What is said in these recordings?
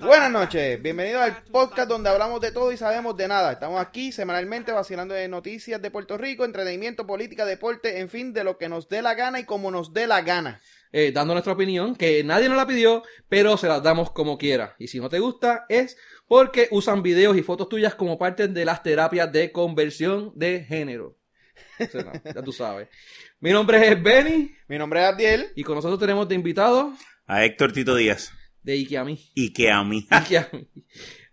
Buenas noches, bienvenidos al podcast donde hablamos de todo y sabemos de nada. Estamos aquí semanalmente vacilando de noticias de Puerto Rico, entretenimiento, política, deporte, en fin, de lo que nos dé la gana y como nos dé la gana. eh, dando nuestra opinión, que nadie nos la pidió, pero se la damos como quiera. Y si no te gusta, es porque usan videos y fotos tuyas como parte de las terapias de conversión de género. No, ya tú sabes. Mi nombre es Benny Mi nombre es Abdiel. y con nosotros tenemos de invitado A Héctor Tito Díaz. de Ike a mí. Y que a mí. Ike a mí.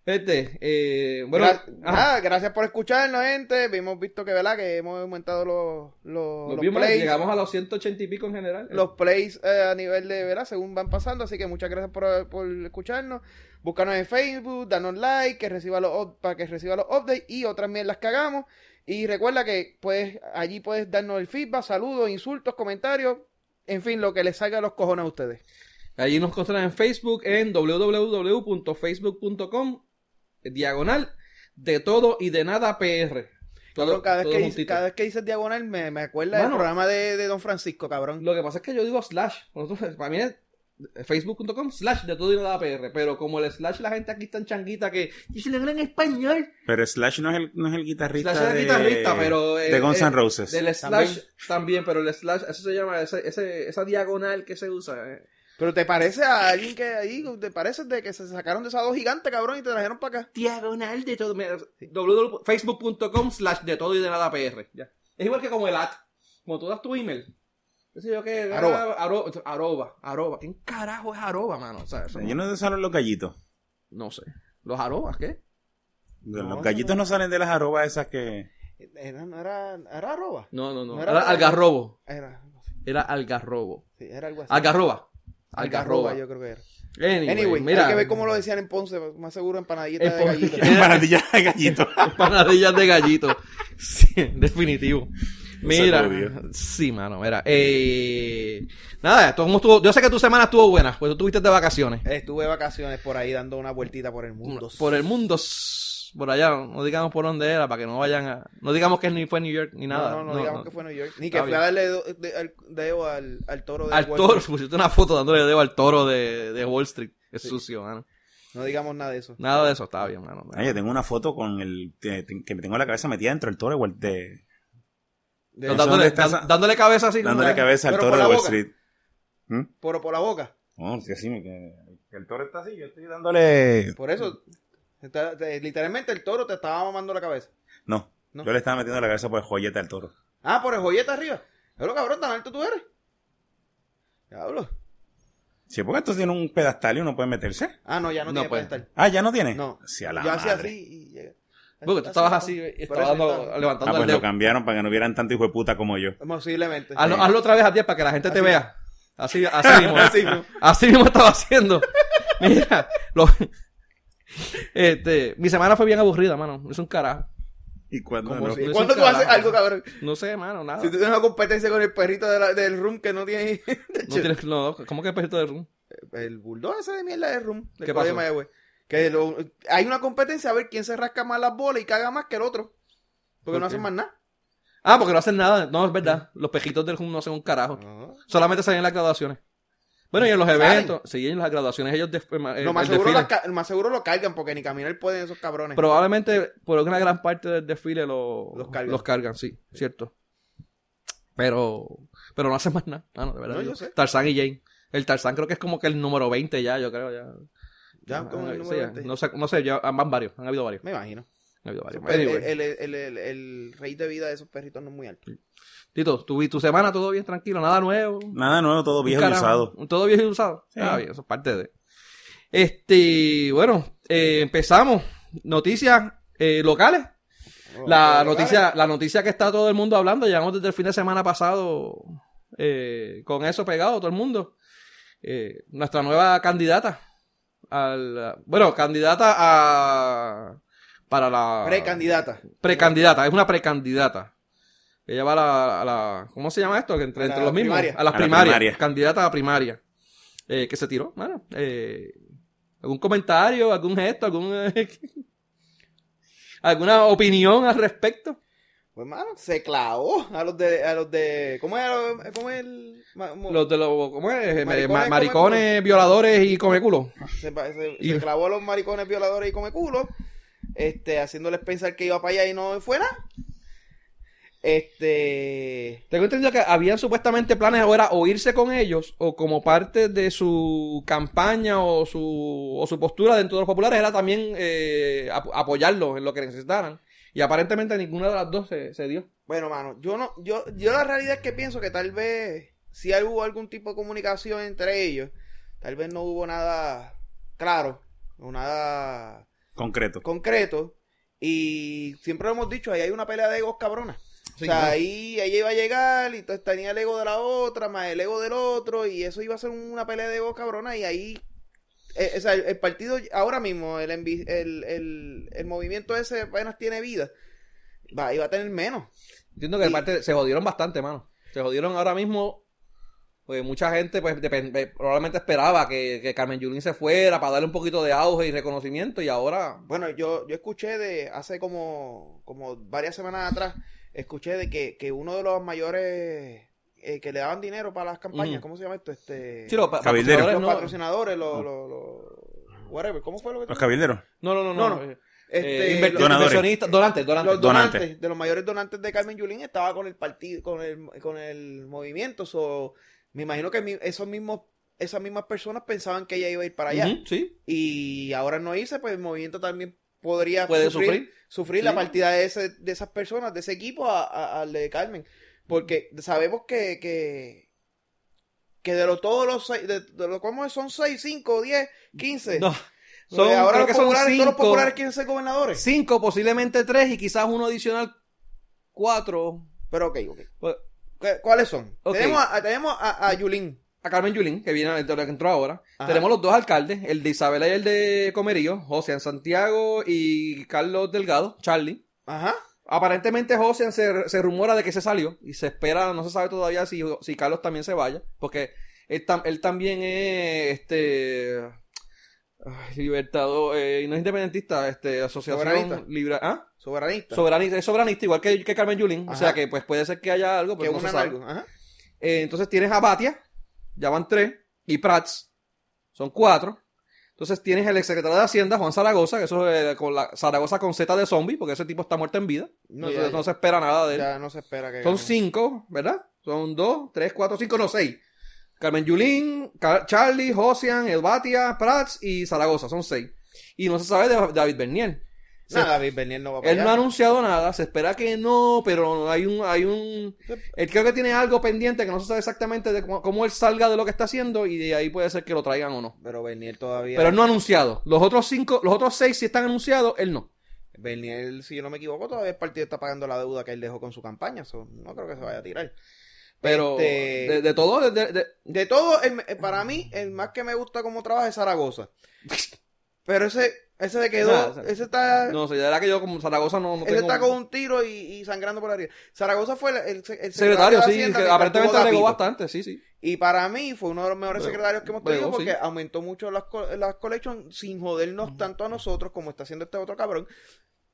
Este, eh, bueno, Gra- ajá, nada, gracias por escucharnos, gente. Hemos visto que, ¿verdad? Que hemos aumentado los, los, vimos, plays. llegamos a los 180 y pico en general. los plays eh, a nivel de, ¿verdad? Según van pasando. Así que muchas gracias por, por escucharnos. Búscanos en Facebook, danos like, que reciba los, para que reciba los updates y otras mierdas que hagamos. Y recuerda que pues allí puedes darnos el feedback, saludos, insultos, comentarios. En fin, lo que les salga a los cojones a ustedes. Allí nos encuentran en Facebook en www.facebook.com diagonal de todo y de nada PR. Todo- cada, vez que cada vez que dices diagonal me, me acuerda del Mano. programa de, de Don Francisco, cabrón. Lo que pasa es que yo digo slash. Nosotros, para mí es facebook.com slash de todo y nada PR. Pero como el slash la gente aquí está en changuita que y se le habla en español. Pero Slash no es el, no es el guitarrista. Slash es el de, guitarrista, pero... eh, De Guns eh, N' Roses. Del slash también. pero el slash, eso se llama, ese, ese- esa diagonal que se usa. eh. Pero te parece a alguien que ahí, te parece de que se sacaron de esas dos gigantes, cabrón, y te trajeron para acá. Diagonal de todo. mira, www- Facebook.com slash de todo y de nada PR. Ya. Es igual que como el at. Como tú das tu email. ¿Qué sé yo qué? Arroba. Arroba. Aroba. Aroba. ¿Quién carajo es aroba, mano? O sea, Yo no sé salen los gallitos. no sé. ¿Los arobas qué? Los gallitos no. no salen de las arrobas esas que. Era, no era, era arroba. No, no, no. No Era, era- algarrobo. Era, Era algarrobo. sí, era algo así. Algarroba. Algarroba, Algarroba. yo creo que era. Anyway, Anyway, mira. hay que ver cómo lo decían en Ponce, más seguro empanadillita de gallito. Empanadillas de gallito. Empanadillas de gallito. Sí, definitivo. Mira, sí, mano, mira. Eh, nada, ¿cómo estuvo? yo sé que tu semana estuvo buena, pues tú estuviste de vacaciones. Estuve de vacaciones por ahí dando una vueltita por el mundo. Por el mundo, por allá, no digamos por dónde era, para que no vayan a... No digamos que ni fue New York ni nada. No, no, no, digamos que fue a New York. Ni Está que fui a darle do- de- al- dedo al, al toro de Al Wall toro, Street. pusiste una foto dándole dedo al toro de, de Wall Street. Es Sí. sucio, mano. No digamos nada de eso. Nada de eso, está bien, mano. Ay, yo tengo una foto con el. Que me tengo la cabeza metida dentro del toro igual de. De- No, dándole, ¿dónde está dan- esa- dándole cabeza así. Dándole cabeza al toro por de la Wall boca. Street. ¿Mm? por, por la boca. No, es que así me. Que, que el toro está así, yo estoy dándole. Por eso, está- te- literalmente el toro te estaba mamando la cabeza. No, No. yo le estaba metiendo la cabeza por el joyete al toro. Ah, por el joyeta arriba. Pero cabrón, tan alto tú eres. Diablo. Si porque esto tiene un pedestal y uno puede meterse. Ah, no, ya no, No tiene puede. pedestal. Ah, ya no tiene. No. Sí, a la Yo hacía madre. así. Porque tú estabas así, estabas dando- estaba- levantando Ah, el pues dedo. lo cambiaron para que no hubieran tanto hijo de puta como yo. Posiblemente. Hazlo, Sí. hazlo otra vez a 10 para que la gente te Así. vea. Así, así mismo. Así mismo. Así mismo estaba haciendo. Mira, lo- este, mi semana fue bien aburrida, mano. Es un carajo. ¿Y cuando Como no? si- es un ¿Cuándo tú haces algo, cabrón? No sé, mano, nada. Si tú tienes una competencia con el perrito de la- del room que no tiene... No tienes, no, ¿Cómo que perrito de room? El bulldog ese de mierda de room. del ¿Qué Colegio pasó? Mayagüez. Que lo- hay una competencia a ver quién se rasca más las bolas y caga más que el otro. Porque ¿Por no hacen más nada. Ah, porque no hacen nada. No, es verdad. Los pejitos del room no hacen un carajo. Solamente salen en las graduaciones. Bueno, y en los ¿Salen? eventos. Sí, en las graduaciones ellos eh, Lo más, el seguro las ca- más seguro lo cargan porque ni caminar pueden esos cabrones. Probablemente por una gran parte del desfile lo- Los cargan. los cargan, sí, cierto. Pero pero no hacen más nada. Ah, no, de verdad. No, yo- yo sé. Tarzán y Jane. El Tarzán creo que es como que el número 20 ya, yo creo ya. Ya, como el número sí, 20. no sé, no sé, ya van varios, han habido varios. Me imagino. Han habido varios. Pero Anyway. el, el, el, el, el rey de vida de esos perritos no es muy alto. Tito, tu, tu semana todo bien tranquilo, nada nuevo. Nada nuevo, todo viejo y usado. Todo viejo y usado. Sí. Ah, bien, eso es parte de. Este, bueno, eh, empezamos. Noticias eh, locales. La Los noticia, la noticia que está todo el mundo hablando, llevamos desde el fin de semana pasado eh, con eso pegado, todo el mundo. Eh, nuestra nueva candidata al bueno, candidata a para la Precandidata. precandidata, es una precandidata. Ella va a la, a la- ¿cómo se llama esto? Que entre, A entre la los mismos, primaria. a las A la primarias, primaria. candidata a primaria. Eh, que se tiró, bueno, eh, algún comentario, algún gesto, algún alguna opinión al respecto. Pues, mano, se clavó a los de, a los de, ¿cómo es, cómo es el? Los de los, ¿cómo es? Maricones, Ma- maricones, violadores y come culo. se, se- Y- se clavó a los maricones violadores y come culo, este, haciéndoles pensar que iba para allá y no fue nada. Este, Tengo entendido que habían supuestamente planes ahora o irse con ellos o como parte de su campaña o su, o su postura dentro de los populares era también eh, ap- apoyarlos en lo que necesitaran. Y aparentemente ninguna de las dos se, se dio. bueno, mano, yo no, yo, yo la realidad es que pienso que tal vez si hubo algún tipo de comunicación entre ellos, tal vez no hubo nada claro, o nada Concreto. concreto. Y siempre lo hemos dicho, ahí hay una pelea de egos cabrona. Sí, o sea, claro. ahí ella iba a llegar y entonces tenía el ego de la otra, más el ego del otro, y eso iba a ser una pelea de egos cabrona. Y ahí, eh, o sea, el, el partido ahora mismo, el, el, el, el movimiento ese apenas tiene vida, va, iba a tener menos. Entiendo que Y- parte se jodieron bastante, mano. Se jodieron ahora mismo. Pues mucha gente pues eh, probablemente esperaba que, que Carmen Yulín se fuera para darle un poquito de auge y reconocimiento y ahora Bueno, yo, yo escuché de hace como, como varias semanas atrás, escuché de que, que uno de los mayores eh, que le daban dinero para las campañas. ¿cómo se llama esto? Este, Sí, los pa- Cabilderos. patrocinadores los patrocinadores, los, No. los, los- whatever, ¿cómo fue lo que Los cabilderos. No, no, no, no. No, no. Eh, Este, eh, inversionistas, donantes, donantes. los Donantes. donantes, de los mayores donantes de Carmen Yulín estaba con el partido, con el, con el movimiento, so, me imagino que mi- esos mismos, esas mismas personas pensaban que ella iba a ir para allá. Sí, Y ahora no irse, pues el movimiento también podría puede sufrir, sufrir. sufrir Sí. la partida de, ese, de esas personas, de ese equipo, a- a- al de Carmen. Porque sabemos que, que, que de lo, todos los seis, de, de lo, ¿cómo es? son 6, 5, 10, 15. No, Son, ahora los que son populares, todos los cinco. populares quieren ser gobernadores. Cinco, posiblemente tres y quizás uno adicional cuatro. Pero ok, ok. Pues, ¿Qué- ¿Cuáles son? Tenemos, a, tenemos a, a Yulín. a Carmen Yulín, que viene que entró ahora. Ajá. Tenemos los dos alcaldes, el de Isabela y el de Comerío, José Santiago y Carlos Delgado, Charlie. Ajá. Aparentemente José se, se rumora de que se salió y se espera, no se sabe todavía si, si Carlos también se vaya, porque él, tam- él también es este ay, libertador, eh, no es independentista, este asociación Soberanista. ¿ah? Soberanista. soberanista, es soberanista igual que, que Carmen Yulín, o sea que pues puede ser que haya algo, que pero no se unan sabe. algo. Ajá. Eh, entonces tienes a Batia, ya van tres, y Prats, son cuatro. Entonces tienes el exsecretario de Hacienda, Juan Zaragoza, que eso es eh, con la Zaragoza con Z de zombie, porque ese tipo está muerto en vida. No, No, ya, no se espera nada de él. Ya no se espera que. Son gane. cinco, ¿verdad? Son dos, tres, cuatro, cinco, no, seis. Carmen Yulín, Charlie, Josian, El Batia, Prats y Zaragoza, son seis. Y no se sabe de David Bernier. David Bernier no va para él no ha anunciado nada, se espera que no, pero hay un, hay un, él creo que tiene algo pendiente que no se sabe exactamente de cómo, cómo él salga de lo que está haciendo y de ahí puede ser que lo traigan o no. Pero Bernier todavía. Pero él no ha anunciado. Los otros cinco, los otros seis sí están anunciados, él no. Bernier, si yo no me equivoco, todavía el partido está pagando la deuda que él dejó con su campaña. so, no creo que se vaya a tirar. Pero Este, de, de todo, de- de- de- De todo, el- eh, para mí, el más que me gusta cómo trabaja es Zaragoza. Pero ese, ese se quedó, Nada, o sea, ese está, no sé, de verdad que yo como Zaragoza no, no ese tengo... está con un tiro y, y sangrando por arriba. Zaragoza fue el, el- el secretario, Secretario, de sí, Hacienda que que aparentemente alegó bastante, sí, sí. Y para mí fue uno de los mejores secretarios que hemos tenido porque sí. aumentó mucho las, las collections sin jodernos tanto a nosotros como está haciendo este otro cabrón.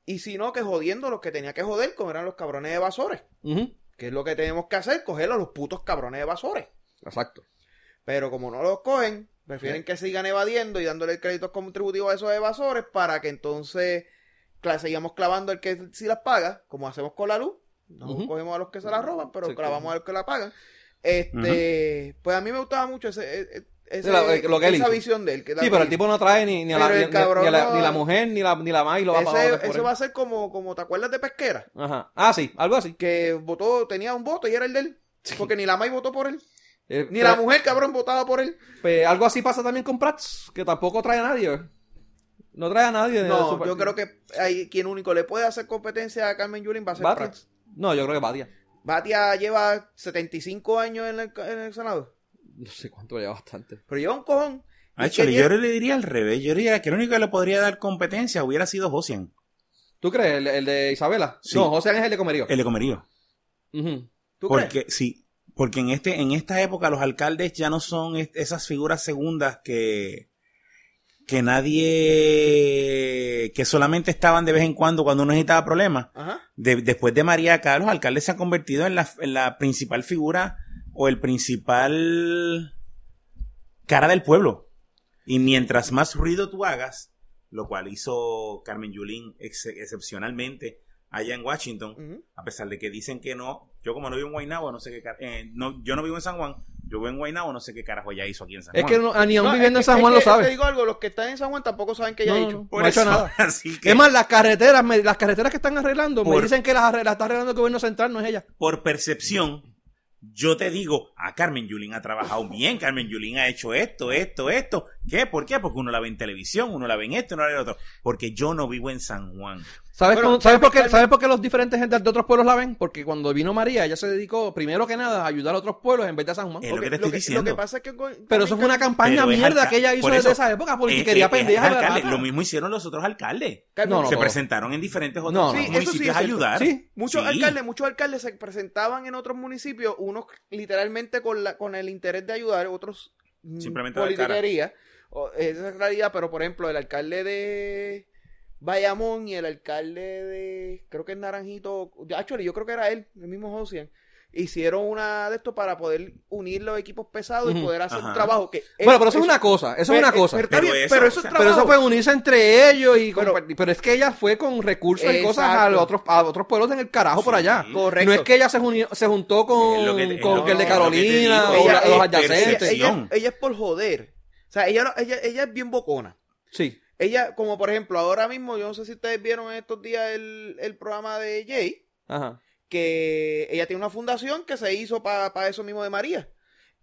Y sino que jodiendo los que tenía que joder, como eran los cabrones evasores. Ujú, Que es lo que tenemos que hacer, coger a los putos cabrones evasores. Exacto. Pero como no los cogen, prefieren que sigan evadiendo y dándole créditos contributivos a esos evasores para que entonces sigamos clavando al que sí las paga, como hacemos con la luz. No cogemos a los que se la roban, pero Sí, clavamos claro. a los que la pagan. Este, pues a mí me gustaba mucho ese, ese- Sí, la- lo que él esa hizo. visión de él. que Sí, pero el tipo no trae ni, ni, a la, ni- a la, ni la mujer, ni la, ni la madre, lo va a ese, por ese él. va a ser como, como, ¿te acuerdas de Pesquera? Ajá. Ah, sí, algo así. Que votó, tenía un voto y era el de él. Porque ni la May votó por él. Eh, Ni la mujer, cabrón, votaba por él. Pues algo así pasa también con Prats, que tampoco trae a nadie. No trae a nadie. No, yo creo que hay quien único le puede hacer competencia a Carmen Yulín va a ser Batia. Prats. No, yo creo que Batia. Batia lleva 75 años en el, en el Senado. No sé cuánto lleva bastante. Pero lleva un cojón. Chale, lleva- yo le diría al revés. Yo diría que el único que le podría dar competencia hubiera sido Josian, ¿Tú crees? ¿El, el de Isabela? Sí. No, José es el de Comerío. el de Comerío. Ujú. ¿Tú Porque, sí, porque en este, en esta época los alcaldes ya no son esas figuras segundas que, que nadie, que solamente estaban de vez en cuando cuando uno necesitaba problemas. De- después de María Carlos, los alcaldes se han convertido en la, en la principal figura o el principal cara del pueblo. Y mientras más ruido tú hagas, lo cual hizo Carmen Yulín ex- excepcionalmente allá en Washington, a pesar de que dicen que no, yo como no vivo en Guaynabo, no sé qué, car- eh, no, yo no vivo en San Juan, yo vivo en Guaynabo, no sé qué carajo ella hizo aquí en San Es Juan. que no, ni aún No, viviendo en es San es Juan que lo sabe. Te digo algo, los que están en San Juan tampoco saben que ella ha No, dicho. no, Por no ha hecho nada. así que Es más, las carreteras, me- las carreteras que están arreglando, me dicen que las está arreglando el gobierno central, no es ella. por percepción, yo te digo, ah, Carmen Yulín ha trabajado bien, Carmen Yulín ha hecho esto, esto, esto. ¿Qué? ¿Por qué? Porque uno la ve en televisión, uno la ve en esto, uno la ve en otro. Porque yo no vivo en San Juan. ¿Sabes, Bueno, cómo- ¿sabes, Carmen- por qué, Carmen- ¿Sabes por qué los diferentes gente de otros pueblos la ven? Porque cuando vino María, ella se dedicó, primero que nada, a ayudar a otros pueblos en vez de a San Juan. Es lo que te estoy Lo diciendo. que pasa es que. con- Pero eso fue una campaña mierda que ella hizo por desde eso, esa época porque quería es pendejas. Lo mismo hicieron los otros alcaldes. Carmen, No, no, se presentaron en diferentes otros No, no. Sí, eso sí municipios es a ayudar. Sí. Muchos Sí. alcaldes, muchos alcaldes se presentaban en otros municipios, unos literalmente con la, con el interés de ayudar, otros Simplemente politiquería. Esa es la realidad, pero por ejemplo, el alcalde de Bayamón y el alcalde de, creo que es Naranjito, actually, yo creo que era él, el mismo Josian, hicieron una de esto para poder unir los equipos pesados y poder hacer un trabajo que Bueno, pero eso es una cosa, eso es una pero- cosa. Pero, está Pero bien, eso, pero eso o es. Pero eso fue unirse entre ellos y Pero- compartir. Pero es que ella fue con recursos y cosas a, los otros, a otros pueblos en el carajo por allá. Correcto. No es que ella se, unió- se juntó con, Es lo que te- con no, el de lo que Carolina digo, o ella- la- los adyacentes. ella, ella es por joder. O sea, ella, no- ella, ella es bien bocona. Sí. Ella, como por ejemplo, ahora mismo, yo no sé si ustedes vieron en estos días el, el programa de Jay, Ajá. que ella tiene una fundación que se hizo para eso mismo de María.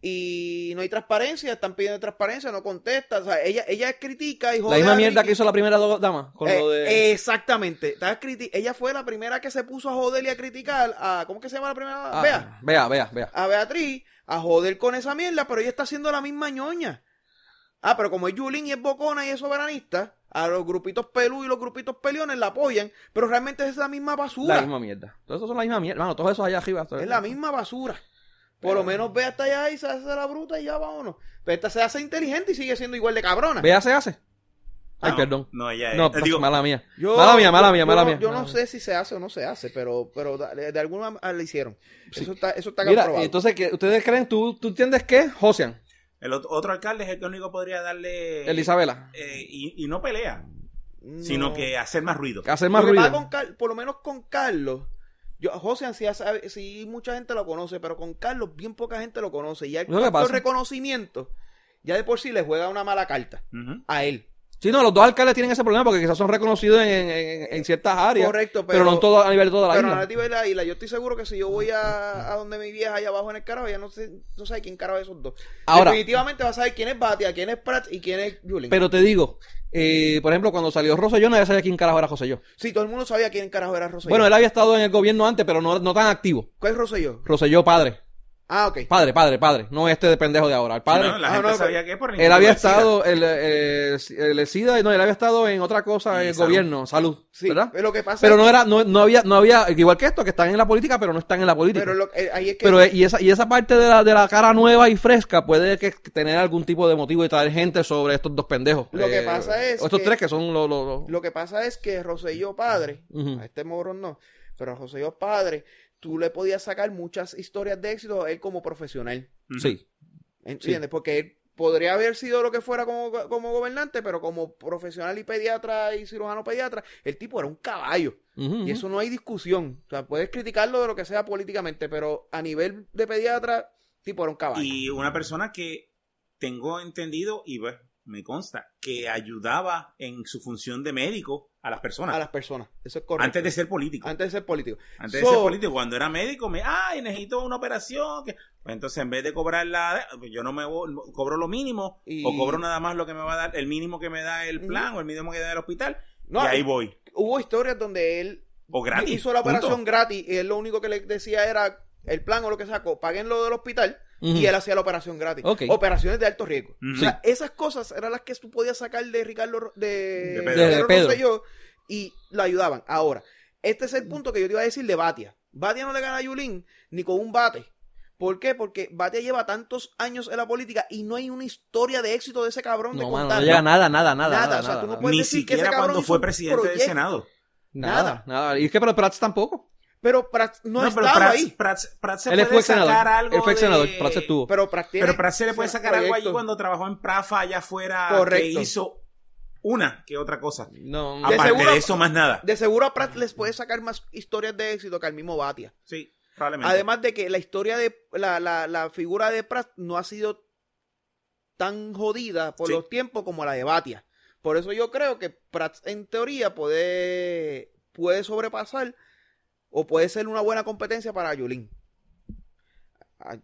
Y no hay transparencia, están pidiendo transparencia, no contesta. O sea, ella, ella critica y La jode misma a mierda que hizo la primera dama con Eh, lo de... Exactamente. Ella fue la primera que se puso a joder y a criticar a. ¿Cómo que se llama la primera? Ah, Vea. vea, vea, vea. A Beatriz a joder con esa mierda, pero ella está haciendo la misma ñoña. Ah, pero como es Yulín y es bocona y es soberanista, a los grupitos pelú y los grupitos peleones la apoyan, pero realmente es la misma basura. La misma mierda. Todos esos son la misma mierda. Mano, todos esos allá arriba. Es la misma basura. Por lo menos ve hasta allá y se hace la bruta y ya vámonos. Pero esta se hace inteligente y sigue siendo igual de cabrona. Vea, se hace. Ay, No, perdón. No, ella es. No, pues, digo, mala mía. Yo- mala mía, mala mía, mala yo- mía. Yo Mala no mía. sé si se hace o no se hace, pero, pero de, de alguna manera le hicieron. Eso está, eso está Mira, comprobado. entonces, ¿qué- ¿ustedes creen? ¿Tú, tú entiendes qué? Josian, el otro, otro alcalde es el que único podría darle. Elisabela. eh, y, y no pelea, No. sino que hacer más ruido. Hacer más ruido. con Car- por lo menos con Carlos, yo, José sí, sabe- sí mucha gente lo conoce, pero con Carlos bien poca gente lo conoce. Y el reconocimiento, ya de por sí le juega una mala carta a él. Sí, no, los dos alcaldes tienen ese problema porque quizás son reconocidos en, en- en ciertas áreas. Correcto, pero, pero- no en todo, a nivel de toda la Pero isla. a la de la isla, yo estoy seguro que si yo voy a, a donde mi vieja allá abajo en el carajo, ya no sé, no sabe quién carajo es esos dos. Ahora- Definitivamente va a saber quién es Batia, quién es Pratt y quién es Julien. Pero te digo, eh, por ejemplo, cuando salió Rosselló, nadie sabía quién carajo era Rosselló. Sí, todo el mundo sabía quién carajo era Rosselló. Bueno, él había estado en el gobierno antes, pero no, no tan activo. ¿Cuál es Rosselló? Rosselló padre. Ah, ok. Padre, padre, padre. No este de pendejo de ahora. El padre. No, la Ah, gente no, sabía que por él había estado, el, el, el SIDA, no, él había estado en otra cosa, en el salud. gobierno, salud, Sí, ¿verdad? pero lo que pasa Pero es- no era, no, no había, no había, igual que esto, que están en la política, pero no están en la política. Pero lo- eh, ahí es que... Pero eh, y esa, y esa parte de la, de la cara nueva y fresca puede que tener algún tipo de motivo y traer gente sobre estos dos pendejos. Lo que pasa es o Estos que- tres que son los... Lo que pasa es que Rosselló padre, a este morón no, pero Rosselló padre, tú le podías sacar muchas historias de éxito a él como profesional. Sí. ¿Entiendes? Porque él podría haber sido lo que fuera como, como gobernante, pero como profesional y pediatra y cirujano pediatra, el tipo era un caballo. Y eso no hay discusión. O sea, puedes criticarlo de lo que sea políticamente, pero a nivel de pediatra, tipo era un caballo. Y una persona que tengo entendido y pues, me consta que ayudaba en su función de médico a las personas a las personas. Eso es correcto. antes de ser político. Antes de ser político. Antes So- de ser político, cuando era médico, me, ay, necesito una operación. Que... Pues entonces, en vez de cobrar la, pues yo no me voy- cobro lo mínimo, Y- o cobro nada más lo que me va a dar, el mínimo que me da el plan, o el mínimo que da el hospital, No, y ahí voy. Hubo historias donde él O gratis. hizo la punto. operación gratis y él lo único que le decía era el plan o lo que sacó, paguen lo del hospital y él hacía la operación gratis. Operaciones de alto riesgo. O sea, esas cosas eran las que tú podías sacar de Ricardo de, De Pedro. De Pedro Pedro. Rosselló y lo ayudaban. Ahora, este es el punto que yo te iba a decir de Batia. Batia no le gana a Yulín ni con un bate. ¿Por qué? Porque Batia lleva tantos años en la política y no hay una historia de éxito de ese cabrón de No, mano, contar. no llega nada, nada, nada. Nada, Nada, o sea, tú no puedes Ni decir que ese siquiera cabrón cuando fue presidente del. Senado. Nada, nada. Y es que pero Prats tampoco. Pero Prats no, No, ha pero estado Prats, ahí. Prats- Prats se Él puede fue sacar senador. algo Él fue de- senador. Prats estuvo. Pero Prats tiene- Pero Prats se le puede sacar algo allí cuando trabajó en Prafa allá afuera Correcto. que hizo una que otra cosa. No. De Aparte seguro- de eso, más nada. De seguro a Prats les puede sacar más historias de éxito que al mismo Batia. Sí, probablemente. Además de que la historia de la, la, la figura de Pratt no ha sido tan jodida por Sí. los tiempos como la de Batia. Por eso yo creo que Pratt en teoría puede, puede sobrepasar o puede ser una buena competencia para Yulín.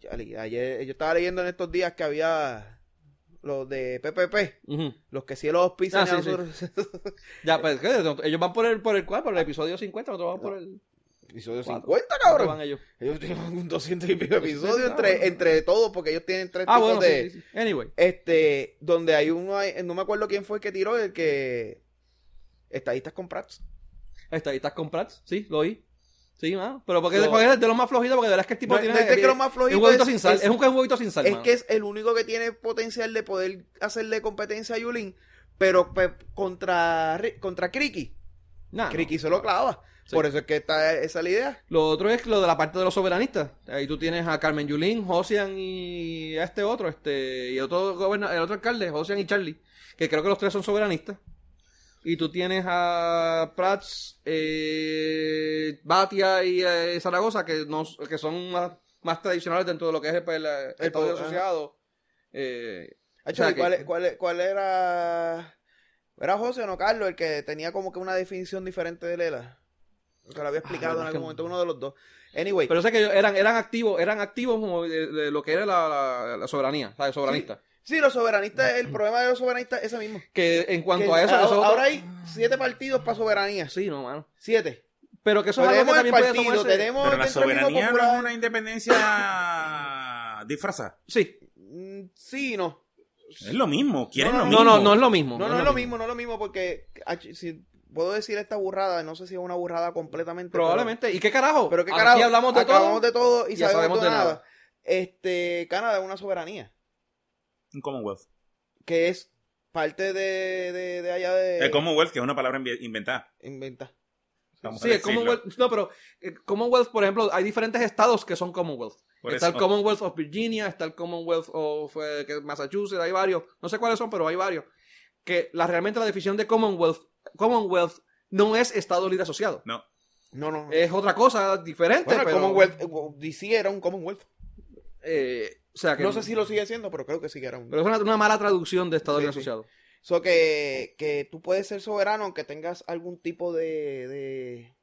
Ayer, yo estaba leyendo en estos días que había los de PPP, Ujú. los que sí los auspician Ah, sí. Ya, pues, ¿qué? ellos van por el, por el cual, por el episodio 50, nosotros vamos por el... Episodio Cuatro. 50, ¿Cuánto cabrón. van ellos? Ellos tienen un 200 y pico episodios Ah, entre, bueno. entre todos, porque ellos tienen tres Ah, tipos bueno, de... sí, sí. Anyway. Este, donde hay uno, no me acuerdo quién fue el que tiró, el que... Estadistas con Prats. Estadistas con Prats, sí, lo oí. Sí, mano. Pero porque, es de los más flojitos, porque de verdad es que el tipo No, tiene... no es que más un sin sal. es- Es, un huevito sin sal, Es que es el único que tiene potencial de poder hacerle competencia a Yulín, pero pues, contra, contra Kriki. Nah, no. Kriki se lo clava. Sí. Por eso es que está esa es la idea. Lo otro es lo de la parte de los soberanistas. Ahí tú tienes a Carmen Yulín, Josian y a este otro, este, y otro el otro alcalde, Josian y Charlie, que creo que los tres son soberanistas. Y tú tienes a Prats, eh, Batia y eh, Zaragoza, que no, que son más, más tradicionales dentro de lo que es el, el, el El Poder po- Asociado. Eh, Hacho, sea ¿y que- ¿cuál, cuál, cuál era? ¿Era José o no, Carlos? El que tenía como que una definición diferente de Lela. Que lo había explicado verdad en algún momento uno de los dos. Anyway, pero sé que eran, eran activos, eran activos como de, de lo que era la, la- la soberanía, ¿sabes? Soberanista. sí, los soberanistas, el problema de los soberanistas es ese mismo. Que en cuanto Que a eso, otro- ahora hay siete partidos para soberanía. Sí, no, mano. Siete. Pero que eso es algo que tenemos el también puede partido, tomarse... tenemos Pero la soberanía no es una independencia disfrazada. Sí. Mm, Sí, no. Es lo mismo. Quieren No, lo no, mismo. No, no, no es lo mismo. No, no es lo mismo, no es lo mismo porque si puedo decir esta burrada, no sé si es una burrada completamente. pero- Probablemente. ¿Y qué carajo? Pero, qué Aquí carajo. hablamos de acabamos todo. de todo y, y ya sabemos, sabemos de de nada. nada. Este, Canadá es una soberanía Un Commonwealth. que es parte de, de, de allá de El Commonwealth, que es una palabra inventada. inventa. Vamos Sí, el. Commonwealth. No, pero eh, Commonwealth, por ejemplo, hay diferentes estados que son Commonwealth. Por está eso- el Commonwealth of Virginia, está el Commonwealth of eh, que es Massachusetts, hay varios. No sé cuáles son, pero hay varios. Que la, realmente la definición de Commonwealth, Commonwealth no es Estado Libre Asociado. No. No, no. Es otra cosa diferente. bueno, el pero, Commonwealth, eh, DC era un Commonwealth. eh, o sea que No sé si lo sigue siendo, pero creo que sí que era un. Pero es una, una mala traducción de Estado Sí, Libre sí. Asociado. So que, que tú puedes ser soberano aunque tengas algún tipo de, de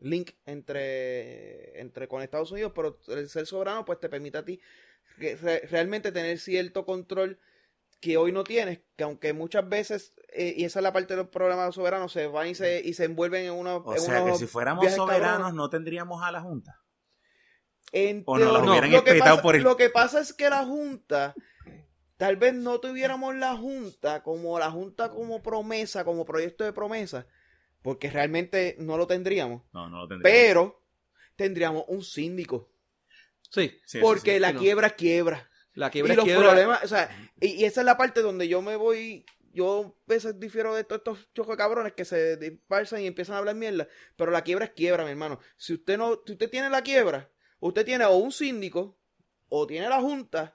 link entre, entre con Estados Unidos, pero el ser soberano pues te permite a ti re- re- realmente tener cierto control que hoy no tienes, que aunque muchas veces, eh, y esa es la parte del problema de los soberanos, se van y se, y se envuelven en unos... O en sea, que si fuéramos soberanos, cabrones. no tendríamos a la Junta. En O nos las teo- hubieran lo, que espetado pasa, por el- lo que pasa es que la Junta, tal vez no tuviéramos la Junta como la Junta como promesa, como proyecto de promesa, porque realmente no lo tendríamos, No, no lo tendríamos. pero tendríamos un síndico, Sí, porque sí. la sí, no. quiebra es quiebra. la Y quiebra es los quiebra. problemas, o sea, y, y esa es la parte donde yo me voy, yo a veces difiero de todos estos chocos cabrones que se dispersan y empiezan a hablar mierda, pero la quiebra es quiebra, mi hermano. Si usted no, si usted tiene la quiebra, usted tiene o un síndico, o tiene la junta,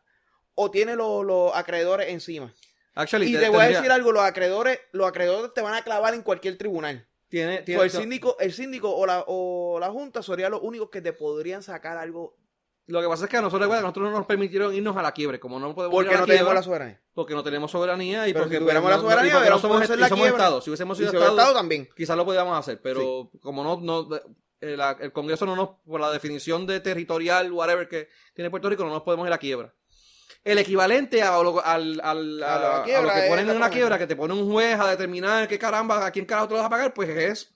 o tiene los, los acreedores encima. Actually, Y te- te voy a decir algo, los acreedores, los acreedores te van a clavar en cualquier tribunal. Tiene, So, tiene, el síndico, el síndico o la, o la junta serían los únicos que te podrían sacar algo Lo que pasa es que a nosotros, nosotros no nos permitieron irnos a la quiebre, como no podemos ir porque a la no tenemos quiebra, la soberanía. porque no tenemos soberanía y Pero porque si tuviéramos la no- soberanía, no hubiéramos somos, la somos. Estado. Si hubiésemos sido Estado, Estado también. quizás lo podíamos hacer, pero como no, no eh, la- el Congreso no nos, por la definición de territorial, whatever que tiene Puerto Rico, no nos podemos ir a quiebra. El equivalente a, lo- al, al- A a- a lo que ponen en una quiebra, que te pone un juez a determinar qué caramba, a quién carajo te lo vas a pagar, pues es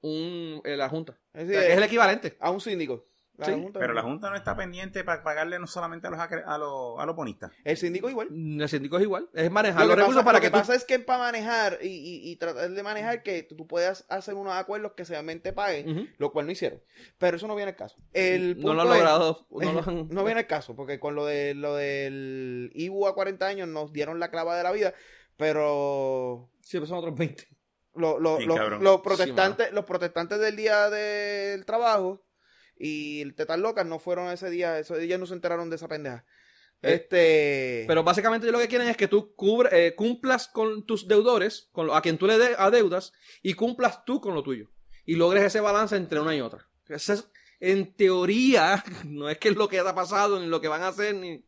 un, eh, la Junta. Es O sea, es el equivalente. a un síndico. La Sí, Junta- Pero la Junta no está pendiente para pagarle no solamente a los, acre- a los, a los bonistas. El síndico igual. El síndico es igual. Es manejar Lo los que, recursos pasa, para lo que que tú... pasa es que para manejar y, y- y tratar de manejar que tú puedas hacer unos acuerdos que realmente paguen, lo cual no hicieron. Pero eso no viene al caso. El No lo han es- logrado. No lo han- no viene al caso, porque con lo, de, lo del IBU a 40 años nos dieron la clava de la vida, pero Sí, pero son otros 20. lo- lo- Bien lo- cabrón. los protestantes los protestantes del día del trabajo y el Tetas Locas no fueron ese día, esos días no se enteraron de esa pendeja. Eh, este Pero básicamente ellos lo que quieren es que tú cubre- eh, cumplas con tus deudores, con lo- a quien tú le de- adeudas, y cumplas tú con lo tuyo. Y logres ese balance entre una y otra. Ese es, en teoría, no es que es lo que ha pasado, ni lo que van a hacer, ni...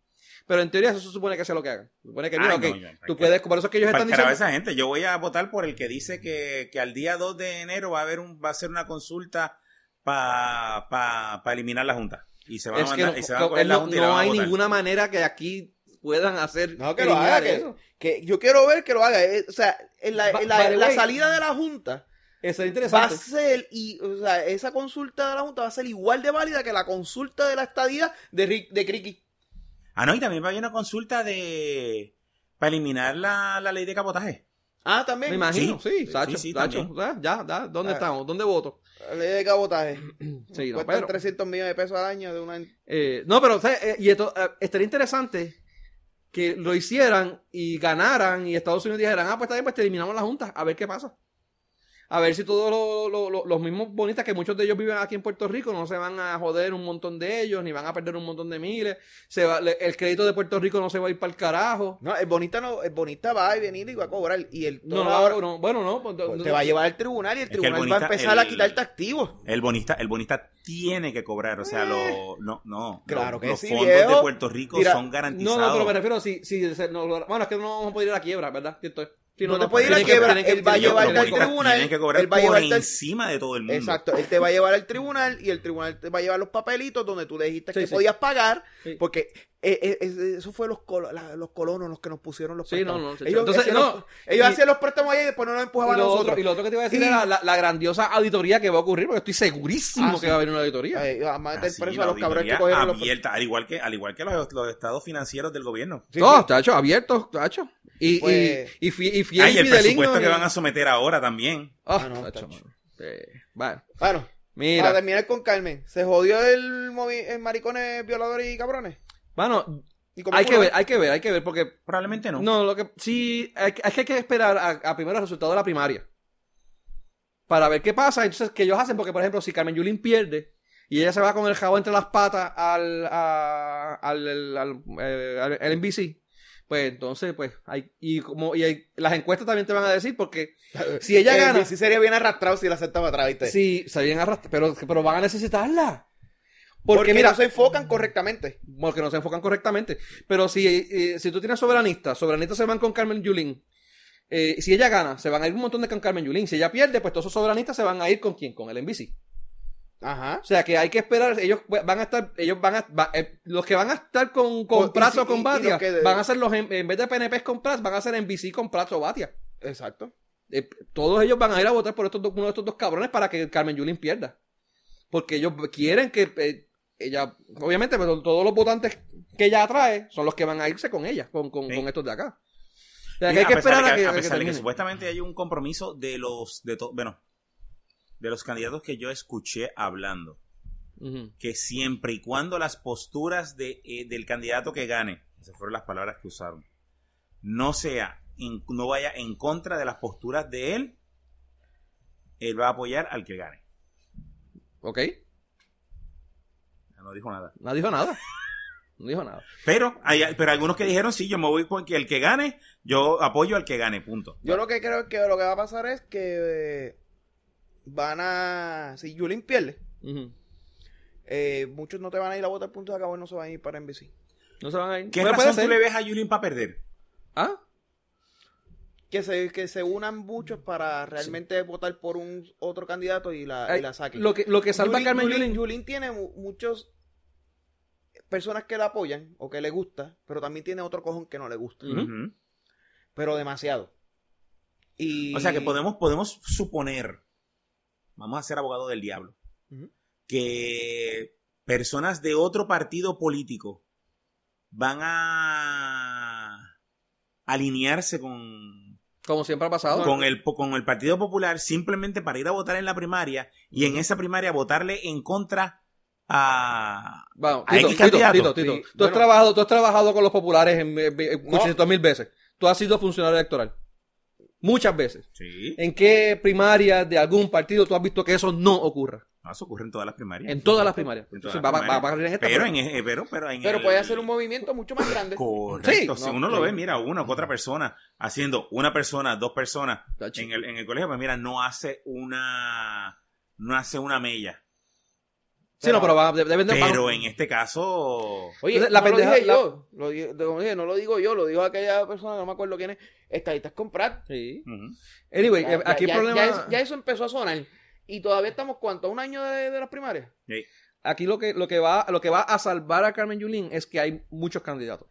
Pero en teoría eso se supone que sea lo que hagan. Se supone que, mira, Ay, no, tú ¿para puedes, por eso es que ellos están diciendo... esa gente, yo voy a votar por el que dice que, que al día 2 de enero va a haber un, va a ser una consulta para pa, pa eliminar la Junta. Y se va a que mandar, no, y se va a no- coger la no- Junta y la no van a hay ninguna manera que aquí puedan hacer... No, que lo haga, que, eso. que yo quiero ver que lo haga. eh, O sea, en la, en la- salida de la Junta Eso es va a interesante. ser, y, o sea, esa consulta de la Junta va a ser igual de válida que la consulta de la estadía de, Rick, de Criqui. Ah, no, y también va a haber una consulta de para eliminar la, la ley de cabotaje. Ah, también. Me imagino, Sí, sí, sí, Sacho, sí, Sacho, también. ya, ya, ya, ¿dónde Ah. estamos? ¿Dónde voto? La ley de cabotaje. Sí, no, Cuestan pero, 300 millones de pesos al año de una... eh, no, pero o sea, eh, y esto, eh, estaría interesante que lo hicieran y ganaran y Estados Unidos dijeran, ah, pues está bien, pues te eliminamos la Junta, a ver qué pasa. A ver si todos lo- lo- lo- los mismos bonistas, que muchos de ellos viven aquí en Puerto Rico, no se van a joder un montón de ellos, ni van a perder un montón de miles. Se va, le- el crédito de Puerto Rico no se va a ir para el carajo. No, el bonita no, el bonita va a venir y va a cobrar. Y el No, no, ahora- no, bueno, no. pues, pues, no- te va a llevar al tribunal y el tribunal va a empezar a el- quitarte activos. El bonista, el bonista tiene que cobrar, o sea, lo, no, no, Claro los, que los sí, fondos viejo. de Puerto Rico Mira, son No, garantizados. no, pero me refiero, si, si, se- no, bueno, es que no vamos a poder ir a la quiebra, ¿verdad? Cierto. Sí, No te puede ir a quiebra, que- él va a llevarte al tribunal, que cobrar él va a por llevarte al- encima de todo el mundo. Exacto, él te va a llevar al tribunal y el tribunal te va a llevar los papelitos donde tú le dijiste Sí, que sí. podías pagar, Sí. porque eh, eh, eh, eso fue los, colo- la- los colonos los que nos pusieron los Sí, préstamos. no, no, sí, ellos entonces, hacían, no, los, ellos y- hacían los préstamos ahí y después no nos Y empujaban a nosotros. otro, y lo otro que te iba a decir Y- era la, la grandiosa auditoría que va a ocurrir, porque estoy segurísimo Ah, que sí. va a haber una auditoría. Vamos a meter Así, preso la a los cabrones que cogieron los abierta, al igual que, al igual que los, los estados financieros del gobierno. Sí, Todo, sí. tacho, abierto, tacho. Y, Pues- y, y, fi- y fiel Ah, y el presupuesto que van a someter ahora también. Ah, Ah, no, tacho. Eh, bueno, Bueno, mira. para terminar con Carmen, ¿se jodió el, movi- el maricones, violadores y cabrones? Bueno, ¿Y cómo hay que ver, hay que ver, hay que ver, porque Probablemente no. No, lo que sí, hay, que- es que hay que esperar a, a primero el resultado de la primaria. Para ver qué pasa. Entonces, que ellos hacen, porque por ejemplo, si Carmen Yulín pierde y ella se va con el jabón entre las patas al, a- al, al, al, eh, al- al NBC, pues entonces, pues, hay, y como, y hay- las encuestas también te van a decir, porque si ella gana, Sí sería bien arrastrado si la aceptaba atrás, ¿viste? si se vienen arrastr- pero, pero van a necesitarla. Porque, Porque, mira, no se enfocan correctamente. porque no se enfocan correctamente. Pero si, eh, si tú tienes soberanistas, soberanistas se van con Carmen Yulín. Eh, si ella gana, se van a ir un montón de con Carmen Yulín. Si ella pierde, pues todos esos soberanistas se van a ir con quién? Con el NBC. Ajá. O sea que hay que esperar, ellos van a estar, ellos van a, va- eh, los que van a estar con, con Prats o con Batia, de- van a ser los, en, en vez de PNP con Prats, van a ser NBC con Prats o Batia. Exacto. Eh, todos ellos van a ir a votar por estos dos, uno de estos dos cabrones para que Carmen Yulín pierda. Porque ellos quieren que eh, ella, obviamente, pero todos los votantes que ella atrae son los que van a irse con ella, con, con, Sí. con estos de acá. O sea, Y que hay que esperar a que, a a que pesar de que termine. supuestamente hay un compromiso de los de to- bueno de los candidatos que yo escuché hablando que siempre y cuando las posturas de, eh, del candidato que gane esas fueron las palabras que usaron no sea en- no vaya en contra de las posturas de él él va a apoyar al que gane Ok, no dijo nada no dijo nada. No dijo nada. pero hay pero algunos que dijeron sí yo me voy con que el que gane yo apoyo al que gane punto Yo lo que creo que lo que va a pasar es que eh, van a. Si Yulín pierde, eh, muchos no te van a ir a votar punto de acabo y no se van a ir para NBC. No se van a ir. ¿qué razón tú le ves a Yulín para perder? ¿Ah? Que se, que se unan muchos para realmente votar por un otro candidato y la, y Ay, la saquen. Lo que, lo que salva a Yulín- Carmen Yulín- Yulín. Tiene mu- muchos personas que la apoyan o que le gusta, pero también tiene otro cojón que no le gusta. Pero demasiado. Y... O sea que podemos, podemos suponer, vamos a ser abogados del diablo, que personas de otro partido político van a alinearse con, Como siempre ha pasado. con, el, con el Partido Popular simplemente para ir a votar en la primaria y en esa primaria votarle en contra a... Vamos, ¿A Tito, X Tito, candidato? Tito, Tito, Sí, tú, has trabajado, tú has trabajado con los populares en, en, en No. 800 mil veces. Tú has sido funcionario electoral. Muchas veces. Sí, ¿En qué primaria de algún partido tú has visto que eso no ocurra? No, eso ocurre en todas las primarias. En todas las primarias. En todas Entonces, las va, va- va a en esta. pero, en, pero, pero en Pero el- puede hacer un movimiento mucho más grande. Correcto. Sí. si No, uno lo ve, mira, una u otra persona haciendo una persona, dos personas en el, en el colegio, pues mira, no hace una no hace una mella. Sí, no, pero va, de- deben de- Pero en este caso, Oye, Entonces, la no lo pendeja- dije la- yo. Lo dije- dije, no lo digo yo, lo dijo aquella persona, no me acuerdo quién es. Estadistas comprar. Sí. Anyway, Ya, eh, aquí ya- el problema. ya eso, ya eso empezó a sonar. Y todavía estamos, ¿cuánto? ¿A ¿Un año de, de las primarias? sí. Aquí lo que, lo que va, lo que va a salvar a Carmen Yulín es que hay muchos candidatos.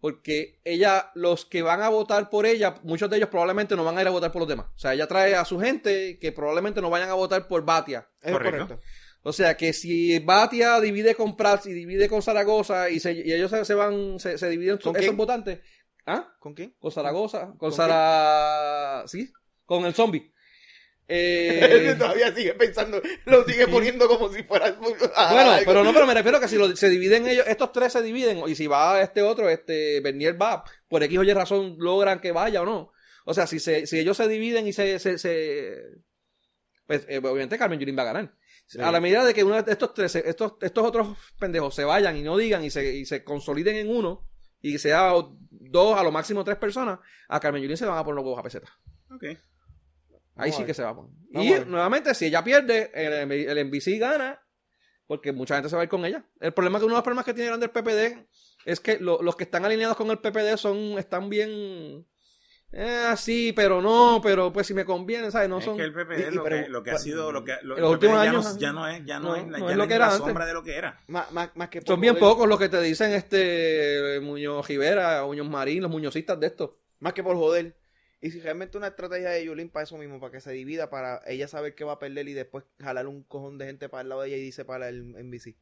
Porque ella, los que van a votar por ella, muchos de ellos probablemente no van a ir a votar por los demás. O sea, ella trae a su gente que probablemente no vayan a votar por Batia. Es Correcto. correcto. O sea, que si Batia divide con Prats y divide con Zaragoza y, se- y ellos se, se van, se, se dividen ¿Con esos quién? votantes. ¿Ah? ¿Con quién? Con Zaragoza, con, ¿Con Zara... ¿Sí? Con el zombie. Eh, Todavía sigue pensando, lo sigue poniendo como si fuera. Bueno, pero no, pero me refiero a que si lo- se dividen ellos, estos tres se dividen, y si va este otro, este Bernier va, por X o Y razón logran que vaya o no. O sea, si se, si ellos se dividen y se, se, se- pues eh, obviamente Carmen Yulín va a ganar. A la medida de que uno de estos tres, estos, estos otros pendejos se vayan y no digan y se, y se consoliden en uno, y sea dos, a lo máximo tres personas, a Carmen Yulín se van a poner los huevos a peseta. Ok. Ahí Vamos sí que se va a poner. Vamos Y a nuevamente, si ella pierde, el, el NBC gana, porque mucha gente se va a ir con ella. El problema que uno de los problemas que tiene grande el PPD es que lo- los que están alineados con el PPD son, están bien eh, así, pero no, pero pues si me conviene, ¿sabes? No es son. que el PPD y- lo, pero- que, lo que ha sido, lo que, lo, los últimos ya, años, no, ya no es, ya no, no, es, la- no ya es no lo que es era la antes. sombra de lo que era. Más, más, más que Son bien pocos los que te dicen este Muñoz Rivera, Muñoz Marín, los muñocistas de esto. Más que por joder. Y si realmente una estrategia de Yulín para eso mismo, para que se divida, para ella saber que va a perder y después jalar un cojón de gente para el lado de ella y dice para el NBC.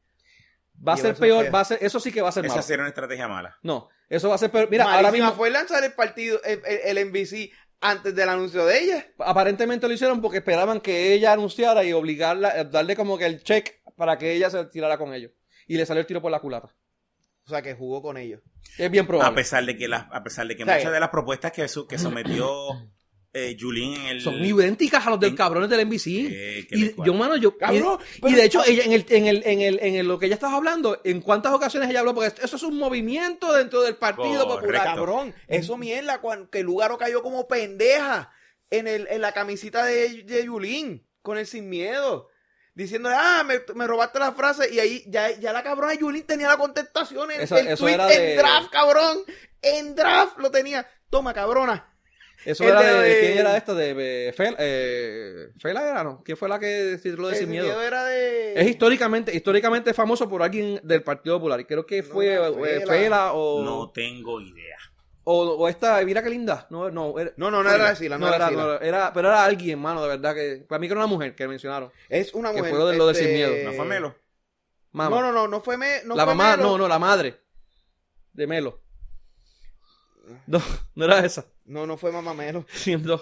Va a ser peor, que- va a ser, eso sí que va a ser Esa malo. sería una estrategia mala. No, eso va a ser peor. Mira, ahora Malísima mismo fue lanzar el partido, el, el, el NBC antes del anuncio de ella. aparentemente lo hicieron porque esperaban que ella anunciara y obligarla, darle como que el check para que ella se tirara con ellos. Y le salió el tiro por la culata. O sea, que jugó con ellos. Es bien A probable. pesar de que las, a pesar de que O sea, muchas de las propuestas que, su- que sometió eh, Yulín en el Son idénticas a los del en- cabrones del NBC. Eh, que y yo, mano, yo. Cabrón, y, pero- y de hecho, ella, en, el, en, el, en, el, en el- lo que ella estaba hablando, ¿en cuántas ocasiones ella habló? Porque eso es un movimiento dentro del Partido Correcto. Popular. Cabrón, eso mierda, cuan- que Lugaro cayó como pendeja en, el, en la camisita de, de Yulín, con el sin miedo. Diciéndole, ah, me, me robaste la frase. Y ahí ya, ya la cabrona Yulín tenía la contestación en Eso- el eso tweet era en draft, cabrón. En draft lo tenía. Toma, cabrona. Eso El era de- de, de- ¿Quién era esto? De, de eh, Fela era, ¿no? ¿Quién fue la que tituló de Sin Miedo? era de. Es históricamente, históricamente famoso por alguien del Partido Popular. Y creo que No fue eh, Fela. Fela o, No tengo idea. O, o esta, mira qué linda. No, no, era, No, no, no era Sila, no, no, era era, Sila. no, era- pero era alguien, mano, de verdad que. Para mí que era una mujer que mencionaron. Es una que mujer. fue lo de- lo de Sin este, Miedo. ¿No fue Melo? Mamá. No, no, no, no fue me, no la fue mamá, Melo. no, no, la madre. De Melo. No, no era esa. No, no fue mamá Melo. Siendo.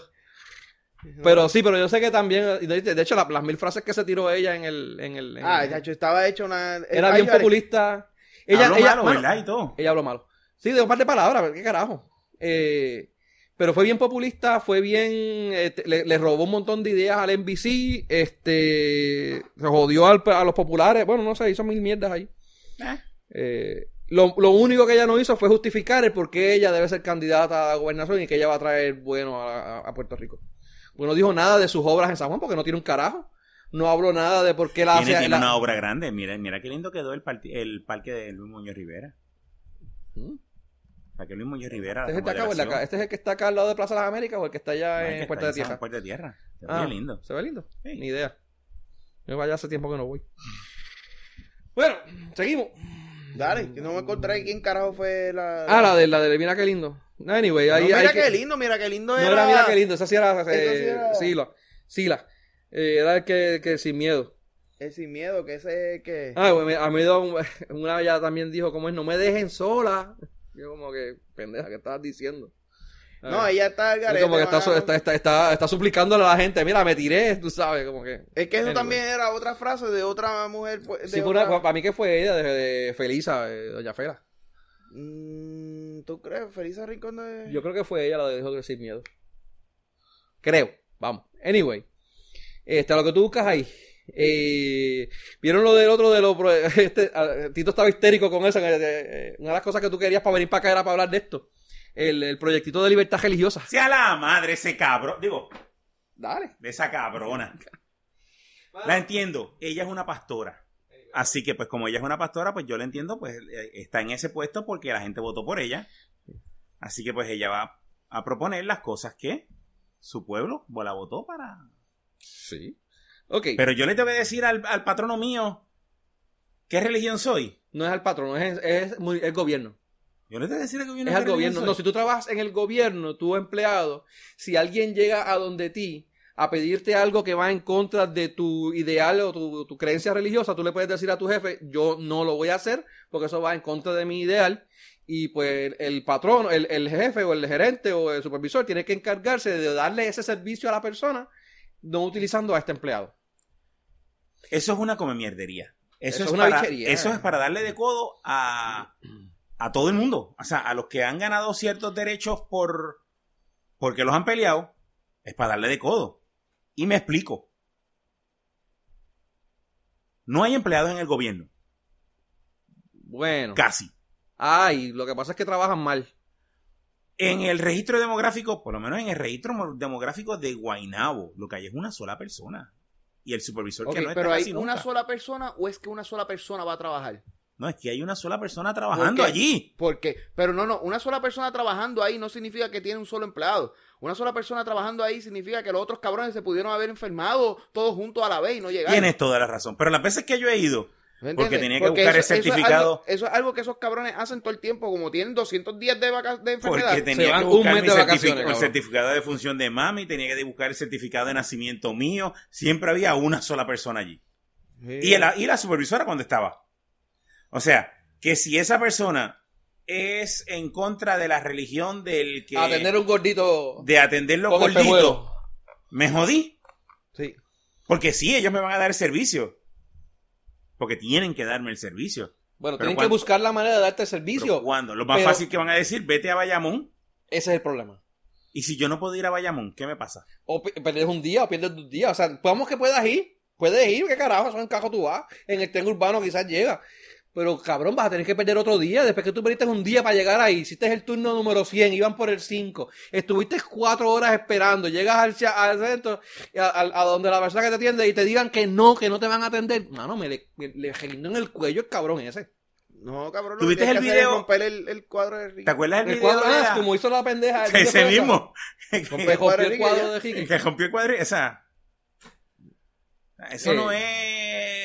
Pero sí, pero yo sé que también. De hecho, la- las mil frases que se tiró ella en el. En el en Ah, el- ya, estaba hecho una. era Ay, bien populista. Ella, Habló ella, malo, mano, ¿verdad? Y todo. ella habló malo. Sí, de un par de palabras, qué carajo. Eh, pero fue bien populista, fue bien. eh, te- le, le robó un montón de ideas al NBC. Este. Se jodió al- a los populares. Bueno, no sé, hizo mil mierdas ahí. Eh, Eh, lo, lo único que ella no hizo fue justificar el por qué ella debe ser candidata a gobernación y que ella va a traer bueno a, Puerto Rico. Pues no dijo nada de sus obras en San Juan porque no tiene un carajo. No habló nada de por qué la Tiene, hace. tiene la- una obra grande. Mira, mira qué lindo quedó el, el parque de Luis Muñoz Rivera. ¿Mm? Para que Luis Muñoz Rivera. Este es, el la de acá, o el de acá. remodelación. ¿Este es el que está acá al lado de Plaza de las Américas o el que está allá Ah, es en que Puerta de en Tierra? Puerta de Tierra. Se ve Ah, lindo. ¿Se ve lindo? Sí. Ni idea. Yo vaya hace tiempo que no voy. Bueno, seguimos. Dale, que no me encontré quién carajo fue la. Ah, la de la de Mira qué lindo. Anyway, No, ahí, mira qué que- lindo, mira qué lindo No era. era Mira qué lindo, esa sí era, Esa sí eh, era- Sila. Sila. Eh, era el que, que sin miedo. El sin miedo, que ese que... Ah, güey, me- a mí una ya también dijo, como es, no me dejen sola. Yo como que, pendeja, ¿qué estabas diciendo? no, ella está al Es garete, como que está, está, está, está, está suplicándole a la gente, mira, me tiré, tú sabes, como que... Es que eso Anyway. también era otra frase de otra mujer. pues, De Sí, fue otra- una- para mí que fue ella, de, de Felisa, doña Fela. Mm, ¿Tú crees? Felisa Rincón de... Yo creo que fue ella la que dijo que sin miedo. Creo, vamos. Anyway, este, lo que tú buscas ahí. ¿Vieron lo del otro de los... pro- Este, Tito estaba histérico con eso. eh, una de las cosas que tú querías para venir para acá era para hablar de esto. El, el proyectito de libertad religiosa. Sea la madre ese cabrón. Digo, Dale. de esa cabrona. La entiendo. Ella es una pastora. Así que, pues, como ella es una pastora, pues yo la entiendo, pues eh, está en ese puesto porque la gente votó por ella. Así que, pues, ella va a proponer las cosas que su pueblo pues, la votó para. Sí. Ok. Pero yo le tengo que decir al, al patrono mío qué religión soy. no es al patrón, es, es, el gobierno. Yo le tengo que decir al gobierno Es al gobierno. No, si tú trabajas en el gobierno, tu empleado, si alguien llega a donde ti a pedirte algo que va en contra de tu ideal o tu, tu creencia religiosa, tú le puedes decir a tu jefe, yo no lo voy a hacer porque eso va en contra de mi ideal. Y pues el patrón, el, el jefe o el gerente o el supervisor tiene que encargarse de darle ese servicio a la persona, no utilizando a este empleado. Eso es una come mierdería. Eso Eso, es, una para, bichería. eso es para darle de codo a, a todo el mundo. O sea, a los que han ganado ciertos derechos por porque los han peleado, es para darle de codo. Y me explico. No hay empleados en el gobierno, Bueno. casi. Ay, lo que pasa es que trabajan mal. En el registro demográfico, por lo menos en el registro mo- demográfico de Guainabo, lo que hay es una sola persona. Y el supervisor que no está pero hay casi una nunca. sola persona o es que una sola persona va a trabajar. No, es que hay una sola persona trabajando qué? allí. Porque, pero no, no, una sola persona trabajando ahí no significa que tiene un solo empleado. Una sola persona trabajando ahí significa que los otros cabrones se pudieron haber enfermado todos juntos a la vez y no llegaron. Tienes toda la razón. Pero las veces que yo he ido, ¿Me porque tenía que buscar el eso- eso es certificado. algo- Eso es, algo, que esos cabrones hacen todo el tiempo, como tienen 200 días de, vaca- de enfermedad. porque tenía van que un buscar mes mi de vacaciones, el certificado de función de mami, tenía que buscar el certificado de nacimiento mío. Siempre había una sola persona allí. Sí. Y, la, y la supervisora cuando estaba. O sea, que si esa persona es en contra de la religión del que... A tener un gordito de atender los gorditos, me jodí. Sí. Porque sí, ellos me van a dar el servicio. Porque tienen que darme el servicio. Bueno, Pero tienen cuando- que buscar la manera de darte Pero servicio. ¿Cuándo? Lo más Pero- fácil que van a decir, vete a Bayamón. Ese es el problema. Y si yo no puedo ir a Bayamón, ¿qué me pasa? O pi- pierdes un día o pierdes dos días. O sea, vamos que puedas ir. Puedes ir, ¿qué carajo? Eso en cajo tú vas. En el tren urbano quizás llega. Pero cabrón, vas a tener que perder otro día. Después que tú perdiste un día para llegar ahí, hiciste el turno número 100, iban por el 5. Estuviste cuatro horas esperando. Llegas al, centro, a, a- a donde la persona que te atiende y te digan que no, que no te van a atender. Mano, me le, me, le en el cuello el cabrón ese. No, cabrón. ¿Tú viste que el tienes que hacer es video? el, el cuadro de Ricky. ¿Te acuerdas del El video cuadro, de ah, la- como hizo la pendeja. el Ese mismo. Rompe- rompió el cuadro de El Ricky. que rompió el cuadro, esa. Eso Eh. no es.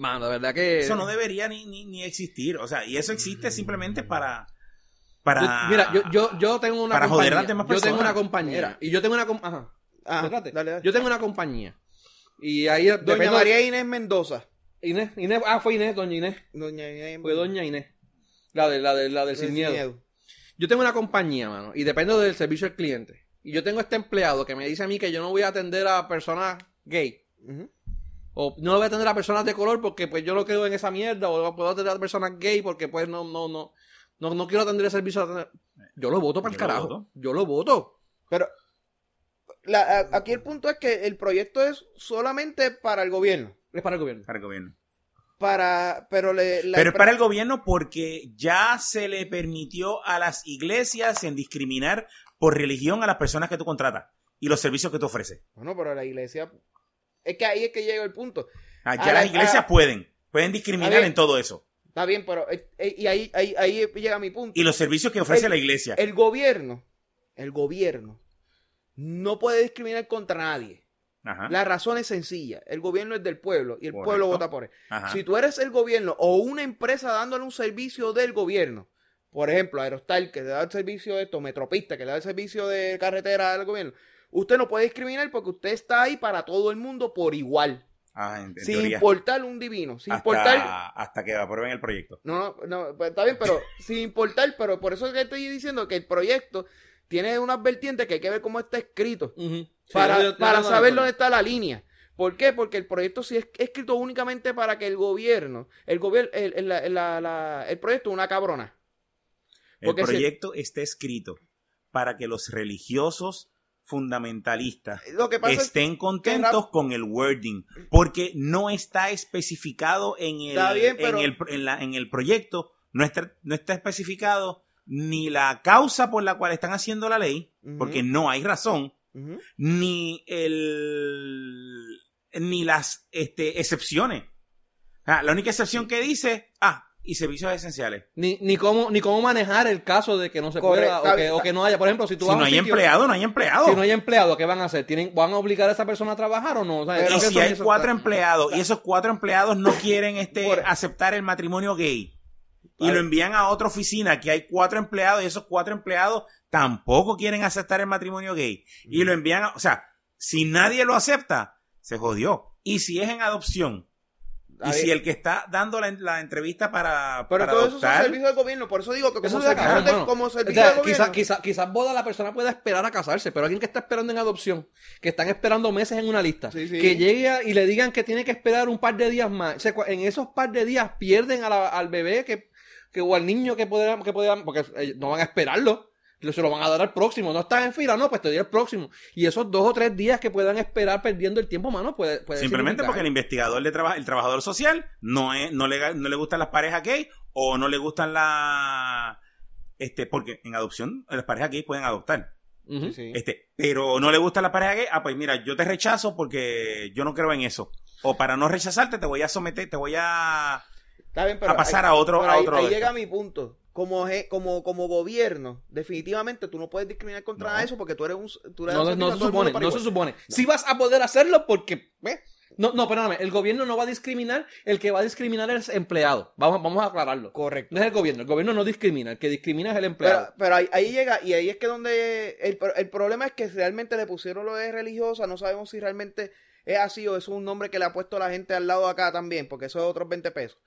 Mano, verdad que. Eso no debería ni, ni, ni existir. O sea, y eso existe simplemente para. Para. Yo- mira, yo, yo, yo tengo una Para joder compañía. a las demás yo tengo una compañía. Mira. Y yo tengo una. com- Ajá. Ah, Espérate. dale, dale. Yo tengo una compañía. Y ahí. Doña depende- María Inés Mendoza. Inés, Inés. Ah, fue Inés, doña Inés. Doña Inés Fue doña Inés. La, de, la, de, la del Sin miedo. miedo. Yo tengo una compañía, mano. Y dependo del servicio al cliente. Y yo tengo este empleado que me dice a mí que yo no voy a atender a personas gay. Ujú. O no voy a atender a personas de color porque pues yo no creo en esa mierda. O puedo atender a personas gay porque pues no, no, no. No, no quiero atender el servicio. a atender- Yo lo voto para el carajo. voto. Yo lo voto. Pero la- a- aquí el punto es que el proyecto es solamente para el gobierno. Es para el gobierno. Para el gobierno. Para, pero le, la Pero es para el gobierno porque ya se le permitió a las iglesias en discriminar por religión a las personas que tú contratas y los servicios que tú ofreces. Bueno, pero la iglesia. Es que ahí es que llega el punto. Ah, A Ya la- las iglesias a- pueden, pueden discriminar ver. en todo eso. Está bien, pero. eh, eh, y ahí, ahí, ahí llega mi punto. Y los servicios que ofrece El- la iglesia. El gobierno, el gobierno, no puede discriminar contra nadie. Ajá, La razón es sencilla. El gobierno es del pueblo y el Correcto. pueblo vota por él. ajá. Si tú eres el gobierno o una empresa dándole un servicio del gobierno, por ejemplo, Aerostar, que le da el servicio de esto, Metropista, que le da el servicio de carretera al gobierno, usted no puede discriminar porque usted está ahí para todo el mundo por igual. Ah, en, en sin teoría. importar un divino, sin hasta, importar hasta que aprueben el proyecto. No, no, no, pues está bien, pero sin importar, pero por eso es que estoy diciendo que el proyecto tiene unas vertientes que hay que ver cómo está escrito. Sí, para, yo- yo- yo para saber dónde está la línea. ¿Por qué? Porque el proyecto sí es escrito únicamente para que el gobierno, el gobierno, el, el- la- la- la- el proyecto es una cabrona. El si- proyecto está escrito para que los religiosos fundamentalistas Lo que pasa es estén contentos con el wording, porque no está especificado en el, bien, en el, en la- en el proyecto, no está, no está especificado ni la causa por la cual están haciendo la ley, porque no hay razón, ni el ni las este, excepciones. Ah, la única excepción que dice, ah, y servicios esenciales. Ni, ni, cómo, ni cómo manejar el caso de que no se Correcto, pueda o que, bien, o que no haya. Por ejemplo, si tú Si vas a no hay sitio- empleado, no hay empleado. Si no hay empleado, ¿qué van a hacer? ¿Tienen, ¿Van a obligar a esa persona a trabajar o no? O sea, Pero creo y si hay cuatro empleados y esos cuatro empleados no quieren este Por- aceptar el matrimonio gay y lo envían a otra oficina que hay cuatro empleados y esos cuatro empleados tampoco quieren aceptar el matrimonio gay y lo envían a, o sea, si nadie lo acepta, se jodió. Y si es en adopción y si el que está dando la, la entrevista para, Pero para todo eso son adoptar, servicios del gobierno, por eso digo que Eso como es servicio, cabrón, de- mano. como O servicio sea, del gobierno. quizás quizá, quizás boda la persona pueda esperar a casarse, pero alguien que está esperando en adopción, que están esperando meses en una lista, Sí, sí. que llegue a- y le digan que tiene que esperar un par de días más. O sea, en esos par de días pierden a la- al bebé que, que, o al niño que podrán, que podrán, porque eh, no van a esperarlo. Se lo van a dar al próximo. No estás en fila, no, pues te doy el próximo. Y esos dos o tres días que puedan esperar perdiendo el tiempo, mano, puede, puede Simplemente significar- porque el investigador de traba- el trabajador social no es, no le, no le gustan las parejas gay o no le gustan la este, porque en adopción las parejas gay pueden adoptar. Ujú. Sí, sí. Este, pero no le gusta la pareja gay, ah, pues mira, yo te rechazo porque yo no creo en eso. O para no rechazarte te voy a someter, te voy a Está bien, pero a pasar ahí- a otro- pero a ahí, otro ahí de llega mi punto. Como, como, como gobierno, definitivamente tú no puedes discriminar contra No. eso porque tú eres un. Tú No, se supone, no se supone. Si vas a poder hacerlo porque... No, no, perdóname, el gobierno no va a discriminar, el que va a discriminar es empleado. Vamos, vamos a aclararlo. Correcto. No es el gobierno, el gobierno no discrimina, el que discrimina es el empleado. Pero, pero ahí, ahí llega, y ahí es que donde. El, el problema es que realmente le pusieron lo de religiosa, no sabemos si realmente es así o es un nombre que le ha puesto la gente al lado de acá también, porque eso es otros 20 pesos.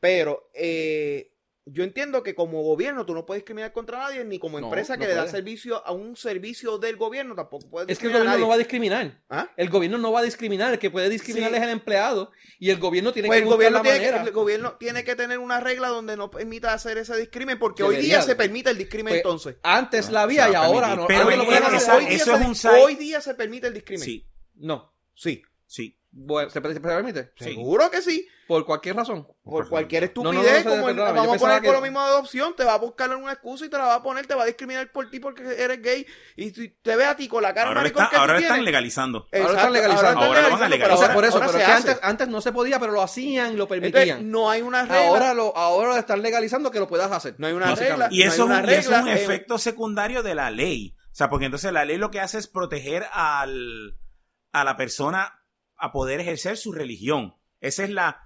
Pero eh, yo entiendo que como gobierno tú no puedes discriminar contra nadie, ni como empresa no que le da servicio a un servicio del gobierno tampoco puedes es que el discriminar gobierno no a va a discriminar. ¿Ah? El gobierno no va a discriminar, el que puede discriminar Sí. es el empleado y el gobierno tiene Pues que el gobierno, la tiene que, manera. el gobierno tiene que tener una regla donde no permita hacer ese discrimen, porque hoy día se permite el discrimen Pues, entonces. Antes No, la había y ahora no. Pero esa- hoy, día eso se, es un site- hoy día se permite el discrimen. Sí, No. Sí. sí. Bueno, ¿se, se permite? Sí. Seguro que sí. Por cualquier razón. Por cualquier No, no, no, estupidez, no, como el- yo vamos a poner por que- lo mismo de adopción, te va a buscar una excusa y te la va a poner, te va a discriminar por ti porque eres gay y te ve a ti con la cara Ahora, está- que ahora lo están tienes. legalizando. Ahora están legalizando. están Ahora lo van a legalizando, sea, por eso, ahora pero que hace. antes, antes no se podía, pero lo hacían y lo Entonces, permitían. no hay una regla. ahora lo, ahora lo están legalizando que lo puedas hacer. No hay una regla. Y no eso, hay es una un, y eso es un regla, eh, efecto secundario de la ley. O sea, porque entonces la ley lo que hace es proteger al, a la persona a poder ejercer su religión. Esa es la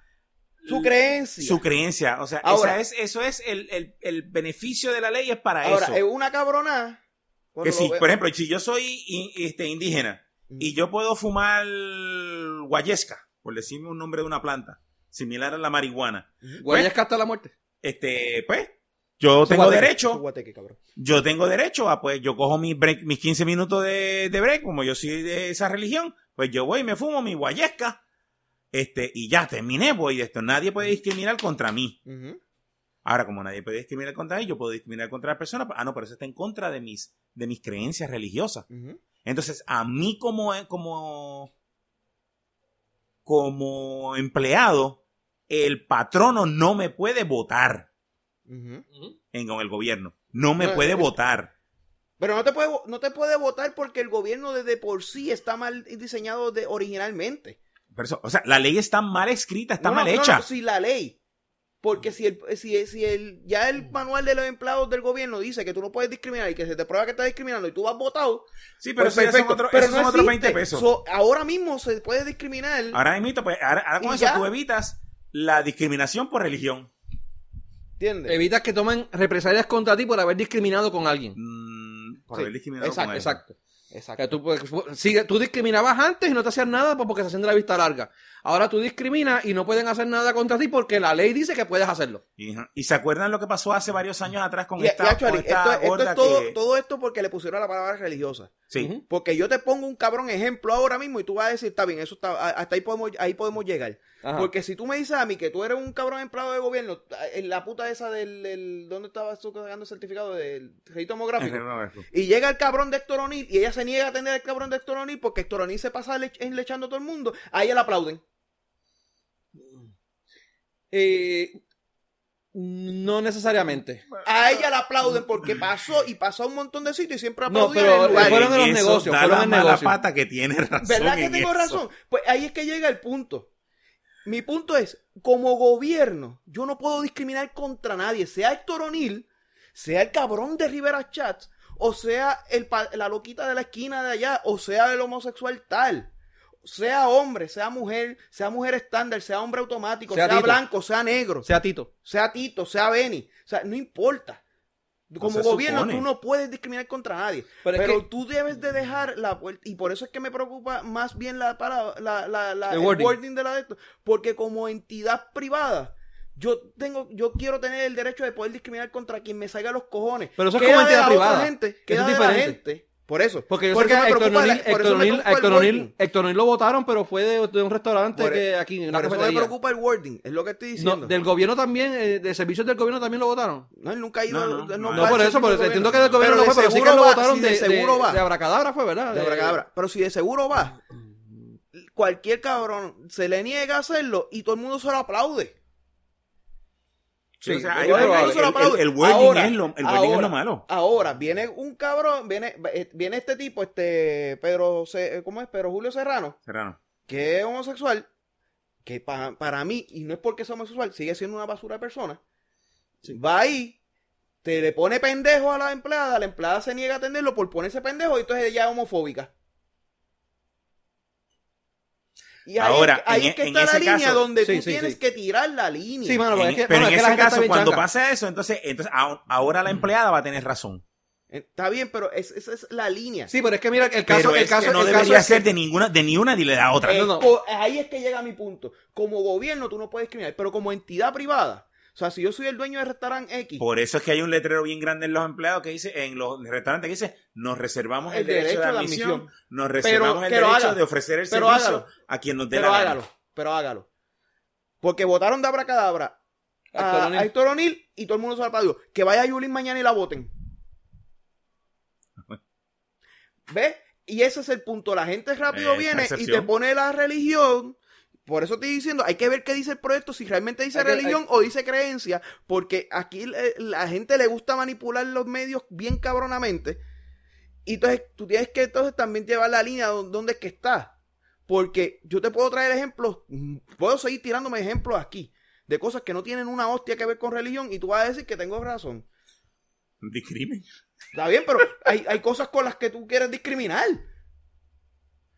su creencia. su creencia. O sea, Ahora- esa es, eso es el, el- el beneficio de la ley es para Ahora, eso. es una cabrona. que si, por ejemplo, si yo soy in- este, indígena y yo puedo fumar guayesca, por decirme un nombre de una planta, similar a la marihuana, Guayasca hasta la muerte. este, pues, yo tengo guateque, derecho Guateque, cabrón. yo tengo derecho a, pues, yo cojo mis break, mis 15 minutos de, de break, como yo soy de esa religión, pues yo voy y me fumo mi guayesca, este, y ya terminé, voy de esto. Nadie puede discriminar contra mí. Ahora, como nadie puede discriminar contra mí, yo puedo discriminar contra la persona. Ah, no, pero eso está en contra de mis, de mis creencias religiosas. Entonces, a mí como, como, como empleado, el patrono no me puede votar en, con el gobierno. No me No, puede votar. Pero no te puede no te puede votar porque el gobierno desde por sí está mal diseñado de originalmente. Pero eso- o sea, la ley está mal escrita, está No, mal no, no, hecha. no, si la ley. Porque si el, si, si el, ya el manual de los empleados del gobierno dice que tú no puedes discriminar y que se te prueba que estás discriminando y tú vas votado, Sí, pero pues eso ya son perfecto. otro- pero esos no son otros existe. 20 pesos. So, ahora mismo se puede discriminar. Ahora mismo, pues, ahora, ahora con ¿Y eso ya? tú evitas la discriminación por religión. ¿Entiendes? Evitas que tomen represalias contra ti por haber discriminado con alguien. Mm, por Sí, haber discriminado exacto, con eso. Exacto. O Exacto. sea, tú, pues, sigue- tú discriminabas antes y no te hacían nada pues, porque se hacían de la vista larga. Ahora tú discriminas y no pueden hacer nada contra ti porque la ley dice que puedes hacerlo. Y, y se acuerdan lo que pasó hace varios años atrás con Y, y esta, actually, con esta esto, es todo, que- todo esto porque le pusieron la palabra religiosa. Sí. Porque yo te pongo un cabrón ejemplo ahora mismo y tú vas a decir, está bien, eso está, hasta ahí podemos, ahí podemos llegar. Ajá. Porque si tú me dices a mí que tú eres un cabrón empleado de gobierno, en la puta esa del, del- ¿dónde estabas tú sacando el certificado del registro demográfico? Y llega el cabrón de Héctor O'Neill y ella se niega a atender al cabrón de Héctor O'Neill porque Héctor O'Neill se pasa lech- enlechando a todo el mundo, a ella le aplauden. Eh, no necesariamente. A ella le aplauden porque pasó y pasó a un montón de sitios y siempre No, aplaudían pero en el lugar. fueron en los Eso negocios, da la en mala negocios. pata que tiene razón. ¿Verdad que en tengo eso. razón? Pues ahí es que llega el punto. Mi punto es, como gobierno, yo no puedo discriminar contra nadie, sea Héctor O'Neill, sea el cabrón de Rivera Chats, o sea el pa- la loquita de la esquina de allá, o sea el homosexual tal. Sea hombre, sea mujer, sea mujer estándar, sea hombre automático, Sea blanco, sea negro, Sea Tito. sea Tito, sea Benny. O sea, no importa. Como gobierno, supone. tú no puedes discriminar contra nadie. Pero Pero, es que- tú debes de dejar la puerta. Y por eso es que me preocupa más bien la, para, la, la, la- El el, wording. wording. de la de esto. Porque como entidad privada, yo tengo, yo quiero tener el derecho de poder discriminar contra quien me salga los cojones. Pero eso es como entidad privada. Gente, queda es de la diferente. gente. Por eso. Porque yo por sé que Héctor O'Neill, lo votaron, pero fue de, de un restaurante Por- que aquí en una Por eso me cafetería. preocupa el wording. Es lo que estoy No, diciendo. del gobierno también, eh, de servicios del gobierno también lo votaron. No, él nunca ha ido. No, por eso, por eso. Entiendo que del gobierno Pero no fue, pero sí que seguro lo votaron si de, de seguro de- va. de abracadabra, fue, ¿verdad? De De- abracadabra. Pero si de seguro va, cualquier cabrón se le niega a hacerlo y todo el mundo se lo aplaude. Sí, o sea, el, el- wording, Ahora, es, lo, el wording es ahora, lo malo. Ahora, viene un cabrón, viene, eh, viene este tipo, este Pedro, Ce- ¿cómo es? Pedro Julio Serrano, Serrano. que es homosexual, que pa- para mí, y no es porque sea homosexual, sigue siendo una basura de persona. Va ahí, te le pone pendejo a la empleada, la empleada se niega a atenderlo por ponerse pendejo y entonces ella es homofóbica. Y ahí, Ahora, es, que- ahí en es que e- en está la línea caso- donde Sí, tú sí, tienes sí. que tirar la línea. Sí, mano, En- pero es que, pero mano, en es que la ese caso, cuando pasa eso, entonces, entonces ahora la empleada va a tener razón. Está bien, pero es- esa es la línea. Sí, pero es que mira, el Pero caso, el es caso, que no el caso debería es ser que- de ninguna, de ni una ni de la otra. Eh, no, no. ahí es que llega mi punto. Como gobierno tú no puedes discriminar, pero como entidad privada, o sea, si yo soy el dueño del restaurante X, Por eso es que hay un letrero bien grande en los empleados que dice, en los restaurantes que dice, nos reservamos el, derecho, de admisión, nos reservamos el derecho haga. de ofrecer el servicio hágalo. a quien nos dé pero la gana. hágalo, pero hágalo. Porque votaron de abracadabra a, a Héctor O'Neill y todo el mundo se aplaudió. Que vaya Yulín mañana y la voten. ¿Ves? Y ese es el punto. La gente rápido Eh, viene y te pone la religión. Por eso estoy diciendo, hay que ver qué dice el proyecto, si realmente dice Hay que- religión o dice creencia, porque aquí eh, la gente le gusta manipular los medios bien cabronamente. Y entonces tú tienes que entonces también llevar la línea don- donde es que está. Porque yo te puedo traer ejemplos, puedo seguir tirándome ejemplos aquí, de cosas que no tienen una hostia que ver con religión, y tú vas a decir que tengo razón. Discrimen. Está bien, pero hay, hay cosas con las que tú quieres discriminar.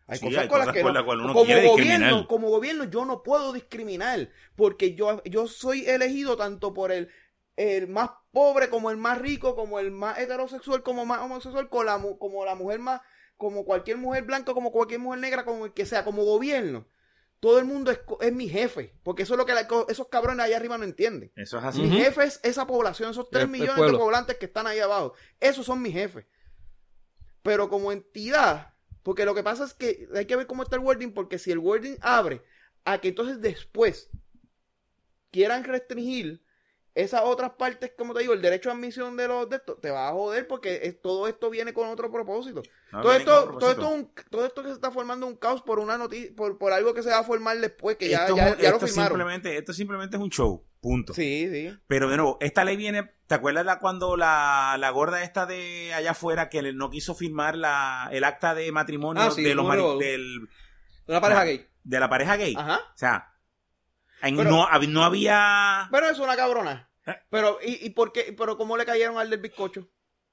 Hay Sí, cosas hay con las que no. uno como quiere discriminar. gobierno, como gobierno yo no puedo discriminar porque yo, yo soy elegido tanto por el, el más pobre como el más rico, como el más heterosexual, como más homosexual, como la, mu- como la mujer más, como cualquier mujer blanca, como cualquier mujer negra, como el que sea, como gobierno. Todo el mundo es, es mi jefe, porque eso es lo que la- esos cabrones allá arriba no entienden. Eso es así. Mi jefe es esa población, esos 3 El- el millones de poblantes que están ahí abajo. Esos son mis jefes. Pero como entidad, porque lo que pasa es que hay que ver cómo está el wording, porque si el wording abre a que entonces después quieran restringir esas otras partes, como te digo, el derecho a admisión de los de estos, te va a joder porque es- todo esto viene con otro propósito. No, todo, esto, todo, esto, un- todo esto que se está formando un caos por una noticia, por, por algo que se va a formar después, que ya, esto, ya, ya lo firmaron. simplemente, esto simplemente es un show. Punto. Sí, sí. Pero de nuevo, esta ley viene, ¿te acuerdas la- cuando la, la gorda esta de allá afuera que no quiso firmar la, el acta de matrimonio Ah, sí, de, los del, Una pareja gay. de la pareja gay? Ajá. O sea, Pero- no, no había... Pero es una cabrona. ¿Eh? Pero, ¿y, y por qué? ¿Pero cómo le cayeron al del bizcocho?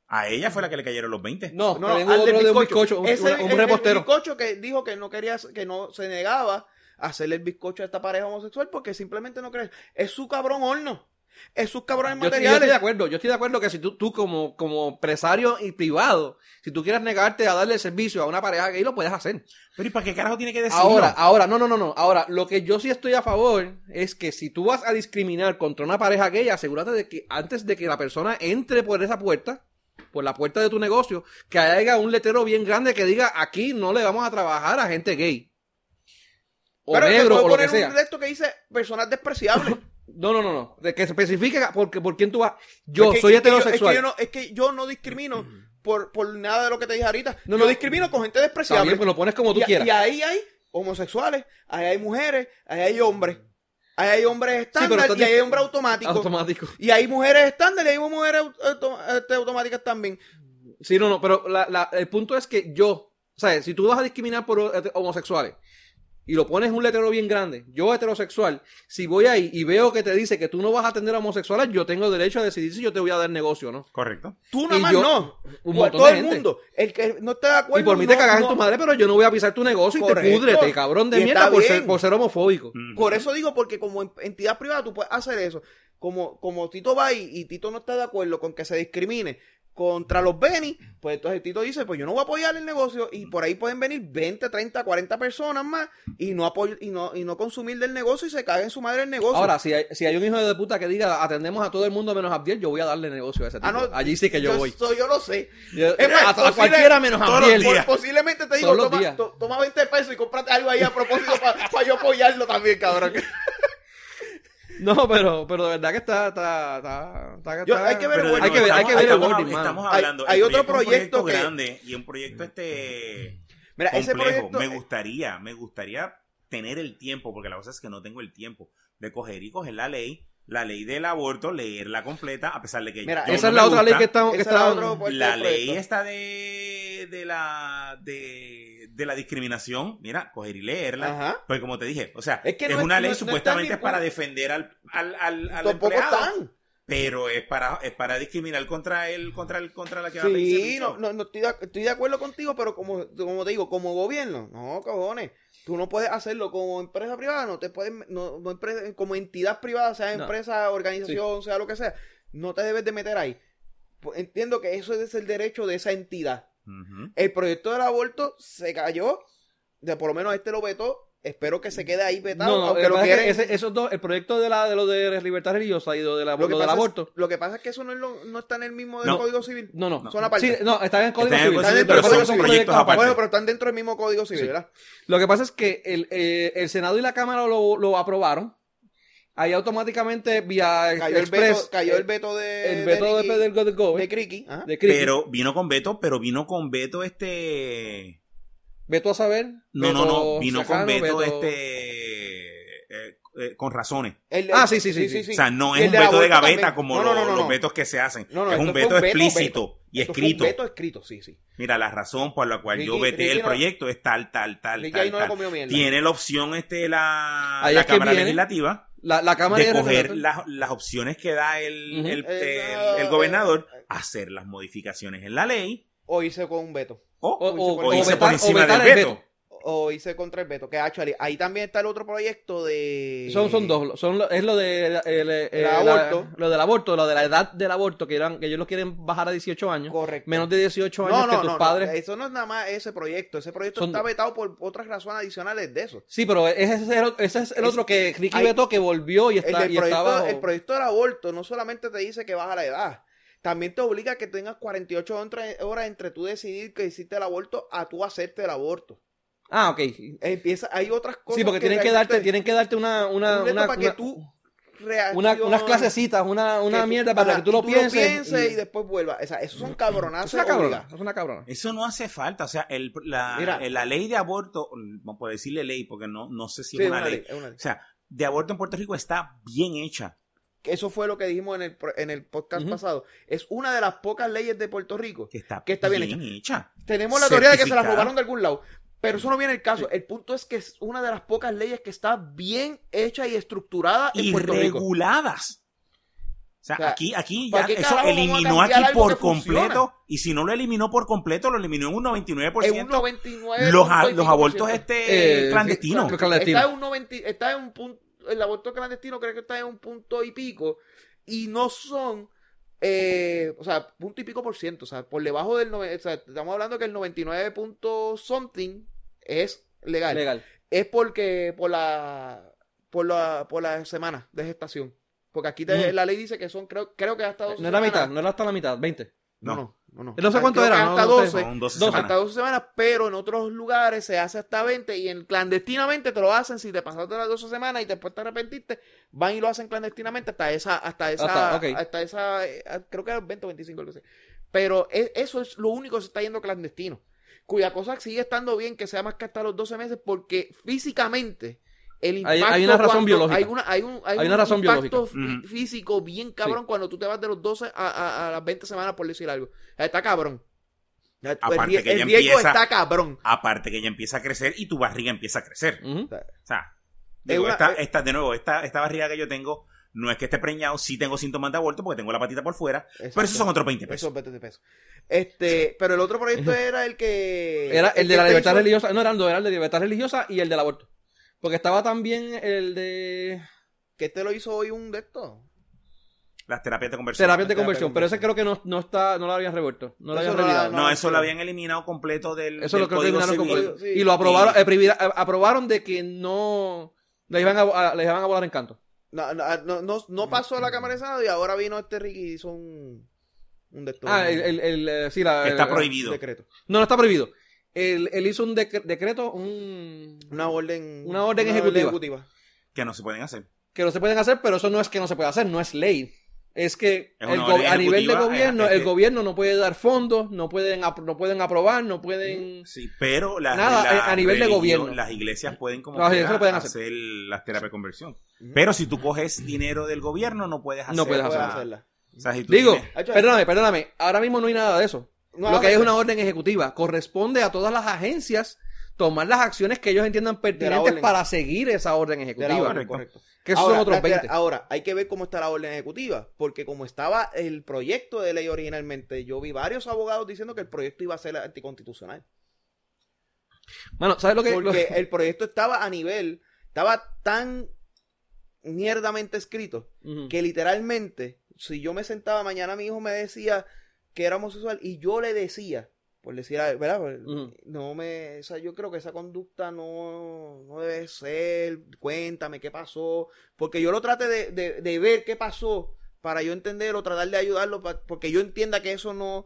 A ella fue la que le cayeron los 20. No, No, también al del otro de un bizcocho, un, Ese- un- repostero. El bizcocho que dijo que no quería, que no se negaba a hacerle el bizcocho a esta pareja homosexual porque simplemente no cree. Es su cabrón horno. Es sus cabrones Yo, estoy- yo estoy de materiales. acuerdo, yo estoy de acuerdo que si tú, tú como, como empresario y privado, si tú quieres negarte a darle servicio a una pareja gay, lo puedes hacer. Pero ¿y para qué carajo tiene que decirlo? Ahora, ahora, no, no, no, no. Ahora, lo que yo sí estoy a favor es que si tú vas a discriminar contra una pareja gay, asegúrate de que antes de que la persona entre por esa puerta, por la puerta de tu negocio, que haya un letrero bien grande que diga aquí no le vamos a trabajar a gente gay. O Pero te negro puedo o lo que poner sea. un de esto que dice personas despreciables. No, no, no, no. De que se especifique porque por quién tú vas. Yo Es que- soy es que yo- heterosexual. Es que, yo no, es que yo no discrimino por, por nada de lo que te dije ahorita. No, yo no. discrimino con gente despreciable. bien, pues lo pones como tú y, quieras. y ahí hay homosexuales, ahí hay mujeres, ahí hay hombres. Ahí hay hombres estándar y ahí hay hombres automáticos. Automático. Y hay mujeres estándar y hay mujeres este, automáticas también. Sí, no, no, pero la- la- el punto es que yo, ¿sabes? Si tú vas a discriminar por eh, homosexuales y lo pones un letrero bien grande, yo heterosexual, si voy ahí y veo que te dice que tú no vas a atender a homosexuales, yo tengo derecho a decidir si yo te voy a dar negocio o no. Correcto. Tú nada Y más yo- no. un Pues montón todo de el mundo. El que no esté de acuerdo. y por mí te no- cagas en tu madre, pero yo no voy a pisar tu negocio y te Correcto. púdrete, cabrón de mierda, está por ser, por ser homofóbico. Mm. Por eso digo, porque como en- entidad privada tú puedes hacer eso. Como, como Tito va y, y Tito no está de acuerdo con que se discrimine contra los Beni, pues entonces Tito dice, pues yo no voy a apoyar el negocio y por ahí pueden venir 20, 30, 40 personas más y no apoy- y no, y no consumir del negocio y se cae en su madre el negocio. Ahora, si hay, si hay un hijo de puta que diga atendemos a todo el mundo menos a Abdiel, yo voy a darle negocio a ese tipo. Ah, no, Allí sí que yo, voy. Eso yo lo sé. Yo- Es más, a, cualquiera menos a Abdiel. Por- posiblemente te digo, toma, to- toma 20 pesos y cómprate algo ahí a propósito para yo apoyarlo también, cabrón. No, pero, pero de verdad que está, está, está, está- Yo- hay que ver Wording. hay que ver, hay que ver el estamos, wording, estamos, Hay- hablando. hay el otro proyecto proyecto que- grande y un proyecto este Mira, ese complejo. proyecto... Me gustaría, me gustaría tener el tiempo, porque la cosa es que no tengo el tiempo de coger y coger la ley, la ley del aborto, leerla completa, a pesar de que Mira, yo Esa no es la otra ley que estamos, que está- La ley esta de, de la de, de la discriminación, mira, coger y leerla. Ajá. Pues como te dije, o sea, Es es, que no es- una ley no está supuestamente para defender al, al, al, al Tampoco empleado, están. pero es para, es para discriminar contra el, contra el, contra la que va a pedir Sí, no, no, no estoy, de, estoy de acuerdo contigo, pero como, como te digo, como gobierno, no, cojones. Tú no puedes hacerlo como empresa privada, no te puedes, no, no empresa- como entidad privada, sea No. empresa, organización, sea lo que sea, no te debes de meter ahí. Pues Entiendo que eso es el derecho de esa entidad. El proyecto del aborto se cayó, de por lo menos este lo vetó, espero que se quede ahí vetado, No, no, aunque lo lo que pasa es que quieren. ese- esos dos, el proyecto de la de lo de libertad religiosa y lo, de la, lo, lo del es- aborto. lo que pasa es que eso no, es lo- no está en el mismo del No. Código Civil. No, no. Son aparte. Sí, no, están en el código civil. Pero son son proyectos aparte. aparte. Bueno, pero están dentro del mismo Código Civil, Sí. ¿verdad? Lo que pasa es que el, eh, el Senado y la Cámara lo, lo aprobaron. Ahí automáticamente vía Cayó el veto, cayó el eh, veto de. el veto de, de Criqui. ajá. de Criqui. Pero vino con veto, pero vino con veto este... Veto a saber. No, no, no, vino con Sacano, veto, este... eh, eh, con razones. El- Ah, sí, sí, sí, sí. O sea, no es un veto de gaveta también. como No, no, los no. vetos que se hacen. No, no, es un veto un explícito veto. y Esto fue un escrito. veto escrito, sí, sí. Mira, la razón por la cual yo veté Ricky el proyecto es tal, tal, tal, tal, tal. Tiene la opción este la, la Cámara. Legislativa La, la Cámara de coger las, las opciones que da el, el, Eh, el- el gobernador, hacer las modificaciones en la ley O hice con un veto. O, O, o, vetar- por o encima del el veto. O hice contra el veto. Que actually, ahí también está el otro proyecto de. Son, son dos. Son, es lo de el, el- El la- aborto. lo del aborto, lo de la edad del aborto, que, eran, que ellos lo quieren bajar a 18 años. Correcto. Menos de 18 años No, que no, tus no, no, padres. Eso no es nada más ese proyecto. Ese proyecto Son- está vetado por otras razones adicionales de eso. Sí, pero ese es el, ese es el Es- otro que Ricky hay- vetó que volvió y El, está, del y está proyecto, bajo- el proyecto del aborto no solamente te dice que baja la edad, también te obliga a que tengas 48 entre- horas entre tú decidir que hiciste el aborto a tú hacerte el aborto. Ah, ok. Empieza, hay otras cosas. Sí, porque tienen que darte, tienen que darte una, una, un una, para que una- tú una- unas clasecitas, una, una que tú- mierda para que tú lo y pienses. y... después vuelvas. O sea, esos son cabronazos. es una cabrona, es una cabrona. Eso no hace falta, o sea, el, la, Mira. eh, la ley de aborto, no puedo decirle ley porque no, no sé si Sí, es una, ley. es una ley. O sea, de aborto en Puerto Rico está bien hecha. Que Eso fue lo que dijimos en el, pro- en el podcast pasado. Es una de las pocas leyes de Puerto Rico Que está, que está bien, bien hecha. Tenemos la teoría de que se la robaron de algún lado. Pero eso no viene el caso. El punto es que es una de las pocas leyes que está bien hecha y estructurada en y Puerto Rico. reguladas. O sea, O sea, aquí, aquí ¿para ya eso eliminó aquí por completo. Y si no lo eliminó por completo, lo eliminó en un 99%. En un 99. los, a- los abortos este Eh, clandestinos. sí, clandestino. Está en un 90, está en un punto, el aborto clandestino creo que está en un punto y pico. y no son, eh, o sea, punto y pico por ciento, o sea, por debajo del, o sea, estamos hablando que el 99 punto something es legal. Legal. Es porque, por la, por la, por la semana de gestación. Porque aquí te- Ujú. la ley dice que son, creo, creo que hasta 12 No era semanas. mitad, no era hasta la mitad, 20. No, No. No, no. no. No sé cuánto era, Hasta no sé. 12. Son 12 Dos, semanas. Hasta 12 semanas, pero en otros lugares se hace hasta 20 y en clandestinamente te lo hacen si te pasaste las 12 semanas y después te arrepentiste, van y lo hacen clandestinamente hasta esa, hasta esa, Hasta, hasta, ok. esa, eh, creo que era 20 o 25, algo así. Pero e- eso es lo único que se está yendo clandestino. Cuya cosa sigue estando bien que sea más que hasta los 12 meses porque físicamente el Hay- impacto hay una razón biológica. Hay, una, hay un, hay Hay un razón impacto biológica. físico bien cabrón cuando tú te vas de los 12 a, a- a las 20 semanas por decir algo. Está cabrón. El, Aparte rie- que el riesgo empieza- está cabrón. Aparte que ya empieza a crecer y tu barriga empieza a crecer. O sea, digo, una- esta, esta- de nuevo, esta, esta barriga que yo tengo no es que esté preñado, sí tengo síntomas de aborto porque tengo la patita por fuera, pero esos son otros 20 pesos. Esos 20 pesos. Este, pero el otro proyecto era el que. Era el de la te libertad hizo- religiosa, no era el de era el de libertad religiosa y el del aborto. Porque estaba también el de Que este lo hizo hoy un de estos. Las terapias de conversión. terapias de conversión, pero ese creo que no, no está, no lo habían revuelto, no lo habían revirado. No, No, eso lo habían eliminado completo del, Eso del lo creo que Código eliminaron Civil. completo. Sí. Y lo aprobaron, Y- eh, eh, aprobaron de que no les iban a, les iban a volar en canto. No, no, no, no, no pasó a la Cámara de Senado y ahora vino este Ricky y hizo un. Un de estos. Ah, el, el, el, eh, sí, la, Está el- prohibido. decreto. No, no está prohibido. Él, él hizo un dec- decreto, un Una orden. Una orden ejecutiva. Que no se pueden hacer. que no se pueden hacer, pero eso no es que no se pueda hacer, no es ley. Es que Es el a nivel de ejecutiva, gobierno, eh, el eh, gobierno no puede dar fondos, no pueden, no pueden aprobar, no pueden... Sí, pero la, Nada, la a- nivel de gobierno. Las iglesias pueden como Las iglesias lo pueden hacer. hacer las terapias de conversión. Pero si tú coges dinero del gobierno, no puedes hacer No puedes Puede la- hacerla. O sea, si tú Digo, tienes- perdóname, perdóname, ahora mismo no hay nada de eso. No, Lo que hay es una orden ejecutiva. Corresponde a todas las agencias tomar las acciones que ellos entiendan pertinentes para seguir esa orden ejecutiva. orden, correcto. correcto. Que esos ahora, son otros espérate, 20. ahora, hay que ver cómo está la orden ejecutiva, porque como estaba el proyecto de ley originalmente, yo vi varios abogados diciendo que el proyecto iba a ser anticonstitucional. Mano, ¿sabes lo que...? lo- Porque el proyecto estaba a nivel, estaba tan mierdamente escrito que literalmente, si yo me sentaba mañana, mi hijo me decía que era homosexual y yo le decía, por decir, ¿verdad? No me, o sea, yo creo que esa conducta no, no debe ser, cuéntame qué pasó, porque yo lo trate de, de, de ver qué pasó para yo entender o tratar de ayudarlo, pa- porque yo entienda que eso no,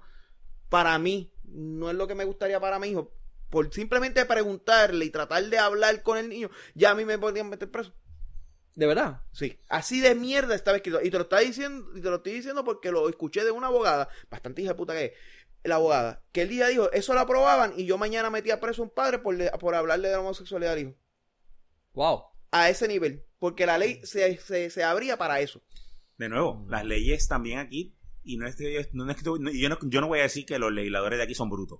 para mí, no es lo que me gustaría para mi hijo. Por simplemente preguntarle y tratar de hablar con el niño, ya a mí me podrían meter preso. ¿De verdad? Sí, así de mierda estaba escrito. Y te lo está diciendo, y te lo estoy diciendo porque lo escuché de una abogada, bastante hija de puta que es, la abogada, que el día dijo, eso lo aprobaban y yo mañana metía preso a un padre por, le- por hablarle de la homosexualidad al hijo. Wow. A ese nivel. Porque la ley se, se, se abría para eso. De nuevo, las leyes también aquí, y no es que yo, no es que no- yo, no, yo no voy a decir que los legisladores de aquí son brutos,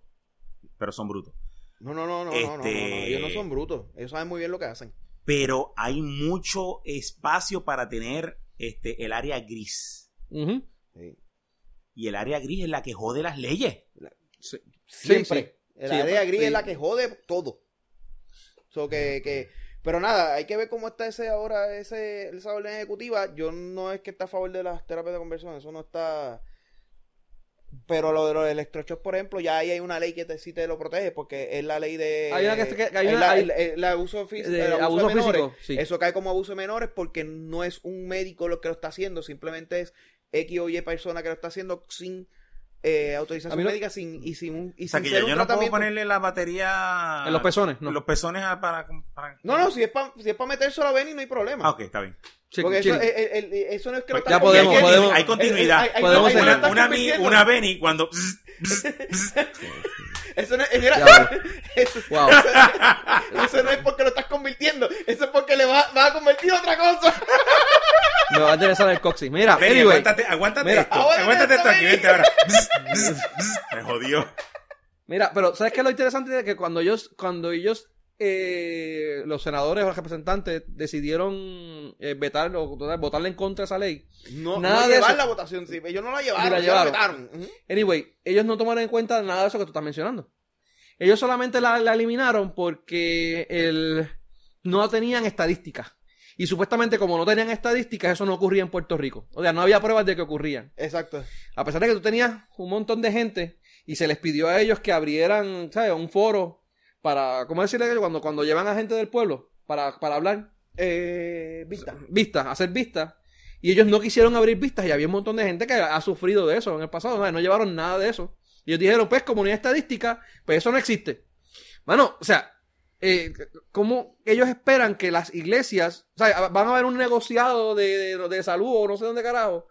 pero son brutos. No, no, no, no, no, no, no, no, Este- Ellos no son brutos. Ellos saben muy bien lo que hacen. Pero hay mucho espacio para tener este, el área gris. Sí. Y el área gris es la que jode las leyes. Sí. Siempre. Sí, El área Sí. gris es la que jode todo. So que, que, pero nada, hay que ver cómo está ese ahora, ese, esa orden ejecutiva. Yo no es que esté a favor de las terapias de conversión, eso no está. Pero lo de los electroshocks, por ejemplo, ya ahí hay una ley que te, sí te lo protege, porque es la ley de. Hay una que- hay una- la- hay- el, abuso, de el abuso abuso de menores. físico, sí. Eso cae como abuso de menores porque no es un médico lo que lo está haciendo, simplemente es X o Y persona que lo está haciendo sin eh, autorización médica sin, y sin un. Y O sea, sin que ser yo, un no puedo ponerle la batería... En los pezones, no. En los pezones a- para... para- No, no, si es para si es pa metérselo a Benny no hay problema. Ah, ok, está bien. Porque eso, el- el- el- eso no es que lo Pues ya podemos, hay, podemos- hay continuidad. Hay- hay- podemos una, mi- una Benny cuando... Eso no es, mira, eso, Wow. eso no es porque lo estás convirtiendo, eso es porque le vas va a convertir a otra cosa. Me va a interesar el coxis. Mira, anyway. aguántate, aguántate Mira. esto. Aguántate Aguántate esto esto, aquí, vente ahora. Me jodió. Mira, pero ¿sabes qué es lo interesante? De que cuando ellos, cuando ellos, eh, los senadores o los representantes decidieron eh, vetar o votarle en contra de esa ley. No, Nada no de llevar eso. la votación, sí, ellos no la llevaron, la ellos la llevaron. vetaron. Anyway, ellos no tomaron en cuenta nada de eso que tú estás mencionando. Ellos solamente la, la eliminaron porque el, no tenían estadísticas. Y supuestamente, como no tenían estadísticas, eso no ocurría en Puerto Rico. O sea, no había pruebas de que ocurrían. Exacto. A pesar de que tú tenías un montón de gente y se les pidió a ellos que abrieran, ¿sabes? Un foro para, ¿cómo decirle que cuando, cuando llevan a gente del pueblo para, para hablar? Eh, vista. Vistas, hacer vistas. Y ellos no quisieron abrir vistas y había un montón de gente que ha sufrido de eso en el pasado. No, no llevaron nada de eso. Y ellos dijeron, pues, comunidad estadística, pues eso no existe. Bueno, o sea, eh, ¿cómo ellos esperan que las iglesias, o sea, van a haber un negociado de, de, de salud o no sé dónde carajo,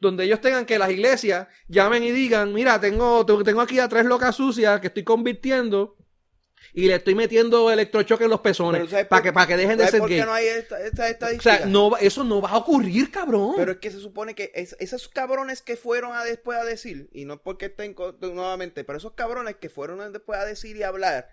donde ellos tengan que las iglesias llamen y digan, mira, tengo, tengo aquí a tres locas sucias que estoy convirtiendo y le estoy metiendo electrochoque en los pezones Pero ¿sabes para que, para que dejen de ¿Sabes ser por qué gay. no hay esta, esta O estadística? sea, no, va- eso no va a ocurrir, cabrón. Pero es que se supone que es- esos cabrones que fueron a después a decir, y no es porque estén nuevamente, pero esos cabrones que fueron después a decir y hablar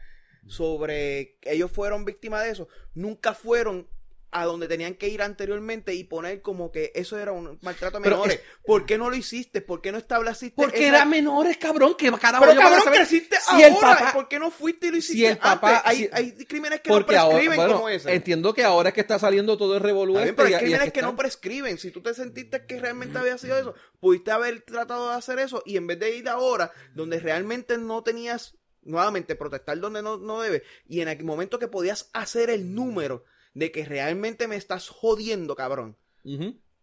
sobre que ellos fueron víctimas de eso, nunca fueron a donde tenían que ir anteriormente y poner como que eso era un maltrato a menores. es- ¿Por qué no lo hiciste? ¿Por qué no estableciste Porque esa- eran menores, cabrón. Que carajo Pero cabrón, creciste si el ahora. papá- ¿Por qué no fuiste y lo si hiciste el papá- antes? Hay, si- hay crímenes que Porque no ahora, prescriben bueno, como ese. entiendo que ahora es que está saliendo todo el revolú este pero hay crímenes aquí que no prescriben. Si tú te sentiste que realmente había sido eso, pudiste haber tratado de hacer eso y en vez de ir ahora donde realmente no tenías, nuevamente, protestar donde no, no debe, y en el momento que podías hacer el número de que realmente me estás jodiendo, cabrón,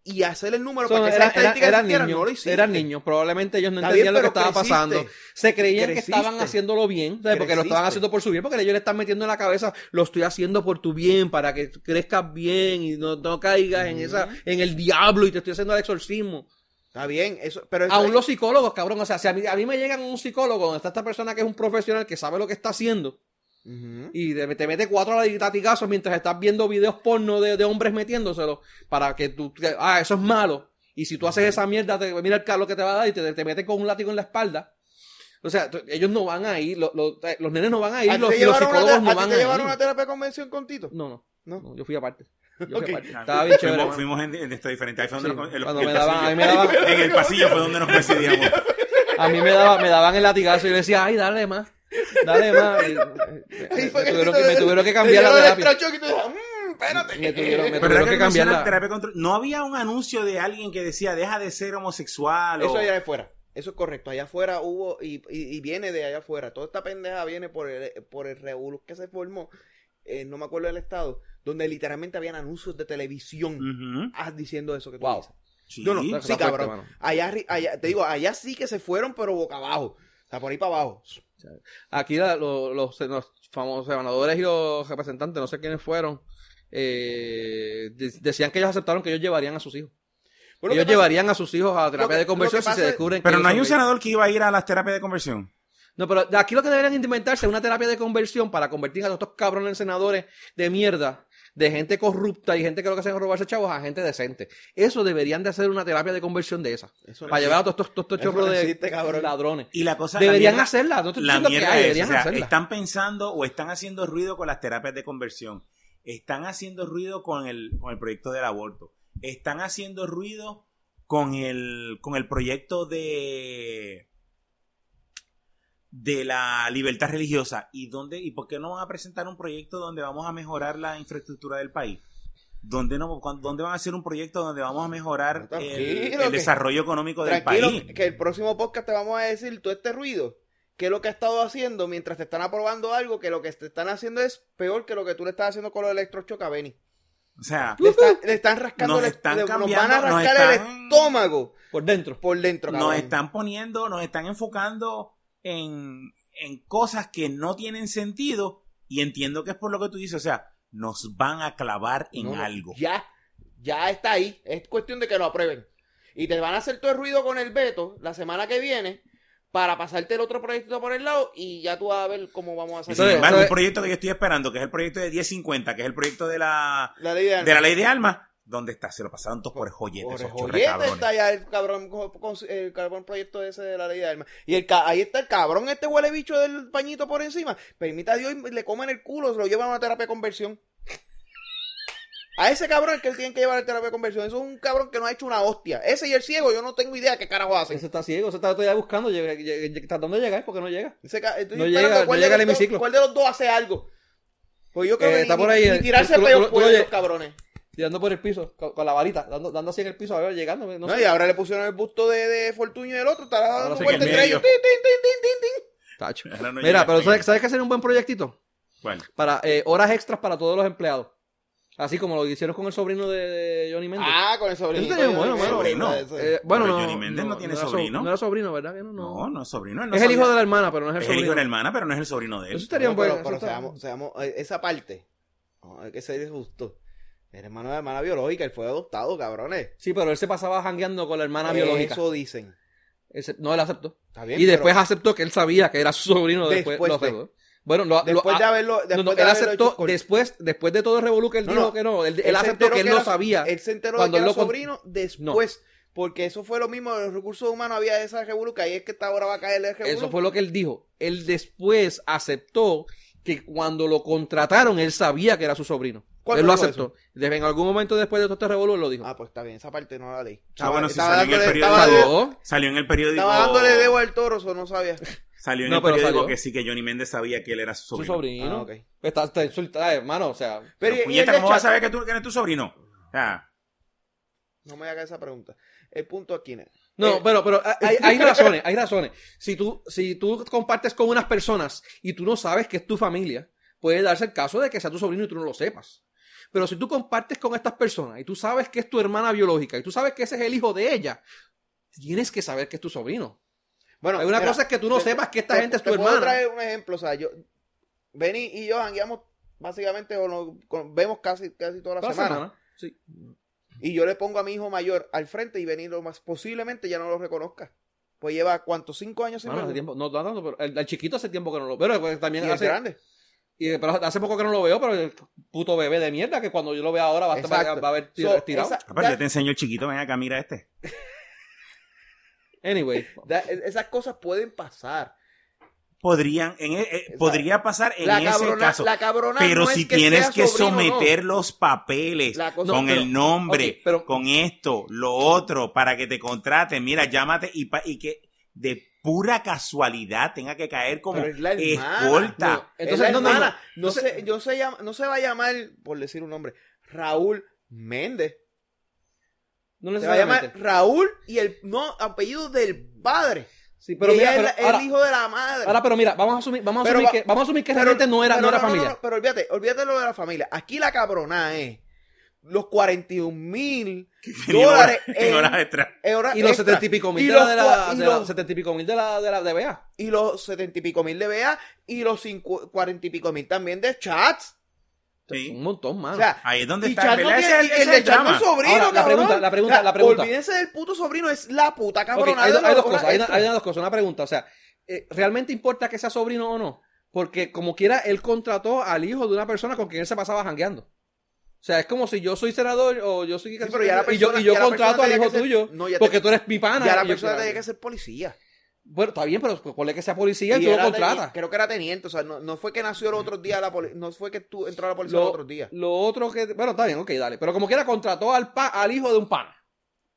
y hacer el número So, para que era- era- eran niños, no lo hiciste. eran niños, probablemente ellos no Está entendían bien, lo que estaba creciste. pasando. Se creían que estaban haciéndolo bien, ¿sabes? porque lo estaban haciendo por su bien, porque ellos le están metiendo en la cabeza, lo estoy haciendo por tu bien, para que crezcas bien y no, no caigas en esa, en el diablo y te estoy haciendo el exorcismo. Está bien, eso, pero eso Aún los psicólogos, cabrón, o sea, si a mí, a mí me llegan un psicólogo donde está esta persona que es un profesional que sabe lo que está haciendo, y te, te mete cuatro latigazos mientras estás viendo videos porno de, de hombres metiéndoselo para que tú, que- ah, eso es malo. Y si tú haces esa mierda, te, mira el calor que te va a dar y te, te mete con un látigo en la espalda. O sea, ellos no van a ir, lo- lo- eh, los nenes no van a ir, ¿A los, te los llevaron una psicólogos te- no a van te a llevaron ir. una terapia convención con Tito? No, no, ¿No? no, yo fui aparte. Estaba bien chévere. fuimos, en, en esto diferente. Ahí fue donde Sí, nos, en el- cuando el me daban- pasillo. a mí me daban- En el pasillo fue donde nos coincidíamos. A mí me, daba, me daban el latigazo y yo decía, ay, dale más, dale más. Y, Ahí me, fue me tuvieron, que, me le- tuvieron que le cambiar la terapia. "Mm, espérate. Me tuvieron, me que que cambiar la... terapia contra- No había un anuncio de alguien que decía, deja de ser homosexual. Eso o... allá afuera. Eso es correcto. Allá afuera hubo, y, y, y viene de allá afuera. Toda esta pendeja viene por el, por el revolú que se formó, eh, no me acuerdo del estado, donde literalmente habían anuncios de televisión ah, diciendo eso que tú Wow. dices. Sí. No, no, sí, cabrón. Allá, te digo, allá sí que se fueron, pero boca abajo. O sea, por ahí para abajo. Aquí la- lo- los, los famosos senadores y los representantes, no sé quiénes fueron, eh, de- decían que ellos aceptaron que ellos llevarían a sus hijos. Bueno, ellos llevarían a sus hijos a terapia que- de conversión si se es- descubren que Pero no hay un senador que iba a ir a las terapias de conversión. No, pero aquí lo que deberían inventarse es una terapia de conversión para convertir a estos cabrones en senadores de mierda, de gente corrupta y gente que lo que hacen es robarse chavos a gente decente. Eso deberían de hacer una terapia de conversión de esa. Eso no para llevar a todos estos, chorros no de existe, ladrones. Y la cosa Deberían la mierda- hacerla, no estoy La que mierda hay, es, deberían o sea, hacerla. están pensando o están haciendo ruido con las terapias de conversión. Están haciendo ruido con el, con el proyecto del aborto. Están haciendo ruido con el, con el proyecto de de la libertad religiosa. ¿Y dónde y por qué no van a presentar un proyecto donde vamos a mejorar la infraestructura del país? ¿Dónde, no, ¿Dónde van a hacer un proyecto donde vamos a mejorar el, que- desarrollo económico del país? que el próximo podcast te vamos a decir todo este ruido. ¿Qué es lo que ha estado haciendo mientras te están aprobando algo? Que lo que te están haciendo es peor que lo que tú le estás haciendo con los electrochoc a Benny. O sea, Le, está- le están rascando, Nos el- están le- nos van a nos rascar están- el estómago Por dentro. por dentro. nos están poniendo, nos están enfocando en, en cosas que no tienen sentido y entiendo que es por lo que tú dices, o sea, nos van a clavar en No, algo. Ya, ya está ahí. Es cuestión de que lo aprueben. Y te van a hacer todo el ruido con el veto la semana que viene para pasarte el otro proyecto por el lado y ya tú vas a ver cómo vamos a hacer sin embargo, un proyecto que yo estoy esperando, que es el proyecto de 1050, que es el proyecto de la, la ley de de la ley de armas, ¿dónde está? Se lo pasaron todos por joyete, Por esos el joyete cabrones. está ya el cabrón, el cabrón proyecto ese de la ley de armas. Y el, ahí está el cabrón, este huele bicho del pañito por encima. Permita a Dios y le comen el culo, se lo llevan a una terapia de conversión. A ese cabrón es que él tiene que llevar a terapia de conversión. Eso es un cabrón que no ha hecho una hostia. Ese y el ciego, yo no tengo idea qué carajo hacen. Ese está ciego, ese está todavía buscando, llega- llega- tratando de llegar porque no llega. Ese ca- estoy No llega- cuál no de llega los al dos- hemiciclo. ¿Cuál de los dos hace algo? Pues yo creo Eh, que está ni, por ahí, ni eh, tirarse peor lle- los cabrones. Tirando por el piso, con, con la varita, dando, dando así en el piso, a ver, llegando. No, No, sé. y ahora le pusieron el busto de, de Fortuño y el otro, estará dando sí que vueltas el entre ellos. Tin, tin, tin, tin, tin, tin. Tacho. No Mira, pero. ¿sabes, ¿sabes qué sería un buen proyectito? Bueno, Para eh, horas extras para todos los empleados. Así como lo hicieron con el sobrino de, Johnny Méndez. Ah, con el sobrino. Eso sería bueno, bueno. Sobrino. Eh, bueno, Pero no, Johnny Méndez no tiene so- sobrino. No era sobrino, ¿verdad? que no? no, no. no es sobrino. es el hijo de la hermana, pero no es el Es el sobrino. hijo de la hermana, pero no es el sobrino de él. Eso estaría No, bueno. pero, pero eso está- seamos, seamos, eh, esa parte, hay que ser justo. El hermano de la hermana biológica, él fue adoptado, cabrones. Sí, pero él se pasaba jangueando con la hermana biológica. Eso dicen. Ese- no, él aceptó. Está bien, y después aceptó que él sabía que era su sobrino. Después, Después lo de- aceptó. Bueno, lo, lo- después de haberlo, después no, no, de él haberlo aceptó con- después, después de todo el revolú que él No, dijo no. que no. Él, aceptó que él era lo su- sabía. Él se enteró cuando de que era sobrino después. Porque eso fue lo mismo de los recursos humanos. Había esa revolú que ahí es que esta ahora va a caer el. Eso fue lo que él dijo. Él después aceptó que cuando lo contrataron, él sabía que era su sobrino. ¿Cuándo Él lo aceptó. Desde en algún momento después de todo este revolú, él lo dijo. Ah, pues está bien. Esa parte no la leí. Ah, bueno, estaba salió en el periódico. estaba- ¿Salió? En el periódico. Estaba dándole dedo al toro, eso no sabía. Salió en No, el pero periódico salió. que sí que Johnny Méndez sabía que él era su Su sobrino. sobrino. Ah, ok. Está, está insultada, hermano. O sea, Pero, Pero, y- y puñeta, ¿cómo vas a saber que tú que eres tu sobrino? O sea, No me hagas esa pregunta. El punto aquí es. No, Eh, pero, pero hay, hay razones, hay razones. Si tú, si tú compartes con unas personas y tú no sabes que es tu familia, puede darse el caso de que sea tu sobrino y tú no lo sepas. Pero si tú compartes con estas personas y tú sabes que es tu hermana biológica y tú sabes que ese es el hijo de ella, tienes que saber que es tu sobrino. Bueno, Hay una mira, cosa es que tú no te- sepas que esta te- gente es te tu puedo hermana. traer un ejemplo, o sea, yo, Benny y yo jangueamos básicamente o nos vemos casi, casi toda la Toda semana. semana, sí. Y yo le pongo a mi hijo mayor al frente y Benny lo más posiblemente ya no lo reconozca. Pues lleva cuántos, cinco años sin Bueno, tiempo, no, no tanto, pero el, el chiquito hace tiempo que no lo. Pero pues, también Y el hace, grande. Y- pero hace poco que no lo veo, pero el puto bebé de mierda que cuando yo lo vea ahora va a, estar- va a haber So, tirado. esa- pero yo te enseño el chiquito, ven acá, mira este. Anyway, da- esas cosas pueden pasar. Podrían, en, e- eh, Esa- podría pasar en la ese cabrona, caso. la cabrona Pero no es si que tienes que no. someter los papeles cosa- con No, pero- el nombre, pero- con esto, lo otro, para que te contraten, mira, llámate y, pa- y que de pura casualidad tenga que caer como es escolta. No, Entonces, no, no, hermana, no. no, No se, yo se llama, no se va a llamar, por decir un nombre, Raúl Méndez. no Se va a llamar. Raúl y el no apellido del padre. Sí, pero Y mira, ella pero es ahora, el hijo de la madre. ahora, pero mira, vamos a asumir, vamos a Pero asumir, que, vamos a asumir que Pero- realmente no era, no era no, familia. no, pero olvídate, olvídate lo de la familia. Aquí la cabrona es los 41 mil dólares en en, horas extras. en horas y los extra. setenta y pico mil Y de la, los de la, y de la- los- setenta y pico mil de la, de la de BA. y los setenta y pico mil de BA y los cincu- cuarenta y pico mil también de chats. Sí. Un montón, mano. O sea, Ahí es donde está, no tiene- el- el de es el Chat no drama. es sobrino, Ahora, la cabrón. pregunta- la pregunta- O sea, la pregunta. Olvídense del puto sobrino, es la puta Ok, cabrona. hay, dos cosas, hay, una- dos cosas. Una pregunta, o sea, eh, ¿realmente importa que sea sobrino o no? Porque como quiera, él contrató al hijo de una persona con quien él se pasaba jangueando. O sea, es como si yo soy senador o yo soy... Sí, pero ya la y yo, persona- y yo ya la contrato al hijo ser- tuyo No, porque te- tú eres mi pana. Ya la y yo persona tenía que ser policía. Bueno, está bien, pero ponle que sea policía y, Y tú lo contratas. Creo que era teniente, o sea, no, no fue que nació los otros días la policía, no fue que tú entró a la policía Lo, los otros días. lo otro que... Bueno, está bien, ok, dale. Pero como quiera, contrató al, pa, al hijo de un pana.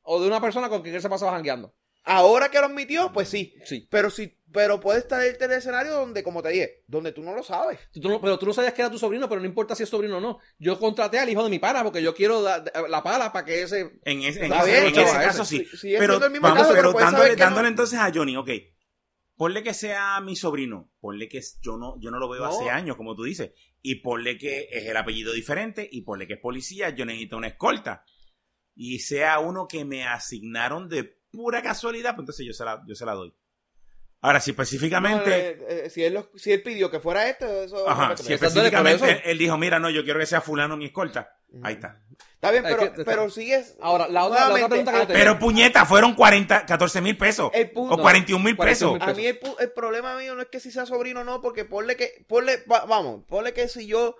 O de una persona con quien él se pasaba jangueando. Ahora que lo admitió, pues sí. Sí. Pero sí, pero puede estar el escenario donde, como te dije, donde tú no lo sabes. Tú no- pero tú no sabías que era tu sobrino, pero no importa si es sobrino o no. Yo contraté al hijo de mi pana porque yo quiero da- da- la pala para que ese... En, ese- en ese, en ese caso sí. si- sigue pero siendo el mismo vamos, caso, pero dándole, no. dándole entonces a Johnny, ok. Ponle que sea mi sobrino. Ponle que yo no, yo no lo veo No. hace años, como tú dices. Y ponle que es el apellido diferente. Y ponle que es policía. Yo necesito una escolta. Y sea uno que me asignaron de pura casualidad, pues entonces yo se la, yo se la doy. Ahora, si específicamente. No, eh, eh, si, él lo- si él pidió que fuera este, eso Ajá, si específicamente él, él dijo, mira, no, yo quiero que sea fulano mi escolta. Ahí está. Está bien, pero, que- pero sigues. Ahora, la otra- la otra nuevamente, pregunta que yo te- Pero puñeta, fueron 40, 14 mil pesos. El punto- o 41 mil 41 pesos. A mí el, pu- el problema mío no es que si sea sobrino o no, porque ponle que, ponle, va- vamos, ponle que si yo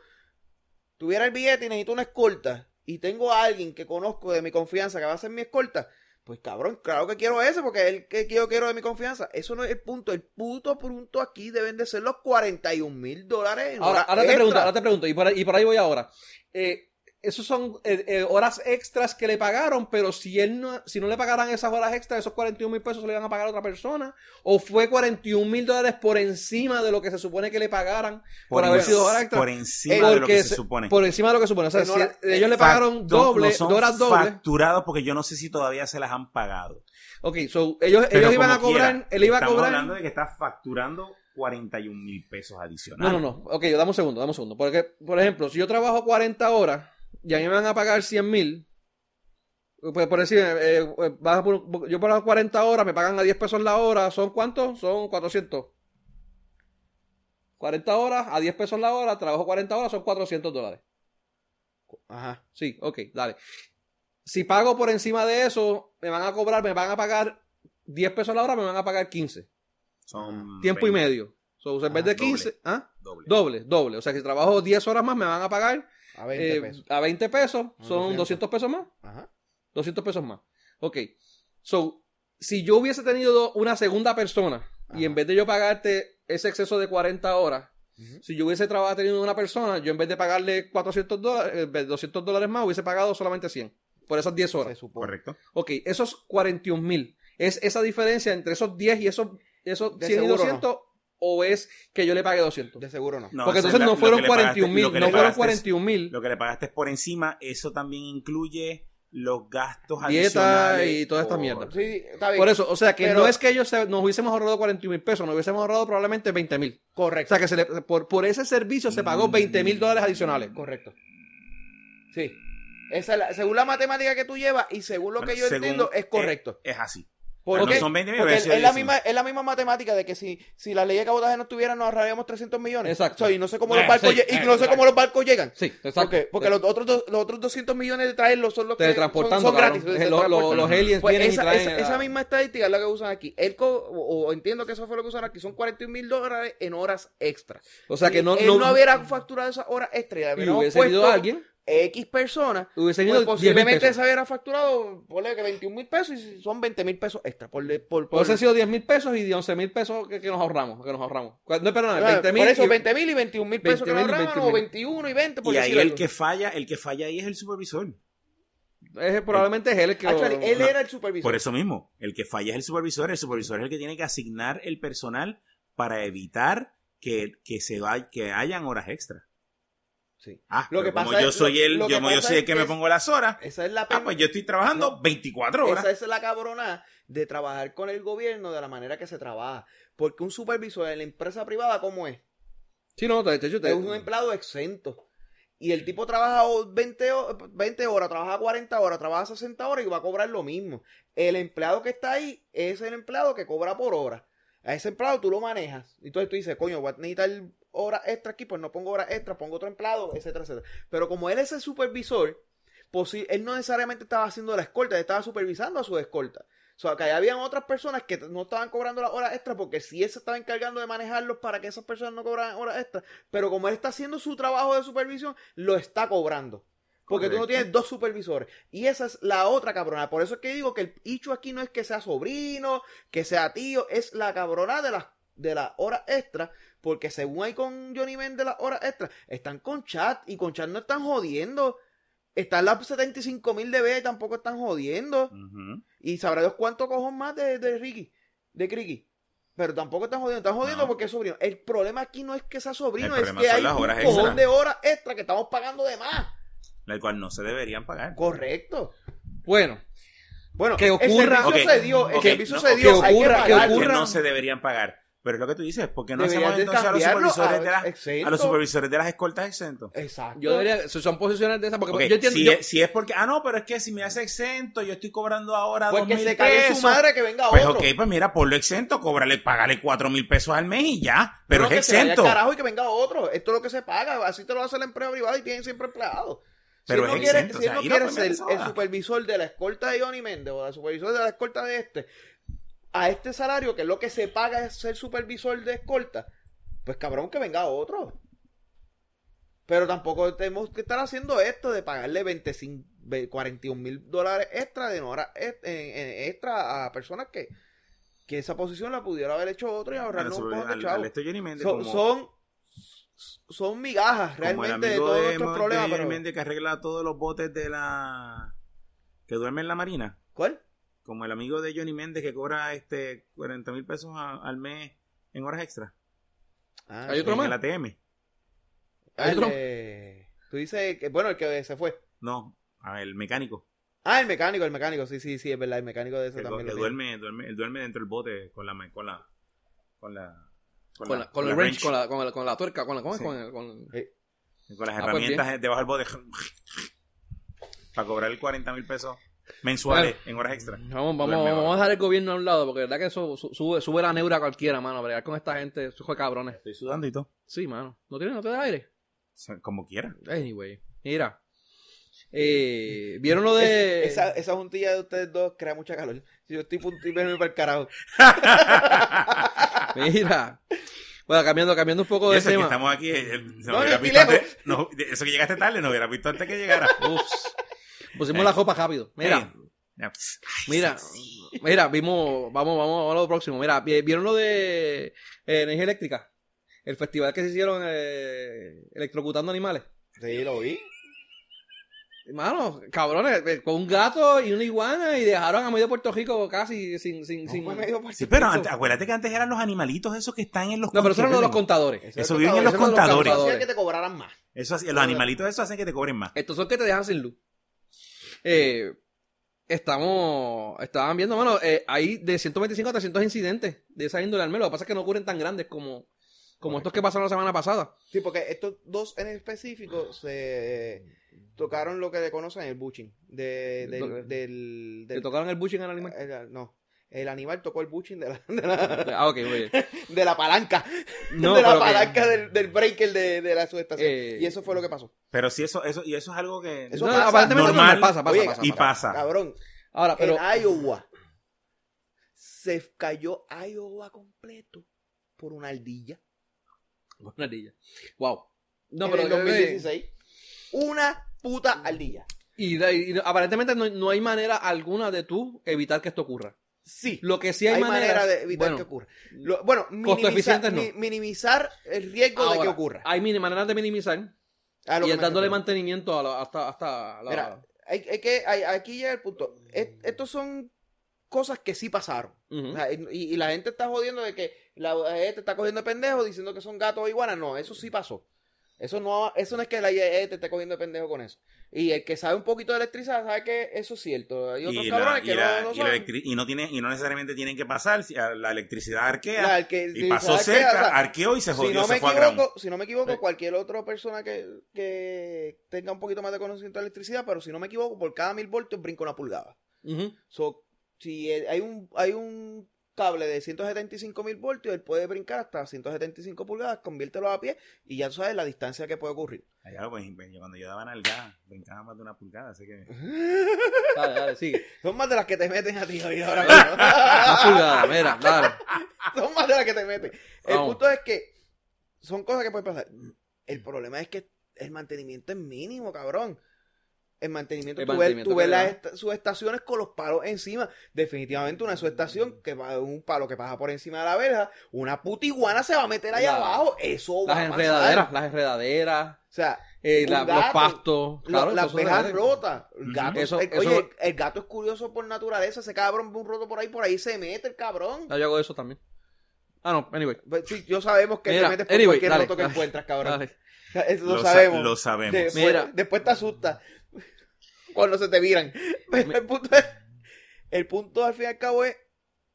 tuviera el billete y necesito una escolta y tengo a alguien que conozco de mi confianza que va a ser mi escolta, pues cabrón, claro que quiero ese porque es el que yo quiero de mi confianza. Eso no es el punto. El puto punto aquí deben de ser los 41 mil dólares. en Ahora, hora ahora te pregunto, ahora te pregunto, y por ahí, y por ahí voy ahora. Eh, esos son eh, eh, horas extras que le pagaron, pero si él no, si no le pagaran esas horas extras, esos 41 mil pesos se le iban a pagar a otra persona, o fue 41 mil dólares por encima de lo que se supone que le pagaran por, haber sido horas extras. por encima de lo que se se- supone. Por encima de lo que supone. O sea, En si hora- ellos le pagaron no- doble, no son horas dobles. facturados porque yo no sé si todavía se las han pagado. Ok, so ellos, Pero ellos iban a cobrar, quiera, él iba a estamos cobrar. hablando de que está facturando 41 mil pesos No, adicionales. no, no. Ok, dame un segundo, dame un segundo. Porque, por ejemplo, si yo trabajo 40 horas y a mí me van a pagar 100 mil, pues por decir, eh, eh, vas a por- yo por las 40 horas me pagan a 10 pesos la hora, ¿son cuántos? Son 400. 40 horas a 10 pesos la hora, trabajo 40 horas, son 400 dólares. Ajá. Sí, ok, dale. Si pago por encima de eso, me van a cobrar, me van a pagar 10 pesos la hora, me van a pagar 15. Son Tiempo y 20, medio. So, en vez de 15, ¿ah? doble. Doble, doble. O sea, que si trabajo 10 horas más, me van a pagar A 20 eh, pesos. a 20 pesos. Son 200. 200 pesos más. Ajá. 200 pesos más. Ok. So, si yo hubiese tenido una segunda persona y Ajá. en vez de yo pagarte ese exceso de 40 horas, Ujú. si yo hubiese trabajado teniendo una persona, yo en vez de pagarle 400 dólares, eh, 200 dólares más, hubiese pagado solamente 100 por esas 10 horas. Se supone. Correcto. Ok, esos 41 mil. ¿Es esa diferencia entre esos 10 y esos, esos De 100 y seguro 200? ¿O es que yo le pague 200? De seguro no. No, Porque entonces la- no fueron que le pagaste- 41 mil, lo que no le fueron pagaste es- 41 mil. Lo que le pagaste es por encima, eso también incluye los gastos Dieta adicionales. y toda esta por- mierda. Sí, está bien. Por eso, o sea que Pero- no es que ellos se- nos hubiésemos ahorrado 41 mil pesos, nos hubiésemos ahorrado probablemente 20 mil. O Correcto. sea que se le- por, por ese servicio se pagó Mm. 20 mil dólares adicionales. Correcto. Sí. Esa es la- según la matemática que tú llevas y según lo Bueno, que yo según- entiendo, es correcto. Es, es así. ¿Por no qué? son 20 mil, Porque hubiera es, es la 19. misma, es la misma matemática de que si, si la ley de cabotaje no estuviera, nos ahorraríamos 300 millones. Exacto. O sea, y no sé cómo Eh, los barcos, sí, y eh, no sé cómo los barcos llegan. Sí, exacto. Porque, porque los, otros dos- los otros 200 millones de traerlos son los que son, gratis. Eh, lo- lo- teletransportan. los aliens Pues vienen y esa, traen esa, misma estadística es la que usan aquí. Co- o, o entiendo que eso fue lo que usaron aquí. Son 41 mil dólares en horas extra. O sea que no, él no, no, hubiera facturado esas horas extra y y hubiese ido puesto a alguien, X personas. Pues ido 10 mil posiblemente se hubiera facturado, ponle que 21 mil pesos y son 20 mil pesos extra. Por, por, por, Hubiese sido 10 mil pesos y 11 mil pesos que, que nos ahorramos. Que nos ahorramos. No, perdón, Ah, 20 mil. por eso, y- 20 mil y 21 mil pesos que 20.000 nos 21.000. o 21 y 20, por Y ahí el que falla, el que falla ahí es el supervisor. es- probablemente es él el que. Actually, él no, era el supervisor. Por eso mismo, el que falla es el supervisor. El supervisor es el que tiene que asignar el personal para evitar que, que se va, que hayan horas extra. Sí. Ah, Lo que como pasa yo es- soy el, lo yo, soy el que que me pongo las horas. Esa es la Ah, pues yo estoy trabajando No. 24 horas. Esa es la cabrona de trabajar con el gobierno de la manera que se trabaja. Porque un supervisor en la empresa privada, ¿cómo es? Sí, no, de hecho, te- Es un empleado exento. Y el tipo trabaja o- 20, ho- 20 horas, trabaja 40 horas, trabaja 60 horas y va a cobrar lo mismo. El empleado que está ahí es el empleado que cobra por hora. A ese empleado tú lo manejas. Y entonces tú dices, coño, voy a necesitar horas extra aquí, pues no pongo horas extra, pongo otro empleado, etcétera, etcétera. Pero como él es el supervisor, pues él no necesariamente estaba haciendo la escolta, él estaba supervisando a su escolta. O sea, que ahí habían otras personas que no estaban cobrando las horas extras porque sí él se estaba encargando de manejarlos para que esas personas no cobraran horas extras. Pero como él está haciendo su trabajo de supervisión, lo está cobrando. Porque tú no tienes dos supervisores. Y esa es la otra cabrona. Por eso es que digo que el Ichu aquí no es que sea sobrino, que sea tío, es la cabrona de las de las horas extras. Porque según hay con Johnny Men de las horas extras, están con chat y con chat no están jodiendo. Están las 75 mil de B y tampoco están jodiendo. Y sabrá Dios cuánto cojón más de, de Ricky, de Criqui. Pero tampoco están jodiendo, están jodiendo No. porque es sobrino. El problema aquí no es que sea sobrino, El es que son hay las un horas cojón extra. de horas extra que estamos pagando de más. La cual no se deberían pagar. Correcto. Bueno, Bueno, Que el ocurra- servicio Ok, se dio, el servicio no, se dio, que hay ocurra- que pagarlo. que ocurra- no se deberían pagar. Pero es lo que tú dices, ¿por qué no Deberían hacemos entonces a los supervisores a de las exento. a los supervisores de las escoltas exentos? Exacto. yo debería. si Son posiciones de esas. Porque Ok, yo entiendo. si, yo- es, si es porque, ah, no, pero es que si me hace exento, yo estoy cobrando ahora pues dos que mil se cague pesos. su madre que venga Pues otro. ok, pues mira, ponlo exento, cóbrale, págale cuatro mil pesos al mes y ya. Pero No, es que se vaya exento. carajo y que venga otro. Esto es lo que se paga. Así te lo hace la empresa privada y tienen siempre empleados. Si Pero él no quiere, exento, si él o sea, no quiere ser el soda. supervisor de la escolta de Johnny Méndez o el supervisor de la escolta de este, a este salario, que es lo que se paga es ser supervisor de escolta, pues cabrón que venga otro. Pero tampoco tenemos que estar haciendo esto de pagarle 25, ve- 41 mil dólares extra de hora extra a personas que, que esa posición la pudiera haber hecho otro y ahorrarnos un poco de chavos. Méndez, Son, como- son son migajas realmente de todos de, nuestros Mo- problemas. de pero- que arregla todos los botes de la... que duerme en la marina. ¿Cuál? Como el amigo de Johnny Méndez que cobra este 40 mil pesos a- al mes en horas extra. Ah, Hay otro en más? el ATM. Ah, el otro? Tú dices que, bueno, el que se fue. No, a ver, el mecánico. Ah, el mecánico, el mecánico, sí, sí, sí, es verdad, el mecánico de ese Que, también. que lo duerme, duerme, él duerme dentro del bote con la... con la... con la... Con, la, con la el wrench, con la, con, la, con la tuerca, con la, ¿cómo es? Sí. Con el- con- con las Ah, pues herramientas debajo del bote. para cobrar el 40 mil pesos mensuales en horas extra. Vamos, vamos, vamos a dejar el gobierno a un lado, porque la verdad que eso su- sube, sube la neura a cualquiera, mano. Bregar con esta gente, eso fue cabrones. Estoy sudando y todo. Sí, mano. ¿No tiene, no te da aire? Como quiera. Anyway, mira. Eh, ¿Vieron lo de...? Es- esa, esa juntilla de ustedes dos crea mucha calor. Si yo estoy verme para el carajo. Mira. Bueno, cambiando, cambiando un poco de eso es que tema. estamos aquí. eh, eh, No, lejos. no, eso que llegaste tarde, no hubiera visto antes que llegara. Ups. Pusimos la copa rápido. Mira, mira, mira, vimos, vamos, vamos, vamos a lo próximo. Mira, vi- ¿vieron lo de eh, energía eléctrica? El festival que se hicieron eh, electrocutando animales. Sí, lo vi. Hermano, cabrones, eh, con un gato y una iguana y dejaron a medio Puerto Rico casi sin... sin, sin... No medio Sí, pero antes- acuérdate que antes eran los animalitos esos que están en los No, pero eso eran los contadores. contadores. Eso viven en los Eso contadores. Eso hacía que te cobraran más. Eso, los animalitos esos hacen que te cobren más. Estos son que te dejan sin luz. Eh, estamos, estaban viendo, mano, eh, hay de 125 a 300 incidentes de esa índole al menos. Lo que pasa es que no ocurren tan grandes como, como estos que pasaron la semana pasada. Sí, porque estos dos en específico se tocaron lo que le conocen el buching. De, del, del, ¿Te tocaron el bushing al animal? el- no, el animal tocó el buching de la, de la, Ah, ok, oye. de la palanca. No, de la que- palanca del, del breaker de, de la subestación. Eh, y eso fue lo que pasó. Pero sí, eso, eso, y eso es algo que. Eso No, pasa. aparentemente no, Normal. pasa, pasa, Oye, pasa, y pasa. Cabrón, Ahora, pero... en Iowa se cayó Iowa completo por una ardilla. Una ardilla. Wow. No, en pero... el 2016. Una puta ardilla. Y aparentemente no, no hay manera alguna de tú evitar que esto ocurra. Sí. Lo que sí hay, hay manera de evitar bueno, que ocurra. Lo- bueno, minimizar, no. mi- minimizar el riesgo de que ocurra. Hay maneras de minimizar A lo y dándole mantenimiento a la- hasta, hasta la... Mira, hay, hay que, hay- aquí llega el punto. Es- estos son cosas que sí pasaron. Ujú. O sea, y, y la gente está jodiendo de que la gente está cogiendo de pendejo diciendo que son gatos o iguanas. No, eso sí pasó. Eso no, eso no es que la IAE te esté cogiendo de pendejo con eso. Y el que sabe un poquito de electricidad sabe que eso es cierto. Hay otros Y, cabrones la- que y la- no, no y saben. no tiene, y no necesariamente tienen que pasar. La electricidad arquea. La- y pasó cerca, O sea, arqueó y se jodió, si no me si no me equivoco, Sí. cualquier otra persona que, que tenga un poquito más de conocimiento de electricidad, pero si no me equivoco, por cada mil voltios brinca una pulgada. So, si hay un, hay un cable de 175 mil voltios, él puede brincar hasta 175 pulgadas, conviértelo a pie y ya tú sabes la distancia que puede ocurrir. Allá, pues, pues, yo cuando yo daba nalgada, brincaba más de una pulgada, así que... Dale, dale, sigue. Son más de las que te meten a ti hoy ahora Más mismo. pulgada, mira, dale. Son más de las que te meten. El Vamos. punto es que son cosas que pueden pasar. El problema es que el mantenimiento es mínimo, cabrón. El mantenimiento, El tú mantenimiento tú ves las da. esta- subestaciones con los palos encima. Definitivamente una subestación que va un palo que pasa por encima de la verja, una puta iguana se va a meter ahí La- abajo. Eso va Las a pasar. enredaderas, las enredaderas, O sea, eh, los pastos. lo- Claro, las vejas rotas. El gato, Eso- el- eso- oye, el, el gato es curioso por naturaleza. Ese cabrón ve un roto por ahí, por ahí se mete el cabrón. Yo hago eso también. Ah, no, anyway. Pues sí, yo sabemos que Mira, te metes por anyway, cualquier dale, roto que dale, encuentras, cabrón. Dale. Eso lo, Lo sa- sabemos. lo sabemos. Después, Mira. después te asusta cuando se te viran. Pero el punto es, el punto al fin y al cabo es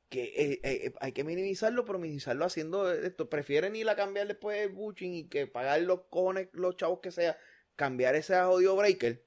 que eh, eh, hay que minimizarlo, pero minimizarlo haciendo esto. Prefieren ir a cambiar después el buching y que pagar los cojones, los chavos que sea, cambiar ese jodido breaker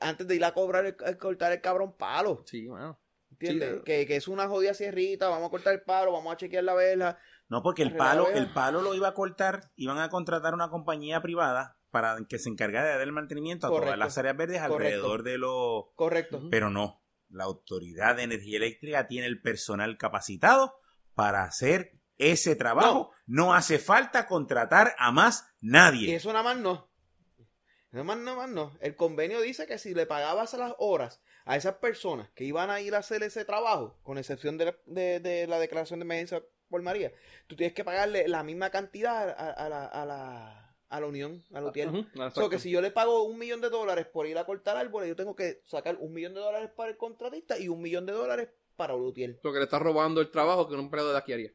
antes de ir a cobrar el, a cortar el cabrón palo. Sí, bueno. ¿Entiendes? Sí, eh. que, que es una jodida sierrita, vamos a cortar el palo, vamos a chequear la vela. No, porque el palo, el palo lo iba a cortar, iban a contratar una compañía privada para que se encargara de dar el mantenimiento a Correcto. todas las áreas verdes Correcto. alrededor de los... Correcto. Pero no, la Autoridad de Energía Eléctrica tiene el personal capacitado para hacer ese trabajo. No, hace falta contratar a más Y nadie. eso nada más no. Nada más, nada más no. El convenio dice que si le pagabas las horas a esas personas que iban a ir a hacer ese trabajo, con excepción de la, de, de la declaración de emergencia por María, tú tienes que pagarle la misma cantidad a, a la, a la, a la unión, hotel. Ujú, O sea, exacto. que si yo le pago un millón de dólares por ir a cortar árboles, yo tengo que sacar un millón de dólares para el contratista y un millón de dólares para Lutiel. Porque le está robando el trabajo que un empleado de aquí haría.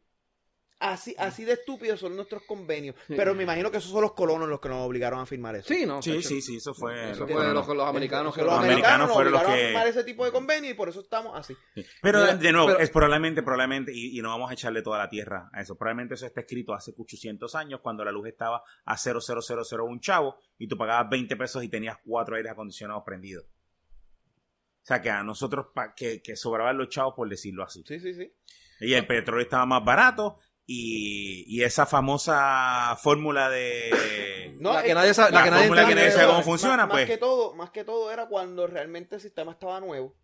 Así, así de estúpidos son nuestros convenios. Pero me imagino que esos son los colonos los que nos obligaron a firmar eso. Sí, no. Sí, sí, sí, eso fue. Eso fue los, los americanos que los los lo- americanos americanos nos fueron los obligaron que- a firmar ese tipo de convenio y por eso estamos así. Pero Mira, de nuevo, pero- es probablemente, probablemente, y, y no vamos a echarle toda la tierra a eso. Probablemente eso está escrito hace 800 años cuando la luz estaba a 0,0001 chavo y tú pagabas 20 pesos y tenías cuatro aires acondicionados prendidos. O sea que a nosotros pa- que, que sobraban los chavos por decirlo así. Sí, sí, sí. Y el petróleo estaba más barato y, y esa famosa fórmula de... No, La que nadie sabe- la la que nadie fórmula que nadie sabe cómo más- funciona, más, pues. que todo, más que todo era cuando realmente el sistema estaba nuevo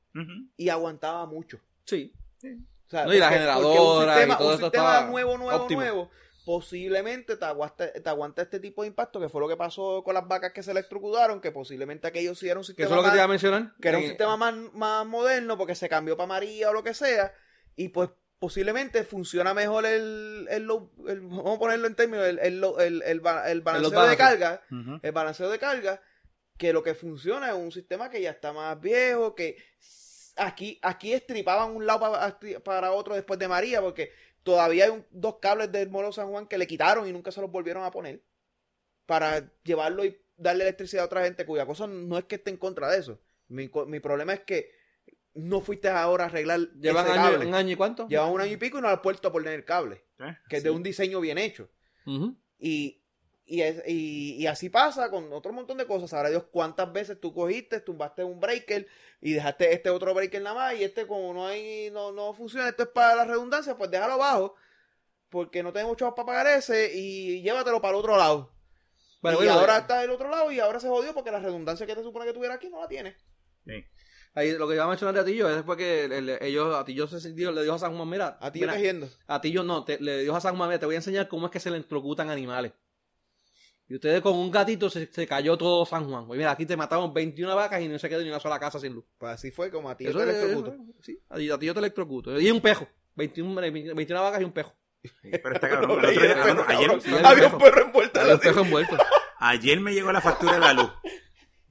y aguantaba mucho. Sí. O sea, No, y la porque- generadora porque un sistema, y todo un esto sistema estaba nuevo, nuevo, óptimo. nuevo, posiblemente te aguanta, te aguanta este tipo de impacto, que fue lo que pasó con las vacas que se electrocutaron, que posiblemente aquello sí era un Que sistema eso es lo que más- te iba a mencionar. que era un Eh, sistema más, más moderno porque se cambió para María o lo que sea, y pues posiblemente funciona mejor el, el, low- el- vamos a ponerlo en términos, el, el, el, el ba- el balanceo de carga, el balanceo de carga, que lo que funciona es un sistema que ya está más viejo, que aquí, aquí estripaban un lado para, para otro después de María, porque todavía hay un- dos cables del Molo San Juan que le quitaron y nunca se los volvieron a poner para llevarlo y darle electricidad a otra gente, cuya cosa no es que esté en contra de eso. Mi, mi problema es que no fuiste ahora a arreglar Llevan ese año- cable. un año y cuánto. Llevan un año y pico y no has puesto a poner el cable, Eh, que es sí. de un diseño bien hecho. Y, y, es- y, y así pasa con otro montón de cosas. Sabrá Dios cuántas veces tú cogiste, tumbaste un breaker y dejaste este otro breaker nada más y este como no hay, no, no funciona, esto es para la redundancia, pues déjalo abajo porque no tenemos chavos para pagar ese y llévatelo para el otro lado. Bueno, y bueno, ahora eh, está del otro lado y ahora se jodió porque la redundancia que te supone que tuviera aquí no la tiene. Sí. Ahí lo que iba a mencionar de Atillo es fue que el- el- ellos, Atillo se sintió- le dijo a San Juan, mira, A ti mira, tejiendo. Atillo no, te- le dijo a San Juan, mira, te voy a enseñar cómo es que se le electrocutan animales. Y ustedes con un gatito se, se cayó todo San Juan. Pues mira, aquí te mataron 21 vacas y no se quedó ni una sola casa sin luz. Pues así fue como a ti Eso te es- electrocuto. Sí, a ti yo te electrocuto. Y un pejo. 21, 21 vacas y un pejo. Pero está cabrón. Ayer, ayer- había un perro envuelto en Había un pejo envuelto. ayer me llegó la factura de la luz.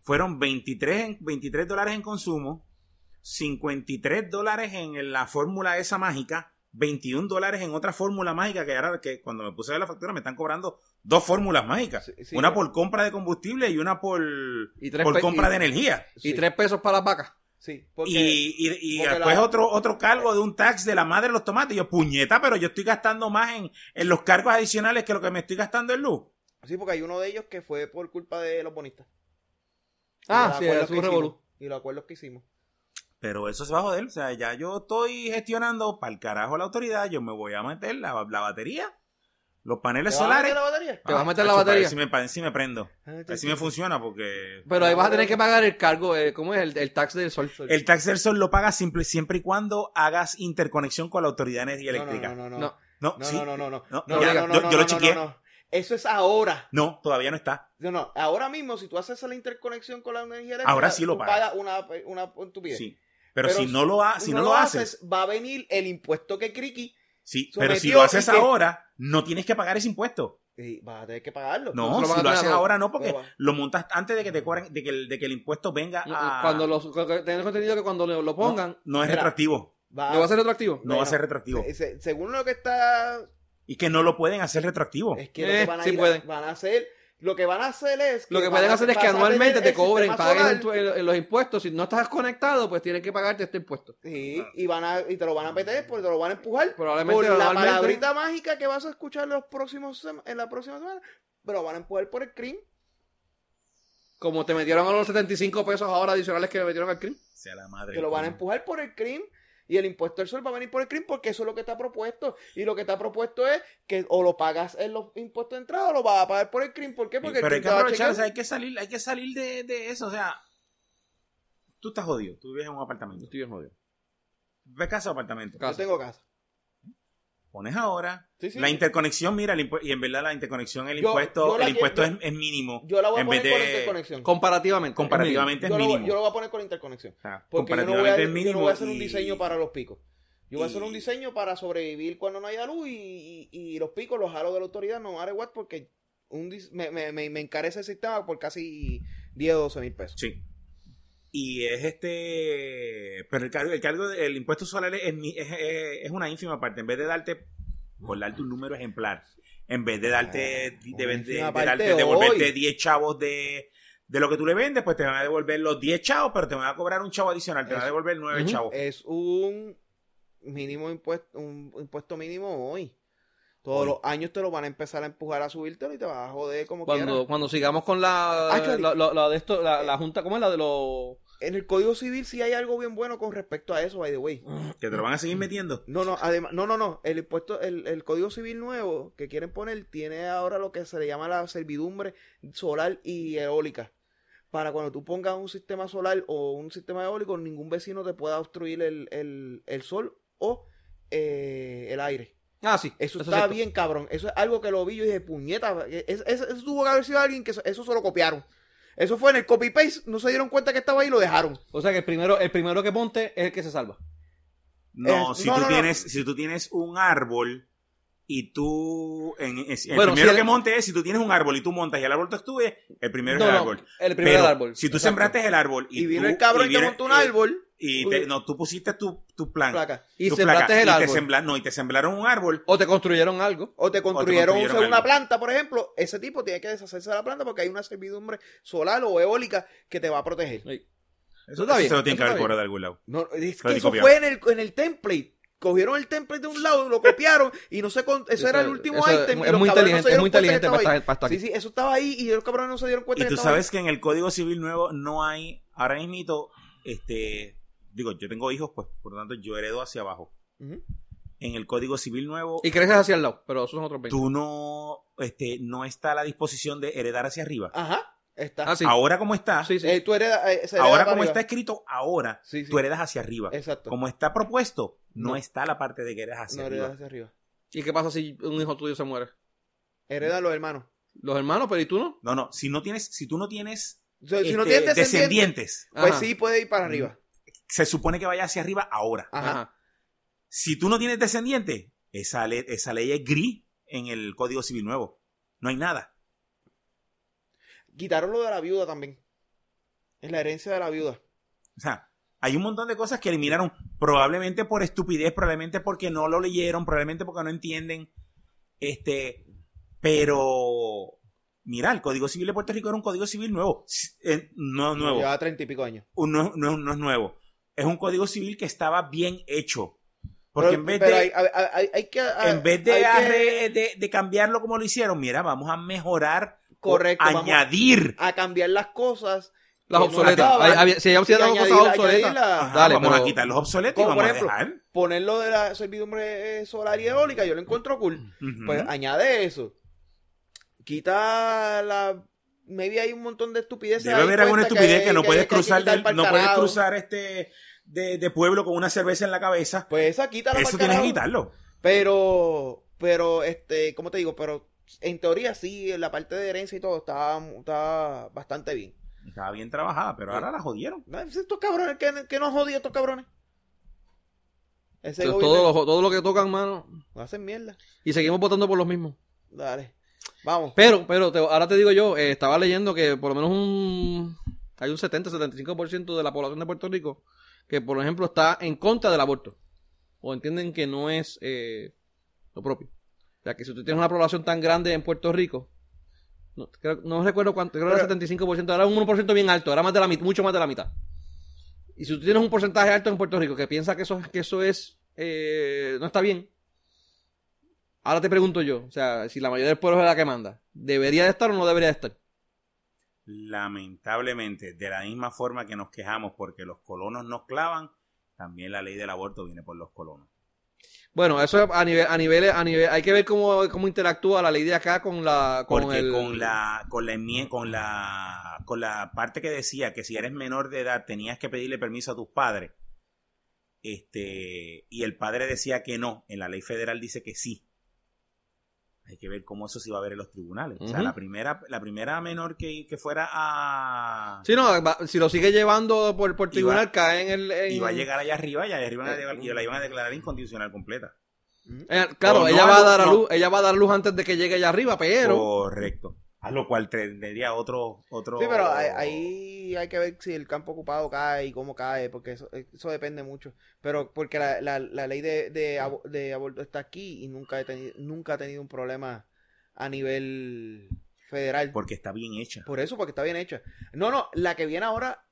Fueron 23, en- 23 dólares en consumo, 53 dólares en la fórmula esa mágica, 21 dólares en otra fórmula mágica que ahora que cuando me puse a ver la factura me están cobrando dos fórmulas mágicas. Sí, sí, una por compra de combustible y una por, Y tres por compra y- de energía. Y Sí. tres pesos para las vacas. Sí, porque Y, y- y porque después la- otro, otro cargo de un tax de la madre de los tomates. Y yo, puñeta, pero yo estoy gastando más en, en los cargos adicionales que lo que me estoy gastando en luz. sí, porque hay uno de ellos que fue por culpa de los bonistas. Ah, sí, es un revolú. Y los acuerdos que hicimos. Pero eso se va a joder. O sea, ya yo estoy gestionando para el carajo la autoridad. Yo me voy a meter la, la batería, los paneles ¿Te vas a solares. meter la batería? ¿Te vas a meter la batería? ver si me, si me prendo. Ah, A ver si me funciona porque... Pero ahí vas a tener que pagar el cargo, eh, ¿cómo es? El, el tax del sol. El tax del sol lo pagas simple, siempre y cuando hagas interconexión con la Autoridad de Energía No, no, Eléctrica. no, no, no. No. No, No, sí. no, no, no, no. No, No, ya, no, no, yo- lo no, chequeé. No, no. Eso es ahora. No, todavía no está. No, no. Ahora mismo, si tú haces la interconexión con la energía eléctrica, Ahora sí lo tú pagas. pagas una, una estupidez. Sí. Pero, Pero si no lo, ha- si no lo haces, va a venir el impuesto que Criqui sí, pero si lo haces que- ahora, no tienes que pagar ese impuesto. y vas a tener que pagarlo. No, si lo haces ahora no, porque lo montas antes de que te cobren, de que el, de que el impuesto venga a... Cuando los, tengo entendido que cuando lo, pongan, No es Mira. retroactivo. Va- ¿lo va a hacer retroactivo? No va a ser retroactivo. se- se- según lo que está Y que no lo pueden hacer retroactivo. es que lo Eh, que van a, sí ir a- pueden. van a hacer lo que van a hacer es Lo que pueden hacer es que anualmente te cobren, paguen los impuestos. Si no estás conectado, pues tienes que pagarte este impuesto. Sí, y van a y te lo van a meter porque te lo van a empujar Probablemente por la palabrita mágica que vas a escuchar los próximos en la próxima semana, pero lo van a empujar por el crimen. Como te metieron a los 75 pesos ahora adicionales que le metieron al crimen. Sea la madre. que lo van a empujar por el crimen y el impuesto del sol va a venir por el crimen porque eso es lo que está propuesto y lo que está propuesto es que o lo pagas en los impuestos de entrada o lo vas a pagar por el crimen ¿por qué? Sí, porque el pero hay crimen que te va a aprovechar, o sea, hay que salir, hay que salir de, de eso, o sea, tú estás jodido, tú vives en un apartamento. Estoy bien jodido. ¿Ves casa o apartamento? Casa. yo tengo casa Pones ahora Sí, sí. la interconexión, mira, y en verdad la interconexión, el Yo- impuesto, yo la el impuesto es, es mínimo. yo la voy a en poner vez con de- interconexión Comparativamente. Comparativamente yo es lo, mínimo. yo lo voy a poner con interconexión sea, porque yo no voy a, comparativamente es yo mínimo. no voy a hacer un y- diseño para los picos Yo voy a hacer un diseño para sobrevivir cuando no haya luz y, y- y los picos los jalo de la autoridad, no matter what, porque un dis- me, me, me, me encarece el sistema por casi 10 o 12 mil pesos. Sí. Y es este. Pero el cargo, el cargo del impuesto solar es, es, es- una ínfima parte. En vez de darte, por darte un número ejemplar, en vez de darte, de, de- de darte, devolverte hoy. 10 chavos de, de lo que tú le vendes, pues te van a devolver los 10 chavos, pero te van a cobrar un chavo adicional, te van a devolver 9 Ujú. chavos. Es un mínimo impuesto, un impuesto mínimo hoy. Todos Hoy. los años te lo van a empezar a empujar a subírtelo y te vas a joder como Cuando, quieras. cuando sigamos con la, Actually- la, la- la de esto, la, la junta, ¿cómo es la de los... En el Código Civil sí hay algo bien bueno con respecto a eso, by the way. Que te lo van a seguir metiendo. No, no, además, no, no, no. El impuesto, el, el Código Civil nuevo que quieren poner tiene ahora lo que se le llama la servidumbre solar y eólica. Para cuando tú pongas un sistema solar o un sistema eólico, ningún vecino te pueda obstruir el, el, el sol o eh, el aire. Ah, sí. Eso, es está bien, cabrón. Eso es algo que lo vi yo y dije, puñeta. Eso, eso, eso tuvo que haber sido alguien que eso, eso se lo copiaron. Eso fue en el copy-paste. No se dieron cuenta que estaba ahí y lo dejaron. O sea que el primero, el primero que ponte es el que se salva. No, Eh, si, no, tú no, no. tienes, si tú tienes un árbol y tú. En, en- el Bueno, primero si que el- montes es si tú tienes un árbol y tú montas y el árbol te estuve, el primero No, es el no, árbol. el primero Pero árbol. Si tú Exacto. sembraste el árbol y, Y, vino tú- el cabrón y y te viene- montó un eh, árbol. Y te- no, tú pusiste tu, tu plan. Placa. Y tu sembraste placa, el y te árbol. sembla- no, y te sembraron un árbol. O te construyeron algo. O te construyeron, construyeron una algo. planta, por ejemplo. Ese tipo tiene que deshacerse de la planta porque hay una servidumbre solar o eólica que te va a proteger. Sí. Eso, está eso bien, se lo tienen eso que haber cobrado de algún lado. No, es que eso fue en el, en el template. Cogieron el template de un lado, lo copiaron y no sé, con- eso era el último Eso ítem. es los muy inteligente, es dieron muy inteligente para estar, para estar ahí. aquí. Sí, sí, eso estaba ahí y los cabrones no se dieron cuenta Y tú sabes que en el Código Civil Nuevo no hay, ahora mismo, este, digo, yo tengo hijos, pues por lo tanto yo heredo hacia abajo. En el Código Civil Nuevo, Y creces hacia el lado, pero esos son otros 20. tú no, este, no está a la disposición de heredar hacia arriba. Ajá, está. Ah, sí. Ahora como está, Sí, sí. Eh, tú heredas, eh, hereda ahora como arriba. está escrito, ahora Sí, sí. tú heredas hacia arriba. Exacto. Como está propuesto, no, No. está la parte de que heredas hacia No arriba. heredas hacia arriba. ¿Y qué pasa si un hijo tuyo se muere? Heredan los hermanos. Los hermanos, pero ¿y tú no? No, no, si no tienes, si tú no tienes O sea, si no este, tienes descendientes, descendientes, pues Ajá. sí puede ir para arriba. Se supone que vaya hacia arriba ahora. Ajá. Si tú no tienes descendientes, esa ley, esa ley es gris en el Código Civil Nuevo. No hay nada. Quitaron lo de la viuda también. Es la herencia de la viuda. O sea, hay un montón de cosas que eliminaron, probablemente por estupidez, probablemente porque no lo leyeron, probablemente porque no entienden. Este, pero mira, el Código Civil de Puerto Rico era un Código Civil nuevo. Eh, no nuevo. Lleva treinta y pico años. Un- no, no- no es nuevo. Es un Código Civil que estaba bien hecho. Porque Pero- en vez de, hay, hay- hay- que... en vez de, hay que- de, de cambiarlo como lo hicieron, mira, vamos a mejorar, Correcto, vamos- añadir. a cambiar las cosas. Las que no obsoletas. estaban, Hay- había- si hay cosas obsoletas. Ajá, Dale, vamos pero- a quitar los obsoletos y vamos por a ejemplo, dejar. Ponerlo de la servidumbre eh, solar y eólica, yo lo encuentro cool. Ujú. Pues añade eso. Quita la. Maybe hay un montón de estupideces. Debe haber alguna estupidez que, no hay- puedes que cruzar, del- no puedes cruzar este de, de pueblo con una cerveza en la cabeza. Pues esa quítala Eso tienes que quitarlo. Pero, pero, este, ¿cómo te digo? Pero en teoría sí, en la parte de herencia y todo está, está bastante bien. Estaba bien trabajada, pero ahora la jodieron. No, Estos cabrones, que, que nos jodió estos cabrones. Ese Entonces, todo, lo, todo lo que tocan, mano. no hacen mierda. Y seguimos votando por los mismos. Dale. Vamos. Pero, pero te- ahora te digo yo, eh, estaba leyendo que por lo menos un hay un 70-75% de la población de Puerto Rico que, por ejemplo, está en contra del aborto. O entienden que no es eh, lo propio. O sea, que si tú tienes una población tan grande en Puerto Rico, no, creo- no recuerdo cuánto, creo que era Pero- 75%, era un 1% bien alto, era más de la mitad, mucho más de la mitad. Y si tú tienes un porcentaje alto en Puerto Rico que piensa que eso, que eso es, eh, no está bien, ahora te pregunto yo, o sea, si la mayoría del pueblo es la que manda, ¿debería de estar o no debería de estar? Lamentablemente, de la misma forma que nos quejamos porque los colonos nos clavan, también la ley del aborto viene por los colonos. Bueno, eso es a nivel, a nivel, a nivel, hay que ver cómo, cómo interactúa la ley de acá con la, con Porque el, con la con la con la con la parte que decía que si eres menor de edad tenías que pedirle permiso a tus padres. Este, y el padre decía que no, en la ley federal dice que sí. Hay que ver cómo eso se va a ver en los tribunales. O sea, la primera, la primera menor que, que fuera a... Sí, no, va- si lo sigue llevando por, por Iba- tribunal, cae en el... en- Iba a llegar allá arriba y allá arriba a llegar- y la iban a declarar incondicional completa. Eh, claro, O ella va a dar a no. luz, ella va a dar luz antes de que llegue allá arriba, pero... Correcto. A lo cual tendría otro... otro Sí, pero ahí, ahí hay que ver si el campo ocupado cae y cómo cae, porque eso, eso depende mucho. Pero porque la, la, la ley de, de, de aborto está aquí y nunca, he tenido, nunca ha tenido un problema a nivel federal. Porque está bien hecha. Por eso, porque está bien hecha. No, no, la que viene ahora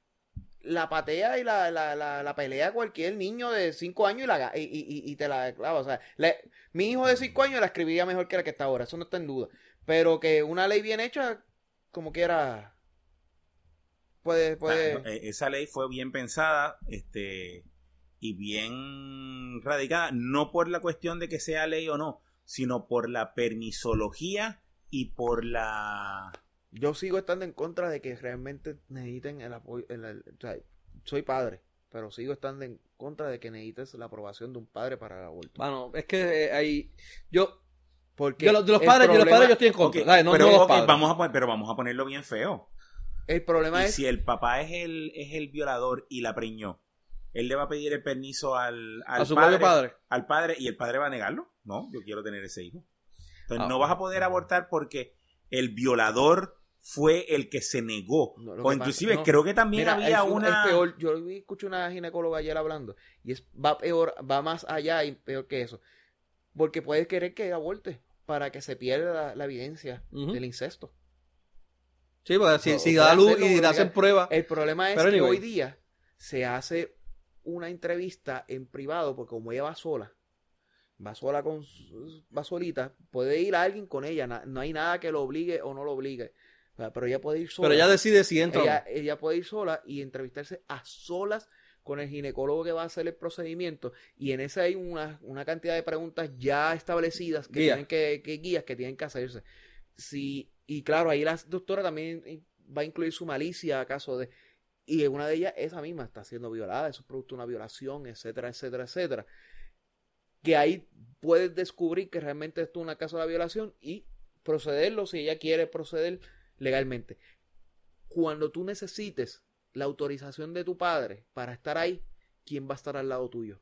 la patea y la, la, la, la pelea cualquier niño de 5 años y, la, y, y te la clava. O sea, le- mi hijo de 5 años la escribiría mejor que la que está ahora, eso no está en duda. Pero que una ley bien hecha, como quiera, puede... puede... Ah, no, eh, esa ley fue bien pensada este y bien radicada, no por la cuestión de que sea ley o no, sino por la permisología y por la... Yo sigo estando en contra de que realmente necesiten el apoyo. el- el- o sea, soy padre, pero sigo estando en contra de que necesites la aprobación de un padre para el aborto. Bueno, es que eh, ahí... Yo... Porque De los, de los el padres, de los padres yo estoy en contra. No, pero, no los vamos a pero vamos a ponerlo bien feo. El problema Y es si el papá es el, es el violador y la preñó, él le va a pedir el permiso al, al a su padre, padre. al padre y el padre va a negarlo. No, yo quiero tener ese hijo. Entonces Ah. no vas a poder abortar porque el violador fue el que se negó. No, o inclusive pasa- no. creo que también Mira, había es una... es peor. Yo escuché una ginecóloga ayer hablando y es va peor, va más allá y peor que eso. Porque puedes querer que aborte para que se pierda la, la evidencia del incesto. Sí, pues si, O- si da puede luz y hacen pruebas... El problema es Pero que anyway. hoy día se hace una entrevista en privado porque como ella va sola, va sola con va solita, puede ir a alguien con ella, na- no hay nada que lo obligue o no lo obligue. O sea, Pero ella puede ir sola. Pero ella decide si entra no. ella, ella puede ir sola y entrevistarse a solas con el ginecólogo que va a hacer el procedimiento y en ese hay una, una cantidad de preguntas ya establecidas que Guía. tienen que, que guías que tienen que hacerse. Si, y claro, ahí la doctora también va a incluir su malicia acaso de y una de ellas esa misma está siendo violada, eso es producto de una violación, etcétera, etcétera, etcétera. Que ahí puedes descubrir que realmente esto es una caso de la violación y procederlo si ella quiere proceder legalmente cuando tú necesites la autorización de tu padre para estar ahí, ¿quién va a estar al lado tuyo?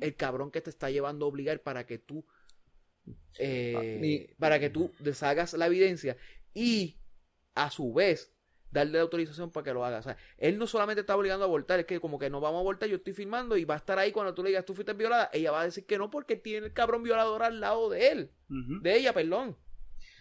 El cabrón que te está llevando a obligar para que tú eh, Ah, para que tú deshagas la evidencia y a su vez darle la autorización para que lo haga. O sea, él no solamente está obligando a abortar, es que como que no vamos a abortar, yo estoy filmando y va a estar ahí cuando tú le digas tú fuiste violada, ella va a decir que no porque tiene el cabrón violador al lado de él, de ella, perdón.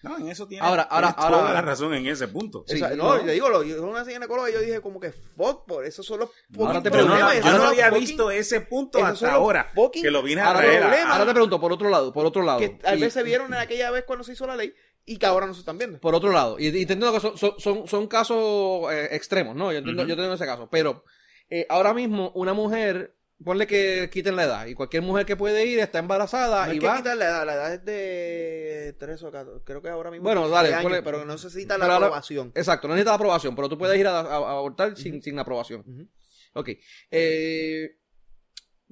No, en eso tiene, Ahora- ahora- toda la razón en ese punto. Sí, O sea, no. no, le digo, lo, yo una ginecóloga y yo dije como que fuck, por eso son los Ahora fucking te Pero no, pregunto, no, problemas, yo no había fucking- visto ese punto hasta ahora. fucking- Que lo vine a Ahora, traer. a- problema. ahora te pregunto, por otro lado, por otro lado. que tal vez se vieron en aquella vez cuando se hizo la ley y que ahora no se están viendo. Por otro lado, y, y entiendo que son, son, son, son casos eh, extremos, ¿no? Yo entiendo, yo entiendo ese caso. Pero eh, ahora mismo, una mujer, ponle que quiten la edad, y cualquier mujer que puede ir está embarazada No hay y que va. quitar la edad, la edad es de 3 o 14, creo que ahora mismo. Bueno, 13 dale, años, ponle- pero no necesita la aprobación. Exacto, no necesita la aprobación, pero tú puedes ir a, a- a abortar sin, sin aprobación. Ujú. Ok. Eh,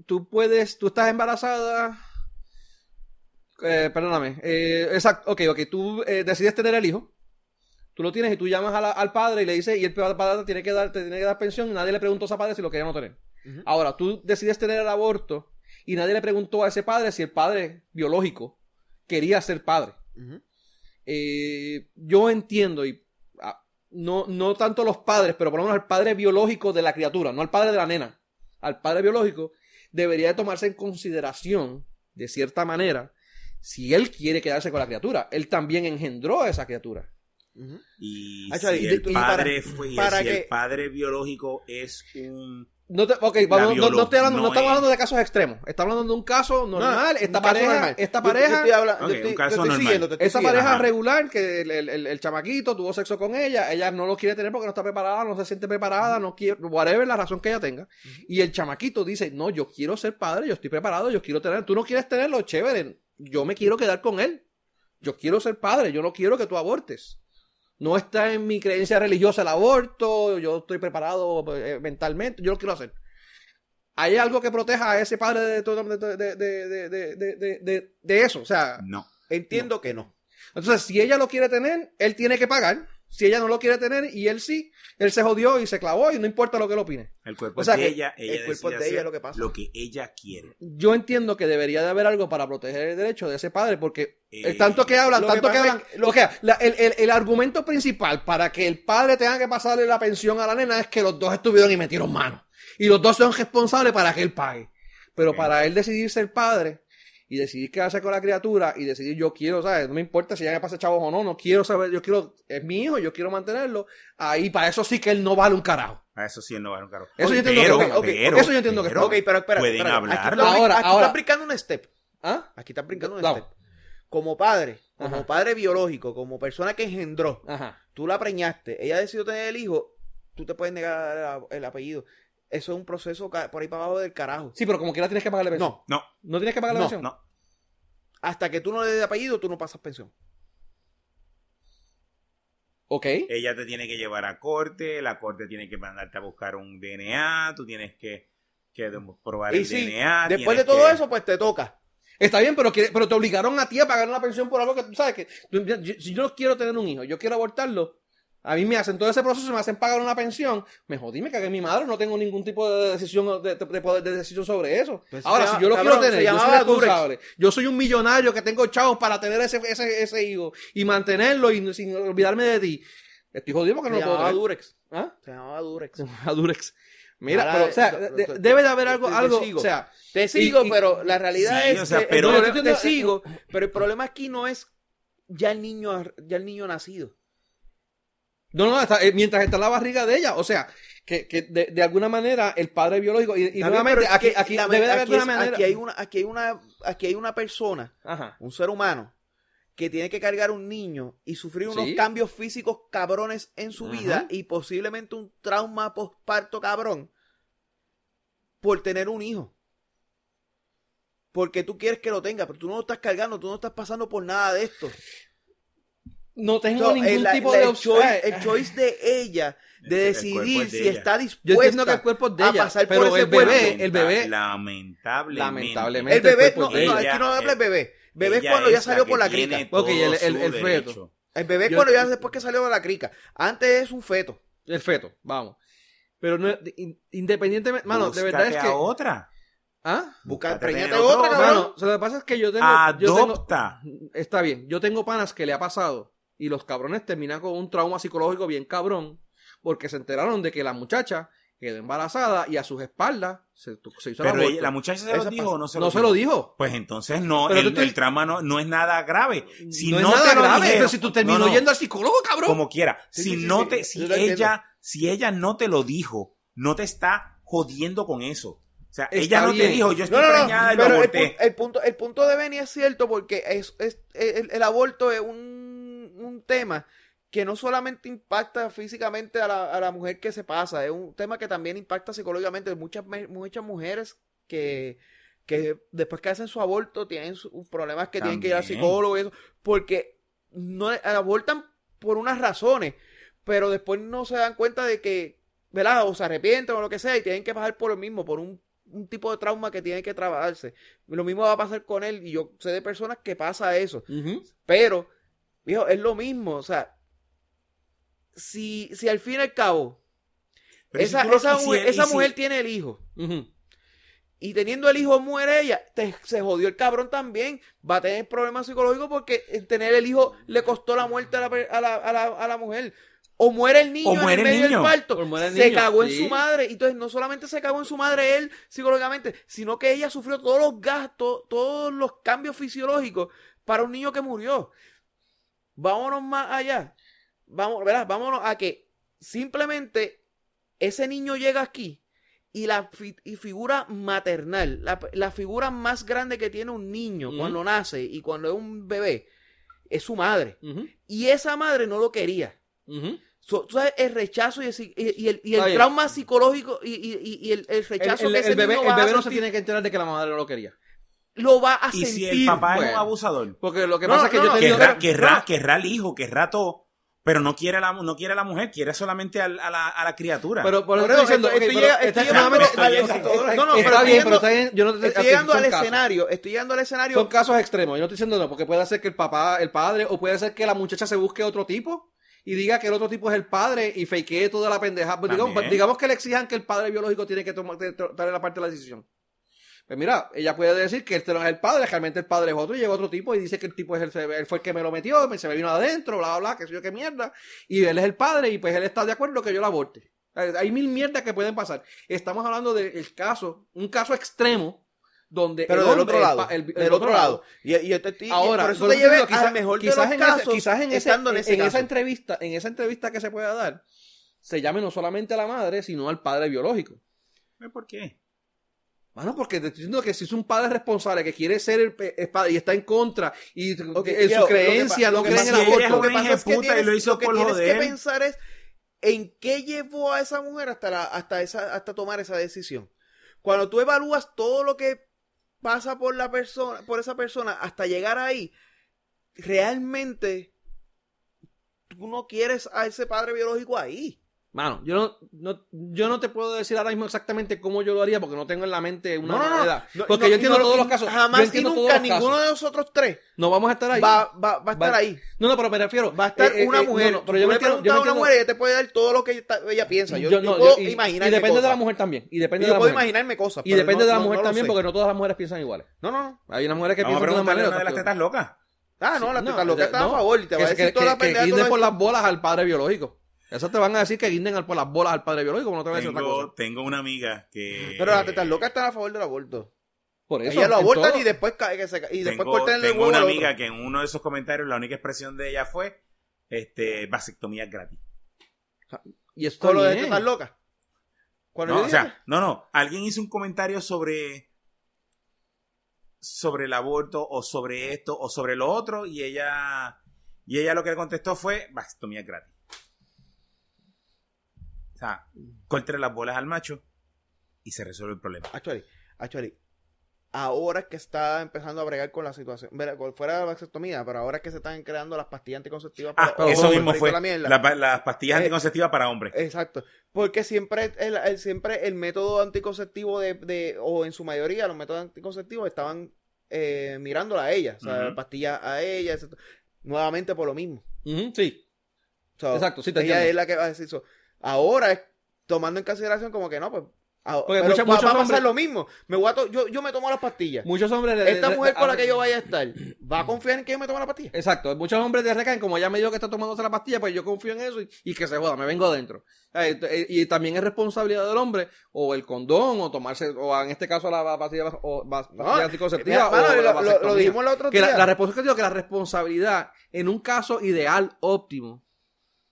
tú puedes, tú estás embarazada. Eh, perdóname. Eh, exacto, ok, ok. Tú eh, decides tener el hijo. Tú lo tienes y tú llamas a la- al padre y le dices, y el padre tiene que dar, te tiene que dar pensión y nadie le preguntó a ese padre si lo quería no tener. Ahora, tú decides tener el aborto y nadie le preguntó a ese padre si el padre biológico quería ser padre. Eh, yo entiendo y ah, no, no tanto los padres, pero por lo menos al padre biológico de la criatura, no al padre de la nena, al padre biológico, debería de tomarse en consideración, de cierta manera, si él quiere quedarse con la criatura. Él también engendró a esa criatura. Y si y el de- y para- padre fue, y para si que- el padre biológico es un No, te, ok, vamos, no, no estoy hablando- no no estamos es- hablando de casos extremos. Estamos hablando de un caso normal. No, esta pareja, normal. esta pareja, esta pareja regular que el, el- el- el chamaquito tuvo sexo con ella, ella no lo quiere tener porque no está preparada, no se siente preparada, no quiere, whatever la razón que ella tenga. Y el chamaquito dice, no, yo quiero ser padre, yo estoy preparado, yo quiero tener, tú no quieres tenerlo, chévere, yo me quiero quedar con él. Yo quiero ser padre, yo no quiero que tú abortes. No está en mi creencia religiosa el aborto, yo estoy preparado eh, mentalmente, yo lo quiero hacer. ¿Hay algo que proteja a ese padre de, todo- de, de, de, de, de, de- de- de eso? O sea, no. Entiendo que no. Entonces, si ella lo quiere tener, él tiene que pagar. Si ella no lo quiere tener y él sí, él se jodió y se clavó y no importa lo que él opine. El cuerpo O sea es de que ella, ella el cuerpo de ella lo que pasa. lo que ella quiere. Yo entiendo que debería de haber algo para proteger el derecho de ese padre porque Eh, el tanto que hablan, lo que tanto que, hablan, es que lo- la- el, el- el argumento principal para que el padre tenga que pasarle la pensión a la nena es que los dos estuvieron y metieron mano. Y los dos son responsables para que él pague. Pero para él decidir ser padre y decidir quedarse con la criatura y decidir yo quiero, ¿sabes? No me importa si ya me pasa chavos o no, no quiero saber, yo quiero, es mi hijo, yo quiero mantenerlo. Ahí para eso sí que él no vale un carajo. A eso sí él no va a un carro. Eso yo entiendo pero, que- ok, ok, pero, eso yo entiendo que- pero ok, pero espera. Pueden espera. Aquí hablarlo. estás brin- Ahora, aquí ahora. estás brincando un step. ¿Ah? Aquí estás brincando un step. Como padre, como Ajá. padre biológico, como persona que engendró, Ajá. tú la preñaste, ella decidió tener el hijo, tú te puedes negar el apellido. Eso es un proceso por ahí para abajo del carajo. Sí, pero como quiera tienes que pagarle pensión. No, No, ¿No tienes que pagarle No, pensión? no. hasta que tú no le des apellido, tú no pasas pensión. Ok. Ella te tiene que llevar a corte, la corte tiene que mandarte a buscar un DNA, tú tienes que, que probar Y el sí, DNA. después de todo que- eso, pues te toca. Está bien, pero, que- pero te obligaron a ti a pagar una pensión por algo que tú sabes que. yo- si yo no quiero tener un hijo, yo quiero abortarlo. A mí me hacen todo ese proceso, me hacen pagar una pensión. Me jodí, me cagué mi madre, no tengo ningún tipo de decisión de, de poder de decisión sobre eso. Pues Ahora, se si yo lo cabrón, quiero se tener, yo soy llamaba responsable. Yo soy un millonario que tengo chavos para tener ese, ese, ese hijo y mantenerlo y sin olvidarme de ti. Estoy jodido porque Se no lo puedo llamaba. Durex. ¿Ah? Se llamaba Durex. A Durex. Mira, Ahora, pero, o sea, de- debe de haber algo, te algo, sigo. o sea, Te sigo, y- pero la realidad Sí, es o sea, que pero- Yo te sigo, pero el problema aquí no es ya el niño, ya el niño nacido. No, no, está- eh, mientras está en la barriga de ella. O sea, que, que de, de alguna manera el padre biológico. Y, nuevamente, es aquí, que aquí debe de aquí una es- manera. aquí hay una, aquí hay una, aquí hay una persona, Ajá. un ser humano, que tiene que cargar un niño y sufrir unos Sí. cambios físicos cabrones en su Ajá. vida y posiblemente un trauma postparto cabrón por tener un hijo. Porque tú quieres que lo tenga, pero tú no lo estás cargando, tú no estás pasando por nada de esto. No tengo So, ningún el, la- tipo la- de el opción. choice, el choice de ella de decidir es de si ella. está dispuesta que el cuerpo de a pasar por Pero ese el bebé, el bebé. Lamentablemente. Lamentablemente. El bebé, no, no, ella. aquí no habla el bebé. Bebé es cuando ya salió por la crica. Ok, el- el- el feto. El bebé es cuando ya después que salió de la crica. Antes es un feto. El feto, vamos. Pero no, in- independientemente, mano, de verdad es que. a otra. ¿Ah? Busca, Búscate preñate otra, cabrón. Mano, o sea, lo que pasa es que yo tengo. yo tengo- Adopta. Está bien, yo tengo panas que le ha pasado y los cabrones terminan con un trauma psicológico bien cabrón porque se enteraron de que la muchacha quedó embarazada y a sus espaldas se, se hizo Pero aborto. ella- la muchacha se lo dijo o no se no lo se lo dijo. Pues entonces no, el, te- el trauma no, no es nada grave. Si no, no, es nada te grave, dijeron- pero si tú terminó no, yendo al psicólogo, cabrón. como quiera. Sí, si sí, no sí, te, si ella, si ella no te lo dijo, no te está jodiendo con eso. O sea, Está ella no te dijo, yo estoy preñada y lo el, punto, el punto de Benny es cierto porque es, es- el, el aborto es un, un tema que no solamente impacta físicamente a la, a la mujer que se pasa, es un tema que también impacta psicológicamente. Muchas, muchas mujeres que, que después que hacen su aborto tienen sus problemas que tienen que ir al psicólogo y eso, porque no abortan por unas razones, pero después no se dan cuenta de que, ¿verdad? O se arrepienten o lo que sea y tienen que pasar por lo mismo, por un, un tipo de trauma que tiene que trabajarse. Lo mismo va a pasar con él y yo sé de personas que pasa eso, pero, viejo, es lo mismo, o sea, si, si al fin y al cabo, Pero esa, esa, mu- quisieras- y esa si- mujer tiene el hijo. Y teniendo el hijo muere ella, te- se jodió el cabrón también. Va a tener problemas psicológicos porque el tener el hijo le costó la muerte a la, a la, a la, a la mujer. O muere el niño O muere en el medio niño. del parto. O muere el se niño, cagó en su madre. Y entonces no solamente se cagó en su madre él psicológicamente, sino que ella sufrió todos los gastos, todos los cambios fisiológicos para un niño que murió. Vámonos más allá. Vamos, ¿verdad? Vámonos a que simplemente ese niño llega aquí y la fi- y figura maternal, la, la figura más grande que tiene un niño cuando nace y cuando es un bebé, es su madre. Y esa madre no lo quería. Ujú. So, tú sabes, el rechazo y el, y- el, y trauma psicológico y, y- el, el rechazo el- que ese bebé, niño el a bebé no se tiene que enterar de que la madre no lo quería. Lo va a Y sentir. si el papá es un abusador, Porque lo que No, pasa es que no, yo tenido... querrá, querrá, no. querrá el hijo, querrá todo. Pero no quiere a la, no quiere a la mujer, quiere solamente a, la, a la criatura. Pero por eso diciendo, estoy- llegando está- al- está- no, no, pero está estoy bien, pero está bien, yo no te Estoy llegando al casos. escenario, estoy llegando al escenario. Son casos extremos. Yo no estoy diciendo no, porque puede ser que el papá, el padre, o puede ser que la muchacha se busque otro tipo y diga que el otro tipo es el padre y fakee toda la pendeja. Pues digamos, digamos que le exijan que el padre biológico tiene que tomar darle la parte de la decisión. Pues mira, ella puede decir que este no es el padre, realmente el padre es otro, y llega otro tipo y dice que el tipo es el, él fue el que me lo metió, me- se me vino adentro, bla, bla, bla, que sé yo qué mierda, y él es el padre, y pues él está de acuerdo que yo la aborte. Hay mil mierdas que pueden pasar. Estamos hablando del caso, un caso extremo, donde pero el del otro lado. pa- el- el del otro lado. Y, y yo te estoy- Ahora, por eso te llevé quizás- mejor de quizás los en ese- quizás en, ese- en ese en esa entrevista, en esa entrevista que se pueda dar, se llame no solamente a la madre, sino al padre biológico. ¿Por qué? Bueno, porque te estoy diciendo que si es un padre responsable que quiere ser el, padre y está en contra y Ok, en yo, su lo que creencia no lo que creen en pasa el es que aborto. es una hija de puta y tienes- lo hizo que por tienes que pensar es en qué llevó a esa mujer hasta la, hasta esa, hasta tomar esa decisión. Cuando tú evalúas todo lo que pasa por la persona, por esa persona hasta llegar ahí, realmente tú no quieres a ese padre biológico ahí. Mano, yo no, no- yo no te puedo decir ahora mismo exactamente cómo yo lo haría porque no tengo en la mente una No, manera. Porque yo entiendo todos y los casos. Jamás y nunca ninguno casos. de nosotros tres No vamos a estar ahí. va, va, va a estar Va- ahí. No, no, pero me refiero. Va a estar eh, eh, una eh, mujer. no, pero yo me entiendo, yo a me una entiendo- mujer y ella te puede dar todo lo que ella, está- ella piensa. Yo, yo yo no, puedo y, y depende de la mujer también. Y depende yo de la puedo mujer. imaginarme cosas. Y depende de la mujer también, porque no todas las mujeres piensan iguales. No, no, no. Hay unas mujeres que a piensan de una a manera. una de las tetas locas. Ah, no, la No, teta loca está no, a favor y te va a decir toda la pendeja. todo por las bolas al padre biológico. Eso te van a decir que guinden al- por las bolas al padre biológico, no te voy a decir otra Tengo, cosa. tengo una amiga que... Pero las tetas locas están a favor del aborto. Por eso. Ellas lo abortan todo. y después, cae que se, y después tengo, cortan el tengo huevo una amiga que en uno de esos comentarios la única expresión de ella fue este vasectomía gratis. Y esto Con lo de tetas locas. No, o sea, no, no. Alguien hizo un comentario sobre sobre el aborto o sobre esto o sobre lo otro y ella y ella lo que le contestó fue vasectomía gratis. O sea, córtele las bolas al macho y se resuelve el problema. Actually, actually, ahora es que está empezando a bregar con la situación, fuera de la vasectomía, pero ahora es que se están creando las pastillas anticonceptivas Ah, para eso hombres mismo y fue la la las pastillas Eh, anticonceptivas para hombres. Exacto, porque siempre el, el- siempre el método anticonceptivo de, de- o en su mayoría los métodos anticonceptivos estaban eh, mirándola a ella, o sea, pastillas a ella, etc. nuevamente por lo mismo. Sí. So, Exacto, sí te ella entiendo. es la que va a decir eso. Ahora es tomando en consideración como que no, pues ah, Porque pero muchos- va, muchos va a pasar hombres- lo mismo. Me voy a to- yo, yo me tomo las pastillas. Muchos hombres. le- Esta mujer con la que yo vaya a estar, ¿va a confiar en que yo me tome la pastilla? Exacto, muchos hombres te recaen, como ella me dijo que está tomándose la pastilla, pues yo confío en eso y, y que se joda, me vengo adentro. Eh, eh, Y, también es responsabilidad del hombre, o el condón, o tomarse, o en este caso la pastilla, o, pastilla anticonceptiva, Mira, mano, o lo, la lo- lo dijimos el otro que día. la, la responsabilidad, digo que la responsabilidad, en un caso ideal, óptimo,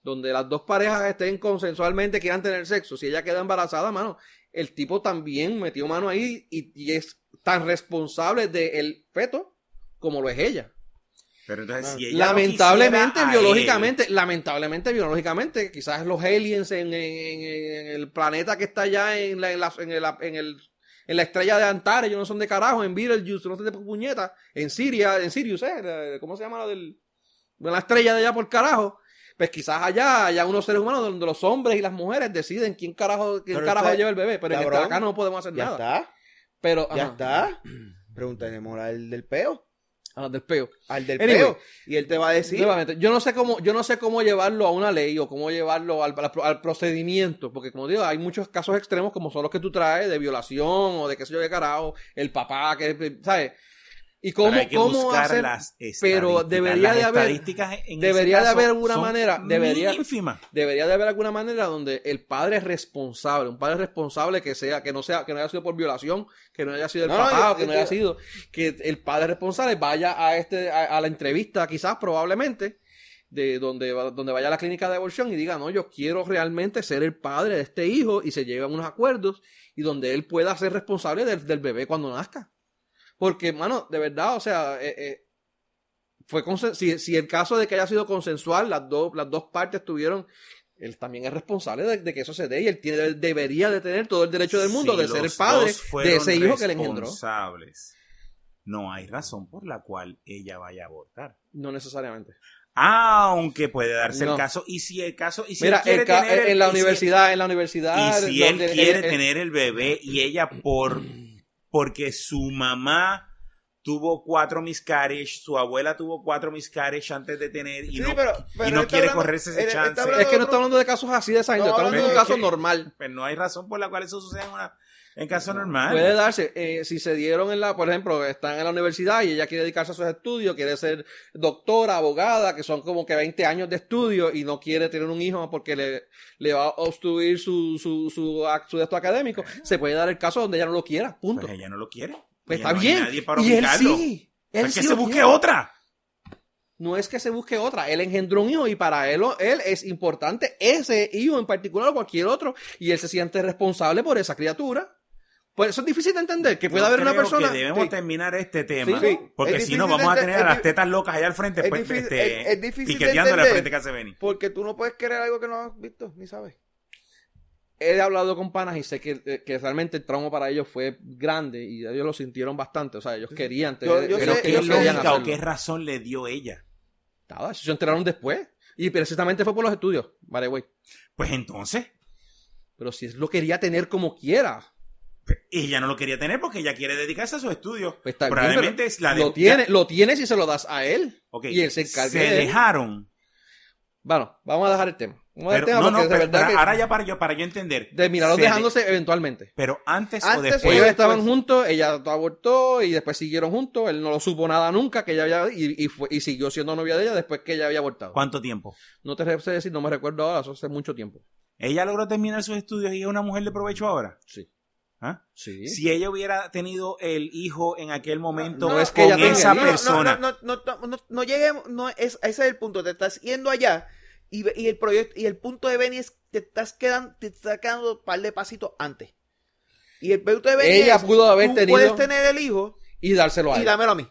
donde las dos parejas estén consensualmente, quieran tener sexo, si ella queda embarazada, mano, el tipo también metió mano ahí y, y es tan responsable del feto como lo es ella. Pero entonces, si ella lamentablemente, biológicamente, lamentablemente, biológicamente, quizás los aliens en, en- en el planeta que está allá en la, en la, en el, en la estrella de Antares, ellos no son de carajo, en Beetlejuice, no son de puñeta, en Siria, en Sirius, ¿eh? ¿Cómo se llama la del, de la estrella de allá por carajo? Pues quizás allá haya unos seres humanos donde los hombres y las mujeres deciden quién carajo, quién Pero carajo está- lleva el bebé, pero en este- cabrón, acá no podemos hacer ya nada. está, Pero, ya ajá, está. Pregúntale al del peo. ah, del peo. Al del Anyway. peo. Y él te va a decir. Nuevamente, yo no sé cómo, yo no sé cómo llevarlo a una ley o cómo llevarlo al, al- al procedimiento, porque como digo, hay muchos casos extremos como son los que tú traes de violación o de qué sé yo qué carajo, el papá que, ¿sabes? Y pero cómo, hay que cómo buscar hacer, las pero estadísticas. debería Las de haber- estadísticas en debería de haber alguna manera, debería- debería de haber alguna manera donde el padre es responsable, un padre responsable que sea, que no sea, que no haya sido por violación, que no haya sido el No, no, papá, yo- o que no yo- haya sido, que el padre responsable vaya a este, a, a la entrevista, quizás, probablemente, de donde, va- donde vaya a la clínica de aborción y diga, no, yo quiero realmente ser el padre de este hijo y se lleven unos acuerdos y donde él pueda ser responsable del, del bebé cuando nazca. Porque, mano, de verdad, o sea, eh, eh, fue si, si el caso de que haya sido consensual, las dos, las dos partes tuvieron, él también es responsable de, de que eso se dé y él tiene, debería de tener todo el derecho del mundo Si de ser el padre de ese hijo que le engendró. No hay razón por la cual ella vaya a abortar. No necesariamente. Aunque puede darse No. el caso. Y si el caso. Y si Mira, él quiere el tener el- en la si- universidad, en la universidad. Y si él quiere el- tener el bebé y ella por porque su mamá tuvo cuatro miscarriage, su abuela tuvo cuatro miscarriage antes de tener y Sí, no, pero- y pero no está quiere hablando- correrse ese él está chance. Es que no estamos hablando de casos así de esa No, estamos hablando de un caso normal. Pues no hay razón por la cual eso suceda en, una, en caso normal. Puede darse, eh, si se dieron en la, por ejemplo, están en la universidad y ella quiere dedicarse a sus estudios, quiere ser doctora, abogada, que son como que 20 años de estudio y no quiere tener un hijo porque le, le va a obstruir su, su, su, su esto académico, se puede dar el caso donde ella no lo quiera, punto. Pues ella no lo quiere. Pues Ella está no hay bien. nadie para y él sí. Él que sí se busque quiere. otra. No es que se busque otra, él engendró un hijo y para él, él es importante ese hijo en particular o cualquier otro y él se siente responsable por esa criatura. Pues eso es difícil de entender, que puede haber una persona... que debemos Sí. terminar este tema. Sí, sí. Porque Es si no, vamos a tener a las es tetas locas allá al frente, es pues, difícil- este, es- es difícil piqueteándole al frente a Casebeni. Porque tú no puedes querer algo que no has visto, ni sabes. he hablado con panas y sé que, eh, que realmente el trauma para ellos fue grande y ellos lo sintieron bastante. O sea, ellos querían tener. yo sé- qué lógica o qué razón le dio ella. Nada, se enteraron después. Y precisamente fue por los estudios, the way. Pues entonces, Pero si él lo quería tener como quiera. Ella no lo quería tener porque ella quiere dedicarse a sus estudios. Pues bien, Probablemente es la de- lo, tiene, lo tienes y se lo das a él. Ok, Y él se encarga se de dejaron. Bueno, vamos a dejar el tema. Vamos a dejar el tema no, no, pero, verdad pero ahora ya para yo, para yo entender. de- dejándose eventualmente. pero antes, o Antes después. o Ellos después. estaban juntos, ella abortó y después siguieron juntos. Él no lo supo nada nunca que ella había y, y, fue- y siguió siendo novia de ella después que ella había abortado. ¿Cuánto tiempo? No te sé decir, no me recuerdo ahora, eso hace mucho tiempo. Ella logró terminar sus estudios y es una mujer de provecho ahora. Sí. ¿Ah? Sí. Si ella hubiera tenido el hijo en aquel momento no es que con esa persona. No, no, no, no, no, no lleguemos, no, es, ese es el punto, te estás yendo allá y, y el proyecto, y el punto de Benny es te estás quedando, te está quedando un par de pasitos antes. Y el punto de Benny Ella es, pudo haber tú tenido- puedes tener el hijo Y dárselo a y él. dámelo a mí.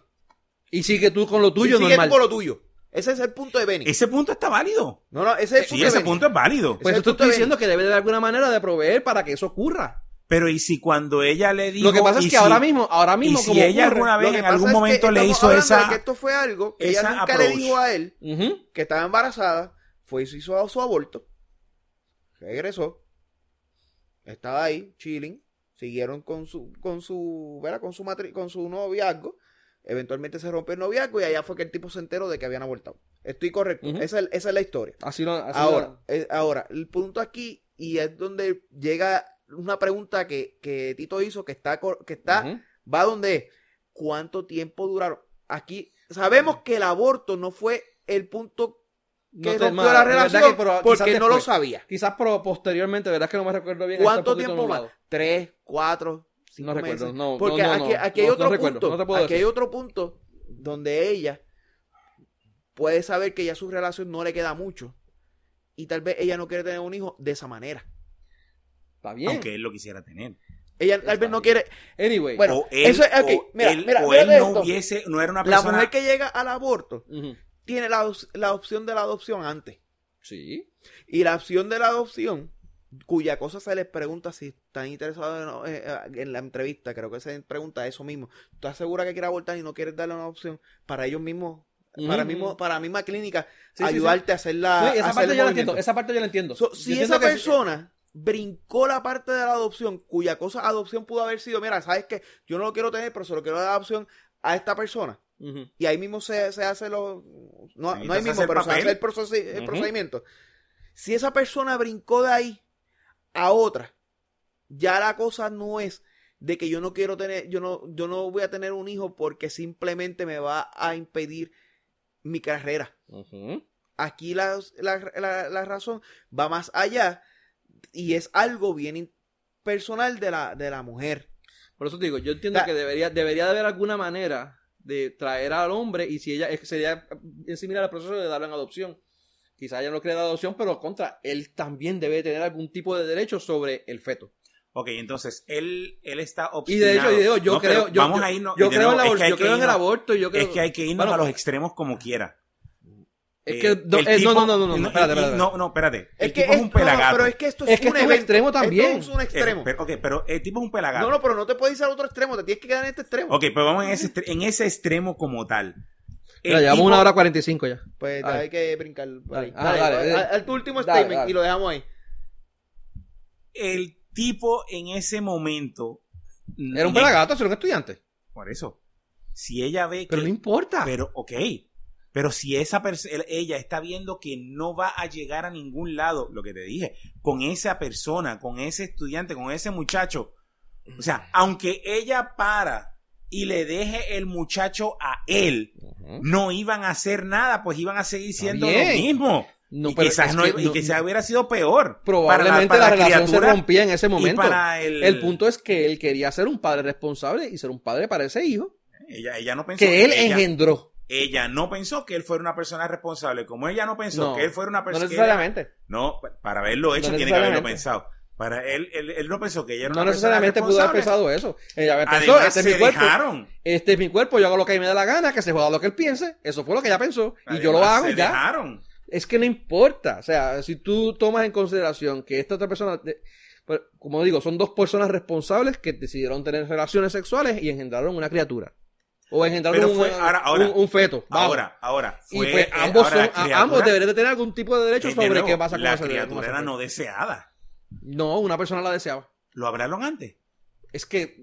Y sigue tú con lo tuyo y sigue tú normal. con lo tuyo. Ese es el punto de Benny. Ese punto está válido. No, no, ese es el punto Sí, de ese Benny. punto es válido. Pues yo es te estoy diciendo que debe de alguna manera de proveer para que eso ocurra. Pero y si cuando ella le dijo. Lo que pasa es que si- ahora mismo, ahora Y mismo si como ella ocurre- alguna vez en algún es que momento le hizo esa. que esto fue algo que ella nunca le dijo a él que estaba embarazada, fue y se hizo su aborto, regresó, estaba ahí, chilling, siguieron con su, con su, ¿verdad? Con su matri con su noviazgo, eventualmente se rompió el noviazgo y allá fue que el tipo se enteró de que habían abortado. Estoy correcto, esa, es, esa es la historia. Así lo, así Ahora, lo- eh, ahora, el punto aquí, y es donde llega una pregunta que, que Tito hizo, que está, que está va donde es, ¿cuánto tiempo duraron? Aquí sabemos que el aborto no fue el punto que No rompió la relación que, pero porque no lo sabía. Quizás pro- posteriormente, verdad que no me recuerdo bien. ¿Cuánto tiempo más? ¿Tres, cuatro, cinco No recuerdo, meses? no, porque no, no, aquí, aquí hay otro recuerdo, punto. aquí hay otro punto donde ella puede saber que ya su relación no le queda mucho y tal vez ella no quiere tener un hijo de esa manera. Está bien. Aunque él lo quisiera tener. Ella tal vez no quiere. Anyway. Bueno, o él, eso es- ok, o mira, él, mira, o mira él no hubiese, no era una La persona. mujer que llega al aborto tiene la, la opción de la adopción antes. Sí. Y la opción de la adopción, cuya cosa se les pregunta si están interesados en, eh, en la entrevista, creo que se pregunta eso mismo. ¿Estás segura que quieres abortar y no quieres darle una opción para ellos mismos, para, mismo, para la misma clínica, Sí, sí, ayudarte a hacer la. Esa hacer parte el yo la entiendo. Esa parte yo la entiendo. So, si esa que- persona brincó la parte de la adopción, cuya cosa adopción pudo haber sido, mira, sabes que yo no lo quiero tener, pero se lo quiero dar adopción a esta persona. Y ahí mismo se, se hace lo. No, Ahí no ahí mismo, pero se hace el, procesi- el procedimiento. Si esa persona brincó de ahí a otra, ya la cosa no es de que yo no quiero tener, yo no, yo no voy a tener un hijo porque simplemente me va a impedir mi carrera. Aquí la, la, la- la razón va más allá y es algo bien personal de la, de la mujer. Por eso te digo, yo entiendo que debería, debería de haber alguna manera de traer al hombre y si ella es que sería similar al proceso de darlo en adopción. Quizá ella no quiere dar adopción, pero contra, él también debe tener algún tipo de derecho sobre el feto. Ok, entonces él, él está Y obstinado. de hecho, y digo, yo No, creo, yo, vamos yo- a irnos- yo de creo, en, la yo creo en el aborto y yo creo Es que hay que irnos Bueno, a los extremos como quiera. Es Eh, que no, eh, tipo- no, no, no, no, no, espérate, no, no, espérate. Es El que tipo es un no, no, pelagato. pero es que esto es, Es que un esto es un evento. extremo también. Esto es un Eh, extremo. pero, ok, pero el tipo es un pelagato. no, no, pero no te puedes ir al otro extremo, te tienes que quedar en este extremo. Ok, pero vamos en ese, en ese extremo como tal. Mira, llevamos tipo- una hora cuarenta y cinco ya. Pues hay que brincar. por ahí. Dale. Ah, haz tu último Dale, statement dale. y lo dejamos ahí. El tipo en ese momento. Era un pelagato, era un estudiante. Por eso. Si ella ve que. Pero no importa. Pero, ok. Pero si esa ella está viendo que no va a llegar a ningún lado, lo que te dije, con esa persona, con ese estudiante, con ese muchacho, o sea, aunque ella para y le deje el muchacho a él, no iban a hacer nada, pues iban a seguir siendo lo mismo. No, y quizás no, que y no- quizás hubiera sido peor. Probablemente para la, relación se criatura rompía en ese momento. el, El punto es que él quería ser un padre responsable y ser un padre para ese hijo Ella, ella no pensó que él ella, engendró. Ella no pensó que él fuera una persona responsable. Como ella no pensó No, que él fuera una No persona. necesariamente. No, para haberlo hecho No tiene que haberlo pensado. Para él, él, él no pensó que ella era No una persona necesariamente pudo haber pensado eso. Ella pensó, Además, este es mi cuerpo. dejaron. Este es mi cuerpo, yo hago lo que me da la gana, que se joda lo que él piense. Eso fue lo que ella pensó. Y yo lo hago se y ya. dejaron. Es que no importa. O sea, si tú tomas en consideración que esta otra persona, de- pues, como digo, son dos personas responsables que decidieron tener relaciones sexuales y engendraron una criatura. O engendraron un, fue- ahora- ahora- un- un feto. Ahora, ahora. y pues eh, ambos, ahora son, la a- criatura- ambos deberían de tener algún tipo de derecho eh, de sobre nuevo, qué pasa con La ese- con criatura era no deseada. No, una persona la deseaba. ¿Lo hablaron antes? Es que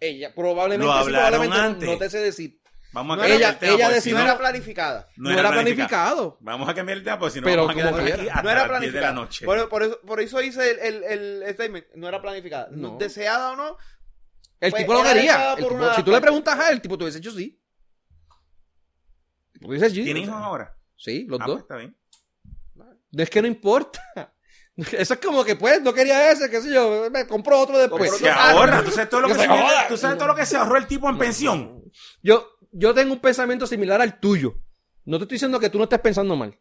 ella probablemente, Lo sí, hablaron probablemente no- antes. no te sé decir. Vamos a No ella- el tema, ella si No no- era planificada. No, era planificado. Vamos a cambiar el tema porque si no vamos a quedar aquí hasta No era las 10 de la noche. Por, por eso, por eso hice el, el, el statement. No era planificada. No. Deseada o no. El Pues tipo lo quería. El tipo- si tú le preguntas a él, el tipo te hubiese dicho sí. Tú dices sí. ¿Tiene hijos ahora? Sí, los Ah, pues, dos. está bien. No es que no importa. Eso es como que, pues, no quería ese, qué sé yo, me compró otro después. Pues se otro- ahorra. ¿Tú sabes todo lo que Que se, se joda. ¿Tú sabes todo lo que se ahorró el tipo en pensión? Yo, yo tengo un pensamiento similar al tuyo. No te estoy diciendo que tú no estés pensando mal.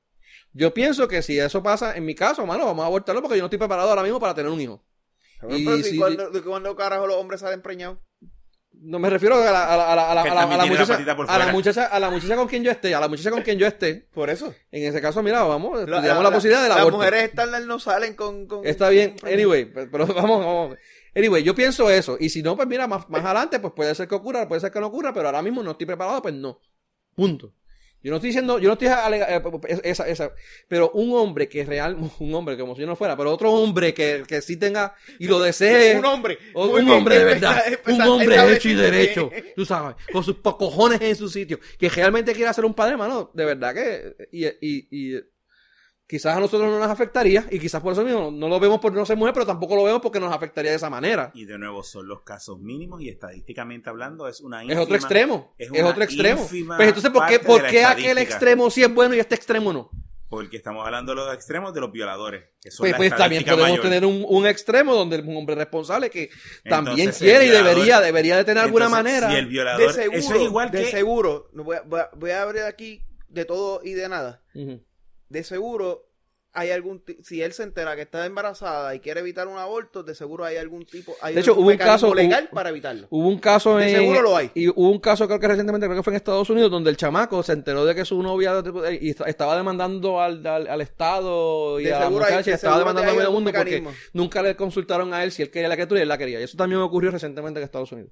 Yo pienso que si eso pasa, en mi caso, mano, vamos a abortarlo porque yo no estoy preparado ahora mismo para tener un hijo. Y si si- cuando, de cuando carajo los hombres salen preñados. No me refiero a la, a la, a la, a la, la- la la muchacha, a la muchacha, a la muchacha con quien yo esté, a la muchacha con quien yo esté. Por eso. En ese caso, mira, vamos, La- estudiamos la- la, posibilidad del Las aborto. mujeres estándar no salen con. con Está bien, con- anyway, pe- pero vamos, vamos. Anyway, yo pienso eso. Y si no, pues mira, más, más adelante, pues puede ser que ocurra, puede ser que no ocurra, pero ahora mismo no estoy preparado, pues no. Punto. Yo no estoy diciendo, yo no estoy alega- eh, esa, esa, pero un hombre que es real, un hombre como si yo no fuera, pero otro hombre que, que sí tenga y lo desee. Un hombre. O un hombre de verdad, un hombre hecho y derecho, tú sabes, con sus cojones en su sitio, que realmente quiera ser un padre, hermano, de verdad que, y, y, y quizás a nosotros no nos afectaría, y quizás por eso mismo no lo vemos por no ser mujer, pero tampoco lo vemos porque nos afectaría de esa manera. Y de nuevo, son los casos mínimos y estadísticamente hablando es una Es ínfima- otro extremo, es es, otro extremo. Pues entonces, ¿por qué, por qué aquel extremo sí es bueno y este extremo no? Porque estamos hablando de los extremos de los violadores. Que son Pues, pues también podemos mayor. tener un, un extremo donde un hombre responsable que también Entonces, quiere y debería, debería de tener alguna Entonces, manera. Si el violador, De seguro. eso es igual de que seguro. Voy a, voy a- abrir aquí de todo y de nada. Ujú. De seguro hay algún. Si él se entera que está embarazada y quiere evitar un aborto, de seguro hay algún tipo. Hay De hecho, hubo un caso- legal hubo- para evitarlo. Hubo un caso De en. seguro lo hay. Y hubo un caso, creo que recientemente, creo que fue en Estados Unidos, donde el chamaco se enteró de que su novia y est- estaba demandando al, al, al Estado y De a la hay- muchacha y de estaba demandando a hay medio mundo porque nunca le consultaron a él si él quería la criatura y él la quería. Y eso también ocurrió recientemente en Estados Unidos.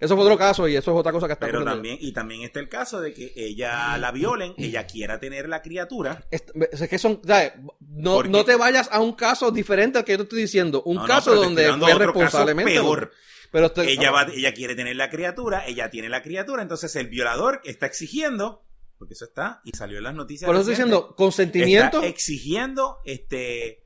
Eso fue otro caso y eso es otra cosa que está Pero ocurriendo. también, y también está el caso de que ella la violen, ella quiera tener la criatura. Est- Es que son, ¿sabes? No, no te vayas a un caso diferente al que yo te estoy diciendo. Un No, caso donde fue responsablemente. peor. Pero estoy- Ella va, ella quiere tener la criatura, ella tiene la criatura, entonces el violador está exigiendo, porque eso está, y salió en las noticias. Por eso estoy diciendo, consentimiento. Está exigiendo este,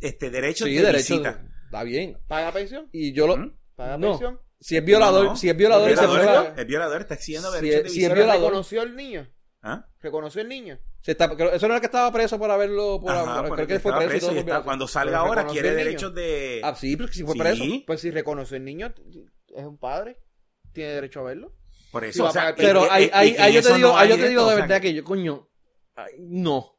este derecho Sí, de derecho. visita. Está bien. ¿Paga pensión? Y yo lo. ¿Mm? ¿Paga No. pensión? Si es violador, No, no. si es violador, el y se violador, prueba- el violador está exigiendo Si derecho es- de si es violador. reconoció el niño. ¿Ah? Reconoció el niño. se está- creo- eso no era el que estaba preso por haberlo. Por, Ajá, creo que fue preso, y todo está- cuando salga Pero ahora quiere derechos de... Ah, sí, pero si fue Sí, preso. Pues si reconoció el niño, es un padre. Tiene derecho a verlo. Por eso, o sea, Pero ahí, ahí yo te digo, no yo te digo de verdad que yo, coño, no.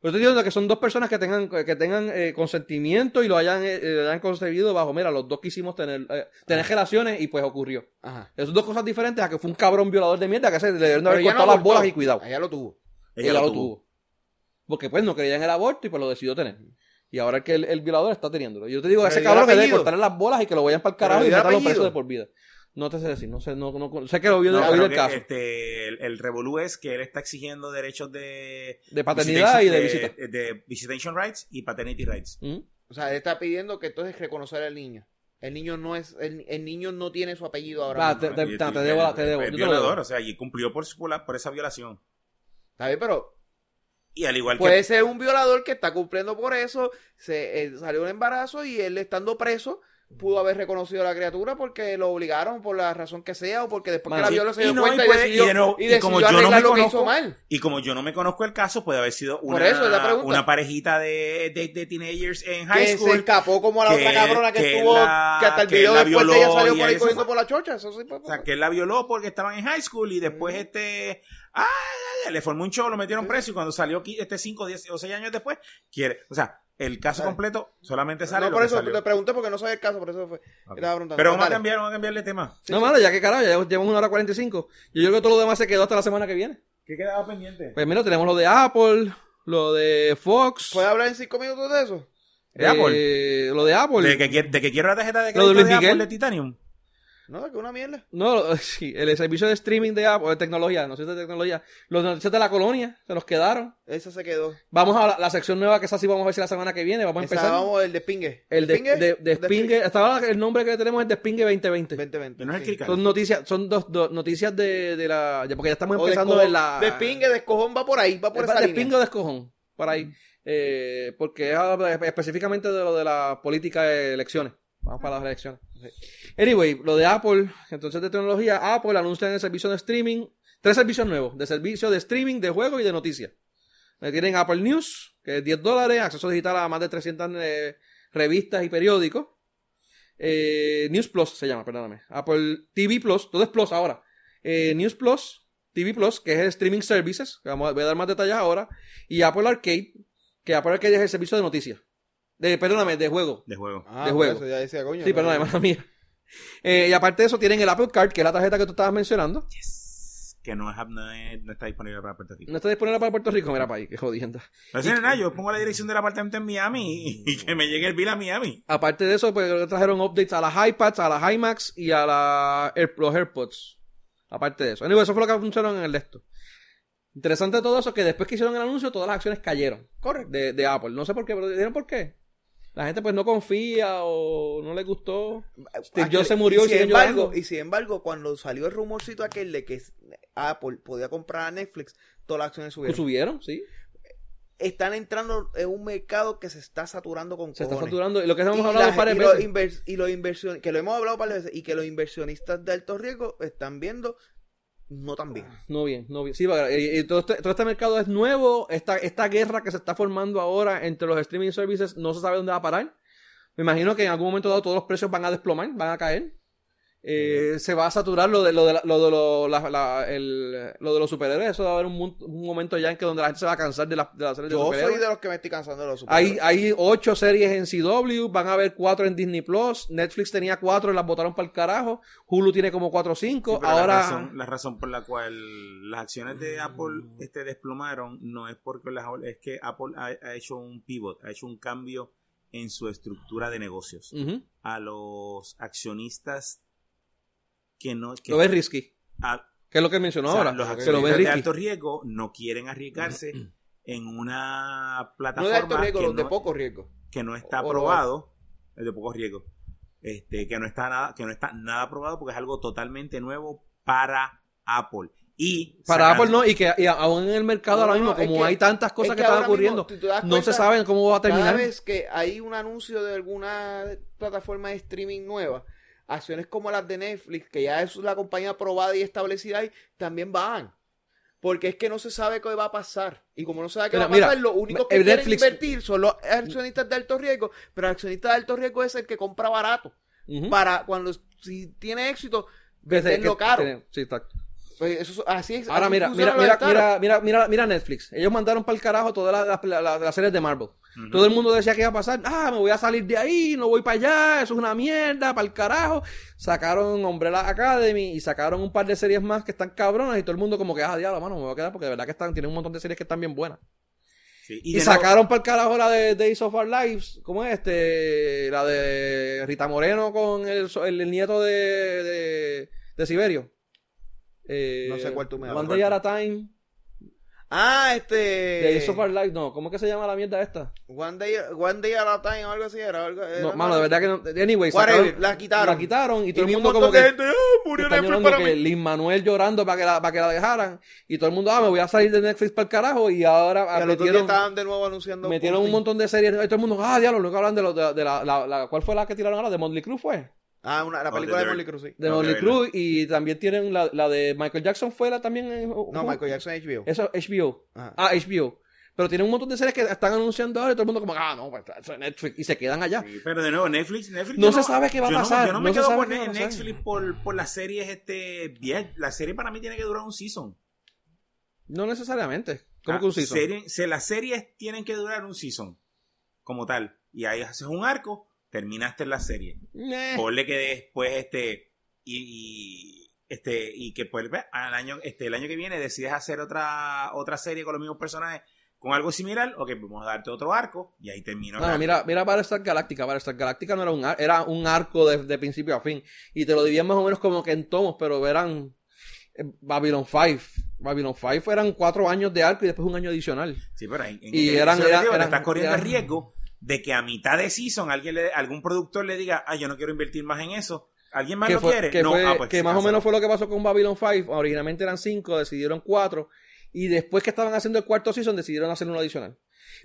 Pero estoy diciendo que son dos personas que tengan, que tengan eh, consentimiento y lo hayan, eh, hayan concebido bajo, mira, los dos quisimos tener, eh, tener relaciones y pues ocurrió. Ajá. Esas son dos cosas diferentes a que fue un cabrón violador de mierda que se le debieron de haber no cortado las bolas y cuidado. Ella lo tuvo. Ella lo tuvo. Porque pues no creía en el aborto y pues lo decidió tener. Y ahora es que el, el violador está teniéndolo. Yo te digo, ese cabrón que debe cortarle las bolas y que lo vayan para el carajo y meterlo preso de por vida. No te sé decir, no sé, no, no- sé que lo vio No, que, caso. este, el, el revolú es que él está exigiendo derechos de... De paternidad y de visita. De, de visitation rights y paternity rights. ¿Mm? O sea, él está pidiendo que entonces reconocer al niño. El niño no es, el, el niño no tiene su apellido ahora Ah, mismo. te- debo te el- debo, el violador, debo. o sea, y cumplió por, su- por esa violación. Está bien, pero Y al igual puede que... ser un violador que está cumpliendo por eso, se eh, salió un embarazo y él estando preso pudo haber reconocido a la criatura porque lo obligaron por la razón que sea o porque después Mano, que la violó se Y dio no, cuenta y y, decidió, y de nuevo- y y decidió como yo no me lo que hizo conozco- mal. Y como yo no me conozco el caso, puede haber sido una, eso una parejita de, de, de teenagers en Que high se school. escapó como a la que- otra cabrona que, que estuvo, la- que hasta el que video después de ella violó salió y por ahí corriendo por la chocha. Eso sí puede O sea, que él la violó porque estaban en high school y después este... Ah, le formó un show, lo metieron preso y cuando salió este 5, 10 o 6 años después, quiere... O sea, el caso Dale. completo solamente sale No, lo por que eso salió. te pregunté porque no sabía el caso, por eso fue. Ok. Estaba preguntando. Pero vamos a cambiar, vamos a cambiarle tema. no, mano, ya que carajo, ya llevamos una hora 45. Yo creo que todo lo demás se quedó hasta la semana que viene. ¿Qué quedaba pendiente? Pues mira, tenemos lo de Apple, lo de Fox, ¿Puedes hablar en cinco minutos de eso? ¿De Apple? eh, lo de Apple. ¿De que, quiere- de que quiero la tarjeta de Lo de crédito Luis de Apple de Titanium? No, que una mierda. No, sí, el servicio de streaming de Apple, de tecnología, no sé de tecnología. Los noticias de la colonia, se los quedaron. Esa se quedó. Vamos a la, la sección nueva, que esa sí vamos a ver si la semana que viene. Vamos a Esa, empezar. vamos, el de Spingue. el de, Spingue? de, de Spingue, estaba el nombre que tenemos es de Spingue 2020. 2020. ¿No es el? Son noticias, son dos, dos noticias de, de la. ya Porque ya estamos O empezando la. De Spingue, de escojón va por ahí, va por de, esa de línea. Spingue o de escojón, por ahí. Eh, porque es específicamente de lo de la política de elecciones. Vamos para las elecciones. Anyway, lo de Apple, entonces de tecnología, Apple anuncia el servicio de streaming, tres servicios nuevos, de servicio de streaming, de juego y de noticias. Tienen Apple News, que es 10 dólares, acceso digital a más de 300 eh, revistas y periódicos. Eh, News Plus se llama, perdóname. Apple TV Plus, todo es Plus ahora. Eh, News Plus, TV Plus, que es el streaming services, que voy a dar más detalles ahora. Y Apple Arcade, que Apple Arcade es el servicio de noticias. De, perdóname, de juego. De juego. Ah, de juego. eso ya decía, coño. Sí, perdóname, mala mía. Eh, y aparte de eso, tienen el Apple Card, que es la tarjeta que tú estabas mencionando. Que no, es, no, es- no está disponible para Puerto Rico. No está disponible para Puerto Rico. Mira, para ahí, qué jodienda. No sé nada, yo pongo la dirección del apartamento en Miami y, y que me llegue el bill a Miami. Aparte de eso, pues trajeron updates a las iPads, a las iMacs y a la Air- los AirPods. Aparte de eso. Anyway, eso fue lo que funcionó en el de esto. Interesante de todo eso, que después que hicieron el anuncio, todas las acciones cayeron. Correcto. De, de Apple. No sé por qué, pero ¿dijeron por qué? La gente pues no confía o no le gustó. Steve Jobs se murió y sin embargo, llorando. y sin embargo, cuando salió el rumorcito aquel de que Apple podía comprar a Netflix, todas las acciones Pues subieron. subieron, sí. Están entrando en un mercado que se está saturando con Se está saturando. Y lo que hemos Y hablado y los y los inversionistas, que lo hemos hablado varias veces, y que los inversionistas de alto riesgo están viendo no tan bien. No bien, no bien. Sí, va- y, y todo, este, todo este mercado es nuevo. Esta, esta guerra que se está formando ahora entre los streaming services no se sabe dónde va a parar. Me imagino que en algún momento dado todos los precios van a desplomar, van a caer. Eh, se va a saturar lo de lo de, la- lo, de, lo, la- la- el- lo de los superhéroes. Eso va a haber un, un momento ya en que donde la gente se va a cansar de, la- de las series de Yo soy superhéroes. de los que me estoy cansando de los Hay, superhéroes. hay ocho series en CW, van a haber cuatro en Disney Plus. Netflix tenía cuatro y las botaron para el carajo. Hulu tiene como cuatro o cinco. Sí, Ahora. la, razón, la razón por la cual las acciones de Apple este, desplomaron no es porque las, es que Apple ha, ha hecho un pivot, ha hecho un cambio en su estructura de negocios. A los accionistas que no... Que, Lo ves risky. a- Que es lo que mencionó o sea, ahora. los Se lo ve accionistas de risky. alto riesgo no quieren arriesgarse en una no de plataforma alto riesgo, que, los de poco riesgo. que no está aprobado, es de poco riesgo, este, que no está nada, que no está nada aprobado porque es algo totalmente nuevo para Apple. Y Para sacando- Apple no, y que y aún en el mercado No, ahora mismo, no, es como que- hay tantas cosas es que, que están mismo, ocurriendo, no se saben cómo va a Cada terminar. vez que hay un anuncio de alguna plataforma de streaming nueva, acciones como las de Netflix, que ya es la compañía aprobada y establecida ahí, también van. Porque es que no se sabe qué va a pasar. Y como no se sabe qué Mira, va a pasar, mira, los únicos que quieren Netflix- invertir son los accionistas de alto riesgo. Pero el accionista de alto riesgo es el que compra barato. Para cuando, si tiene éxito, venderlo caro. sí, exacto. Pues eso, así es. Ahora así mira, mira, mira, mira, mira, mira, mira Netflix. Ellos mandaron para el carajo todas las, las- las- las series de Marvel. Todo el mundo decía que iba a pasar. Ah, me voy a salir de ahí, no voy para allá, eso es una mierda, para el carajo. Sacaron Umbrella Academy y sacaron un par de series más que están cabronas y todo el mundo como que, ah, diablo, mano, me voy a quedar porque de verdad que están, tienen un montón de series que están bien buenas. Sí, Y, sacaron para el carajo la de Days of Our Lives. ¿Cómo es este? La de Rita Moreno con el, el, el nieto de, de, de Siberio. Eh, No sé cuál tú me hablas. One Day at a Time. Ah, este. Days of Our Lives, no. ¿Cómo que se llama la mierda esta? One day, one day at a time o algo así era. Algo, era No, mano, de verdad que no. Anyway, sacaron- la quitaron. La quitaron y todo el un mundo como de que. gente, "Ah, murió Están Netflix llorando para que mí". Lin Manuel llorando para que, la, para que la dejaran. Y todo el mundo, ah, me voy a salir de Netflix para el carajo. Y ahora Y metieron, estaban de nuevo anunciando. metieron un montón de series. Y todo el mundo, ah, diablo, lo que hablan de, lo- de, de la, la, la- ¿Cuál fue la que tiraron ahora? ¿De Motley Crue fue? Ah, una, la Oh, película de. Molly Cruz, sí. De No, de Crue. Y también tienen la, la de Michael Jackson, fue la también. en- No, Michael Jackson HBO. Eso es HBO. Ajá. Ah, HBO. Pero tienen un montón de series que están anunciando ahora y todo el mundo como, ah, no, pues eso es Netflix. Y se quedan allá. Sí, pero de nuevo, Netflix, Netflix No se sabe qué va a yo no- pasar, yo no me quedo qué pasar. Netflix por, por las series este bien. La serie para mí tiene que durar un season. No necesariamente. ¿Cómo Ah, que un season? serie- se- las series tienen que durar un season. Como tal. Y ahí haces un arco, terminaste la serie. Eh. Ponle que después este y, y, este y que pues al año este el año que viene decides hacer otra otra serie con los mismos personajes con algo similar o que vamos a darte otro arco y ahí termino el No, arco. mira, mira Battlestar Galactica. Battlestar Galactica no era un, ar- era un arco de, de principio a fin. Y te lo dividían más o menos como que en tomos, pero eran eh, Babylon 5. Babylon 5 eran cuatro años de arco y después un año adicional. Sí, pero ahí, en- Y eran- digo, estás corriendo eran- el riesgo de que a mitad de season alguien le, algún productor le diga, ah, yo no quiero invertir más en eso. ¿Alguien más lo fue- quiere? que no, fue- ah, pues que sí, más o menos fue lo que pasó con Babylon 5. Originalmente eran cinco, decidieron cuatro. Y después que estaban haciendo el cuarto season, decidieron hacer uno adicional.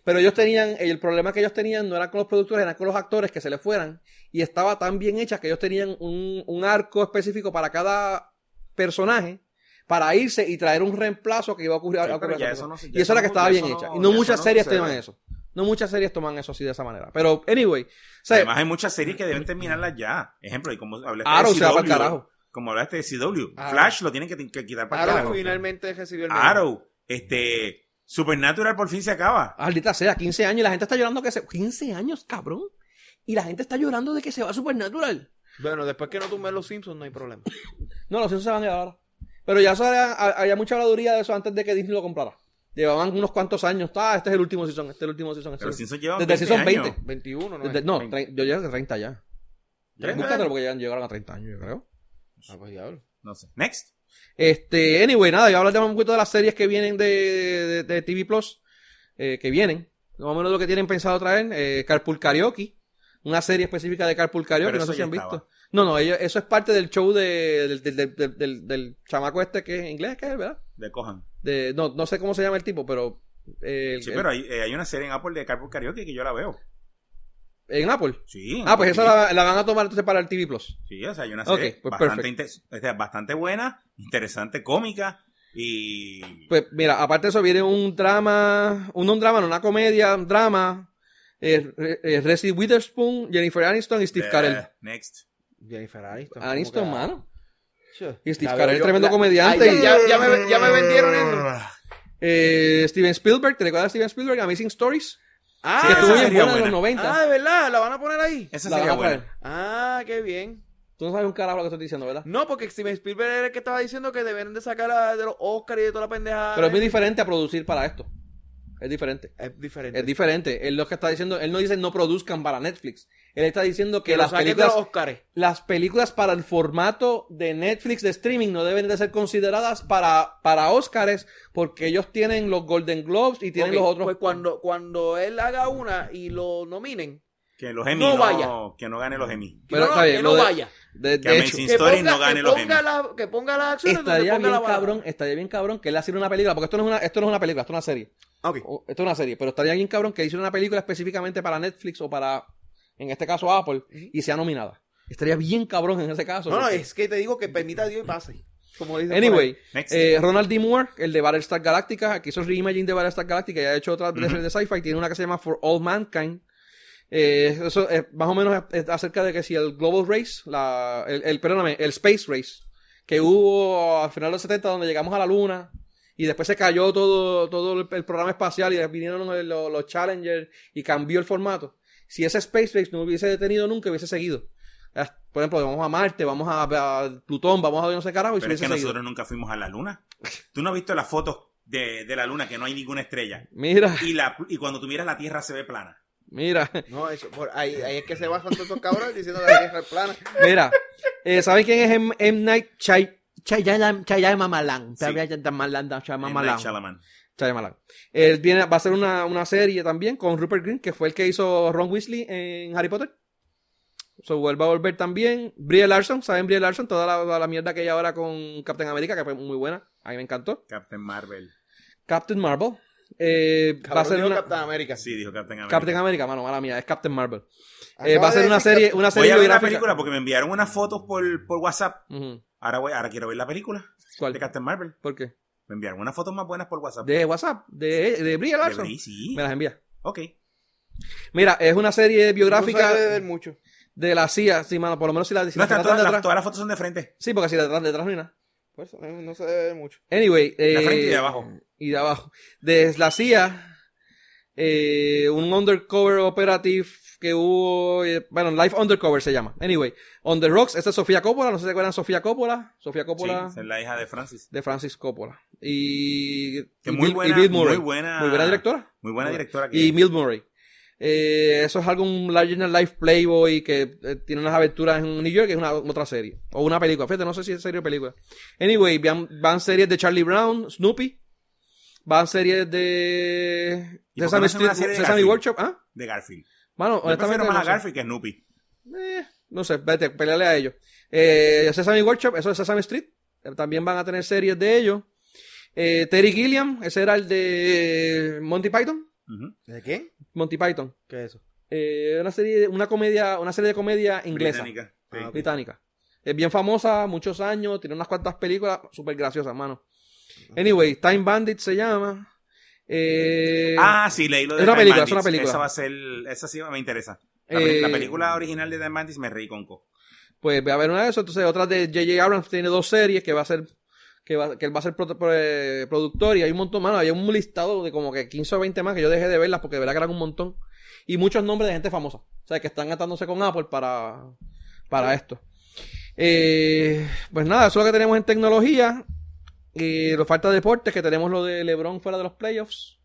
Pero ellos tenían, el problema que ellos tenían no era con los productores, era con los actores que se les fueran. Y estaba tan bien hecha que ellos tenían un, un arco específico para cada personaje para irse y traer un reemplazo que iba a ocurrir. Sí, a ocurrir eso no y eso era que estaba bien hecha. y no muchas series toman eso. No muchas series toman eso así de esa manera. Pero, anyway. o sea, Además hay muchas series que deben terminarlas ya. Ejemplo, y como hablaste Arrow de se va para el CW, carajo. como hablaste de CW, Arrow. Flash lo tienen que, que quitar para el Arrow carajo. finalmente recibió el menú. Arrow, este, Supernatural por fin se acaba. Maldita sea, 15 años y la gente está llorando que se... 15 años, cabrón. Y la gente está llorando de que se va Supernatural. Bueno, después que no tumben los Simpsons, no hay problema. No, los Simpsons se van a ir ahora. Pero ya eso había mucha habladuría de eso antes de que Disney lo comprara. Llevaban unos cuantos años. Ah, este es el último season, este es el último season. este Pero el- Simpsons llevan Desde el 20 season años. 20. 21, ¿no? Desde- no, 20. tre- yo llegué a 30 ya. ¿30? Búscatelo porque ya llegaron a 30 años, yo creo. Ah, pues diablo. No sé. Next. Este, anyway, nada, yo hablar un poquito de las series que vienen de, de, de TV Plus, eh, que vienen, más o menos lo que tienen pensado traer, eh, Carpool Karaoke, una serie específica de Carpool Karaoke, Pero no sé si han visto. No, no, ellos- eso es parte del show de, del, del, del, del- del chamaco este que es inglés, que es, ¿verdad? De Cojan. De, no, no sé cómo se llama el tipo, pero... eh, Sí, el- pero hay, eh, hay una serie en Apple de Carpool Karaoke que yo la veo. En Apple. Sí. en Ah, pues Apple esa la, la van a tomar entonces para el TV Plus. Sí, o sea, hay una serie pues bastante, o sea, bastante buena, interesante, cómica y... Pues mira, aparte de eso viene un drama, un, un drama, no una comedia, un drama. Eh, eh, Reese Witherspoon, Jennifer Aniston y Steve Eh, Carell. Next. Jennifer Aniston. Aniston, mano. Y Steve Carell, tremendo la- comediante. Ay, ya, ya me, ya me vendieron eso. Eh, Steven Spielberg, ¿te recuerdas de Steven Spielberg? Amazing Stories. Ah, que estuvo bien buena en los buena. 90. ah, de verdad, la van a poner ahí. Esa La sería a buena. Ah, qué bien. Tú no sabes un carajo lo que estoy diciendo, ¿verdad? No, porque Steven Spielberg era el que estaba diciendo que deben de sacar a- de los Oscars y de toda la pendejada. Pero es muy diferente a producir para esto. Es diferente. Es diferente. Es diferente. Él lo que está diciendo, él no dice no produzcan para Netflix. Él está diciendo que, las películas los Oscars. las películas para el formato de Netflix de streaming no deben de ser consideradas para, para Oscars porque ellos tienen los Golden Globes y tienen los otros. Pues cuando, cuando él haga una y lo nominen, Que los Emmy No no, vaya. que no gane los Emmy. que Pero no, está bien, que lo no de- vaya. de, que de hecho, Que ponga, no gane que los ponga, Emmy. la- que ponga las acciones donde estaría ponga bien la cabrón, estaría bien cabrón que él hiciera una película, porque esto no es una, esto no es una película, esto es una serie. O- Esto es una serie, pero estaría bien cabrón que hiciera una película específicamente para Netflix o para, en este caso, Apple, y sea nominada. Estaría bien cabrón en ese caso. No, no, es que te digo que permita a Dios y pase. Como dice Anyway, eh, Ronald D. Moore, el de Battlestar Galactica, que hizo el reimaging de Battlestar Galactica y ha hecho otras series de sci-fi, tiene una que se llama For All Mankind. Eh, eso es más o menos es acerca de que si el Global Race, la, el, el- perdóname, el Space Race, que hubo al final de los 70 donde llegamos a la Luna y después se cayó todo, todo el, el programa espacial y vinieron los, los- los Challenger y cambió el formato. Si ese Space Race no hubiese detenido nunca, hubiese seguido. Ah, Por ejemplo, vamos a Marte, vamos a, a Plutón, vamos a no sé carajo y se Pero es que seguido. nosotros nunca fuimos a la luna. ¿Tú no has visto las fotos de, de la luna, que no hay ninguna estrella. Mira, Y, la, y cuando tú miras la Tierra se ve plana. mira, No, eso, por ahí, ahí es que se basan todos estos cabrones diciendo que la tierra es plana. mira. Eh, ¿Sabes quién es M. M. Night Chay? Chayamalan, Chayamalan. Sí. Chayamalan, Shyamalan. Él viene, va a hacer una, una serie también con Rupert Green, que fue el que hizo Ron Weasley en Harry Potter. So, vuelve a volver también. Brie Larson, ¿saben Brie Larson? Toda la, toda la mierda que hay ahora con Captain America, que fue muy buena. A mí me encantó. Captain Marvel. Captain Marvel. Eh, va a ser dijo una... Captain America. Sí, dijo Captain America. Captain America, mano, mala mía, es Captain Marvel. Eh, va a ser una serie, una Voy serie a ver la película porque me enviaron unas fotos por, por WhatsApp. Ahora, voy, ahora quiero ver la película ¿Cuál? de Captain Marvel. ¿Por qué? Me enviaron unas fotos más buenas por WhatsApp. De WhatsApp, de, de Brie De Larson. Brie, sí. Me las envía. Ok. Mira, es una serie biográfica No ver mucho. de la CIA, sí, mano, por lo menos si la, si No, la están tratan todas, de las, atrás. todas las fotos son de frente. Sí, porque si detrás, detrás no hay nada. Por eso, no, se debe ver mucho. Anyway. La eh, frente y de abajo. Y de abajo. De la CIA, eh, un undercover operative que hubo, eh, bueno, Life Undercover se llama. Anyway, On the Rocks, esta es Sofía Coppola, no sé si se acuerdan de Sofía Coppola. Sofía Coppola Sí, es la hija de Francis. de Francis Coppola. Y, Que muy y buena, Bill Murray. muy buena, Muy buena directora. Muy buena directora. que- Y Bill Murray. Eh, eso es algo un Larger Than Life Playboy que eh, tiene unas aventuras en New York, que es una otra serie. O una película. Fíjate, no sé si es serie o película. Anyway, van, van series de Charlie Brown, Snoopy. Van series de ¿Y por qué Sesame, no serie de? Workshop. ¿Ah? de Garfield. Bueno, Yo honestamente. prefiero más no a sé. Garfield que a Snoopy. Eh, no sé, vete, peleale a ellos. Eh, Sesame Workshop, eso es Sesame Street. Eh, También van a tener series de ellos. Eh, Terry Gilliam, ese era el de Monty Python. ¿De quién? Monty Python. ¿Qué es eso? Eh, una serie, una comedia, una serie de comedia inglesa, Británica. Sí. Ah, británica. Es bien famosa, muchos años, tiene unas cuantas películas súper graciosas, mano. Anyway, Time Bandit se llama. Eh, Ah, sí, leí lo de Es una Time película, es una película. Esa va a ser, esa sí me interesa. La, pe- Eh, la película original de The Bandits me reí con co. Pues voy a ver una de esas. Entonces, otra de J.J. Abrams tiene dos series que va a ser. Que, va, que él va a ser pro- pro- eh, productor y hay un montón, mano, hay un listado de como que 15 o 20 más que yo dejé de verlas porque de verdad que eran un montón. Y muchos nombres de gente famosa. O sea, que están atándose con Apple para, para esto. Eh, pues nada, eso es lo que tenemos en tecnología. Y lo falta deportes, que tenemos lo de LeBron fuera de los playoffs.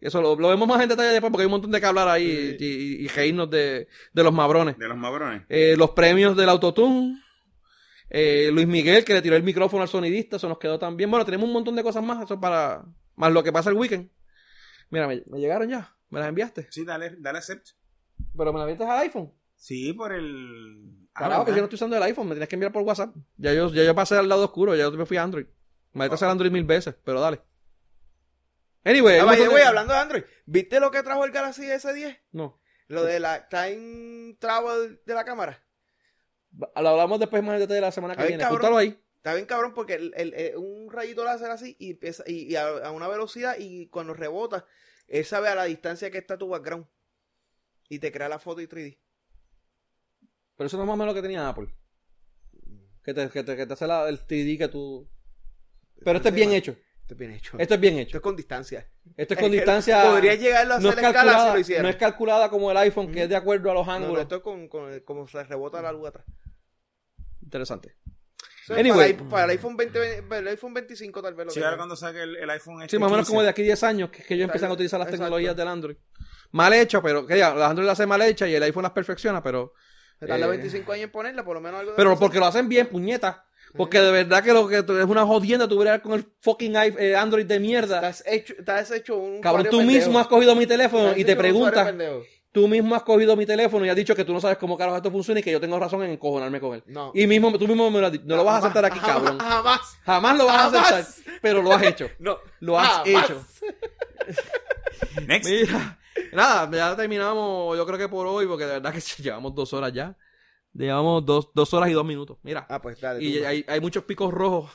Eso lo, lo vemos más en detalle después porque hay un montón de que hablar ahí y, y, y reírnos de, de los mabrones. De los mabrones. Eh, los premios del Autotune. Eh, Luis Miguel, que le tiró el micrófono al sonidista, eso nos quedó también. Bueno, tenemos un montón de cosas más, eso para. Más lo que pasa el weekend. Mira, me, me llegaron ya, me las enviaste. Sí, dale, dale accept. Pero me las enviaste al iPhone. Sí, por el. Ah, Carajo, que ¿verdad? yo no estoy usando el iPhone, me tienes que enviar por WhatsApp. Ya yo, ya yo pasé al lado oscuro, ya yo me fui a Android. Me metes al Android mil veces, pero dale. Anyway, Ah, montón way, de- hablando de Android, ¿viste lo que trajo el Galaxy S10? No. Lo de la time travel de la cámara. Lo hablamos después más detalle la semana que viene. ahí. Está bien cabrón porque el, el- el- un rayito láser así y, empieza- y, y a, a una velocidad y cuando rebota, él sabe a la distancia que está tu background. Y te crea la foto y 3D. Pero eso no es más o menos lo que tenía Apple. Que te, que te, que te hace la- el 3D que tú. Pero esto es bien hecho. Esto es bien hecho. Esto es bien Esto hecho. es con distancia. Esto es con distancia. Podría llegarlo a no hacer es, en Galaxy si lo hiciera. no es calculada como el iPhone, que es de acuerdo a los No, no, ángulos. esto es con, con- como se rebota la luz atrás. Interesante. Anyway. para, el- para el iPhone 20, para el iPhone 25 tal vez lo Sí, ahora cuando saque el, el iPhone. Sí, más o menos 15. como de aquí 10 años que, que ellos empiezan a utilizar las Exacto. tecnologías del Android. Mal hecho, pero que ya, las Android las hace mal hecha y el iPhone las perfecciona, pero. Se tarda eh, 25 años en ponerla, por lo menos algo de Pero porque lo hacen bien, puñeta. Porque de verdad que lo que es una jodienda tu ver con el fucking eh, Android de mierda. Estás hecho, estás hecho un Cabrón, tú pendejo. mismo has cogido mi teléfono y te preguntas. Tú mismo has cogido mi teléfono y has dicho que tú no sabes cómo carajo esto funciona y que yo tengo razón en encojonarme con él. No. Y mismo, tú mismo me lo has dicho. No lo vas a aceptar aquí, jamás, cabrón. Jamás. Jamás lo vas a aceptar. Pero lo has hecho. No. Lo has jamás. hecho. Next. Mira. Nada, ya terminamos, yo creo que por hoy, porque de verdad que llevamos dos horas ya. Llevamos dos, dos horas y dos minutos. Mira. Ah, pues dale. Y tú. hay, hay muchos picos rojos.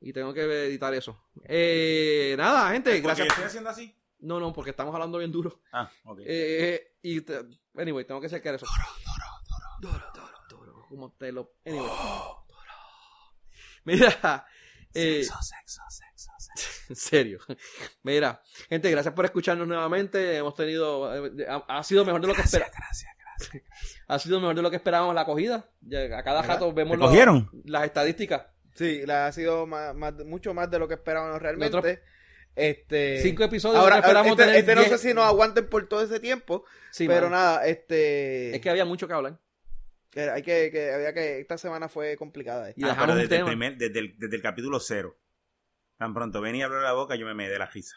Y tengo que editar eso. Eh, nada, gente, ¿Por qué gracias. estoy haciendo así? No, no, porque estamos hablando bien duro. Ah, ok. Eh, y te- anyway, tengo que sacar eso. Doro, doro, doro, doro. Como te lo. Anyway. Mira. eh, Sexo, sexo, sexo, sexo. en serio. Mira, gente, gracias por escucharnos nuevamente. Hemos tenido. eh, Ha, ha sido mejor de lo que esperábamos. Gracias, gracias. Ha sido mejor de lo que esperábamos la acogida. A cada rato vemos ¿Te los- cogieron? las estadísticas. Sí, la ha sido más, más- mucho más de lo que esperábamos realmente. Nosotros- este, Cinco episodios, Ahora, esperamos este, tener este no sé si nos aguanten por todo ese tiempo, Sí, pero nada, este, Es que había mucho que hablar. que hay que, que había que esta semana fue complicada. eh. Y Ah, pero desde el, tema. primer- desde, el, desde el capítulo cero. Tan pronto ven y abro la boca, yo me me de la risa.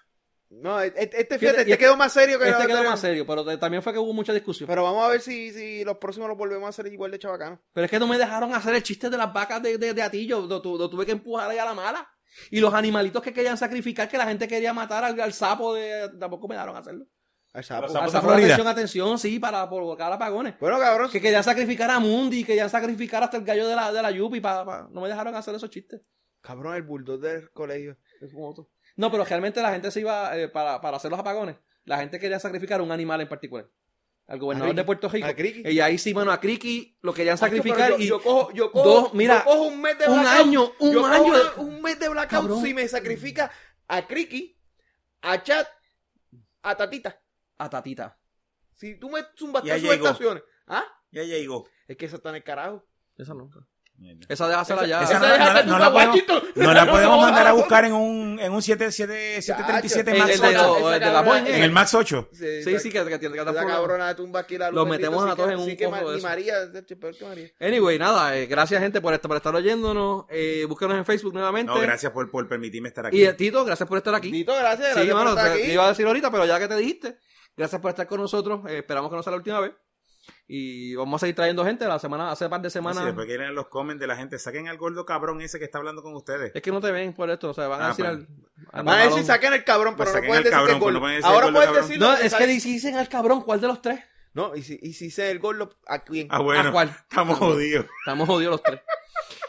No, este, este, Fíjate, este este- quedó más serio que Este quedó más serio, pero te- también fue que hubo mucha discusión. Pero vamos a ver si, si los próximos los volvemos a hacer igual de chabacanos. Pero es que no me dejaron hacer el chiste de las vacas de, de, de Atillo. Lo, tu- lo tuve que empujar ahí a la mala. Y los animalitos que querían sacrificar, que la gente quería matar al, al sapo de. Tampoco me dejaron hacerlo. Al sapo. Al de sapo, atención, atención, sí, para provocar apagones. Bueno, cabrón, Que querían sacrificar a Mundi, querían sacrificar hasta el gallo de la, de la Yupi. Pa, pa- No me dejaron hacer esos chistes. cabrón, el bulldog del colegio. Es como otro. No, pero realmente la gente se iba eh, para, para hacer los apagones. La gente quería sacrificar a un animal en particular. Al gobernador de Puerto Rico. A Criqui. Y ahí sí, mano, a Criqui lo querían sacrificar. yo, y yo cojo, yo cojo, dos, mira, yo cojo un mes de un blackout. año, un yo año una- de- un mes de blackout Cabrón. si me sacrifica a Criqui, a Chat, a Tatita. a Tatita. Si tú me zumbas Ya todas sus estaciones, ¿ah? Ya llegó. Es que eso está en el carajo. Esa nunca. Esa déjasela ya. esa Esa no- no- tú no la podemos-. No la podemos mandar a buscar en un, en un 7, 7, 737 El- Max el de 8. los- Esa el de la cabrona- Boeing, En el Max 8. Sí, Sí, sí, que, que, que, que- cabrona de tumba aquí la luz, Los metemos a todos en un sí que cojo Ma- de. María, peor que María. Anyway, nada, eh, gracias gente por, estar- por estar oyéndonos. Eh, búsquenos en Facebook nuevamente. No, gracias por, por permitirme estar aquí. Y eh, Tito, gracias por estar aquí. Tito, gracias, Sí, gracias mano, por estar te, aquí. te iba a decir ahorita, pero ya que te dijiste, gracias por estar con nosotros. eh, esperamos que no sea la última vez. Y vamos a seguir trayendo gente la semana, hace par de Sí, semanas. después quieren los comments de la gente, saquen al gordo cabrón ese que está hablando con ustedes. Es que no te ven por esto, o sea, van a Ah, decir pues. al, al Van a decir saquen el cabrón, Pues pero no saquen pueden el decir cabrón, que es pues gol. no pueden decir Ahora. No, es que si dicen al cabrón, ¿cuál de los tres? No, y si, y si sé el gol, lo- ¿a quién? Ah, bueno. ¿A cuál? Estamos jodidos. Estamos jodidos los tres.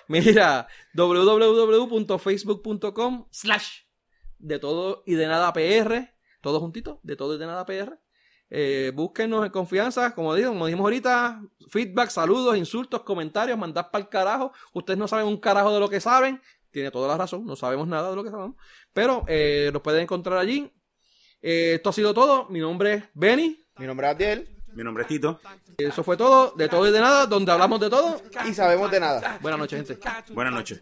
Mira, www.facebook.com slash de todo y de nada PR, todo juntito, de todo y de nada PR. Eh, búsquenos en confianza, como digo, como dijimos ahorita, feedback, saludos, insultos, comentarios, mandad para el carajo. Ustedes no saben un carajo de lo que saben, tiene toda la razón, no sabemos nada de lo que sabemos, pero eh, nos pueden encontrar allí. Eh, esto ha sido todo, mi nombre es Benny, Mi nombre es Abdiel Mi nombre es Tito. eso fue todo, de todo y de nada, donde hablamos de todo. y sabemos de nada. Buenas noches, gente. Buenas noches.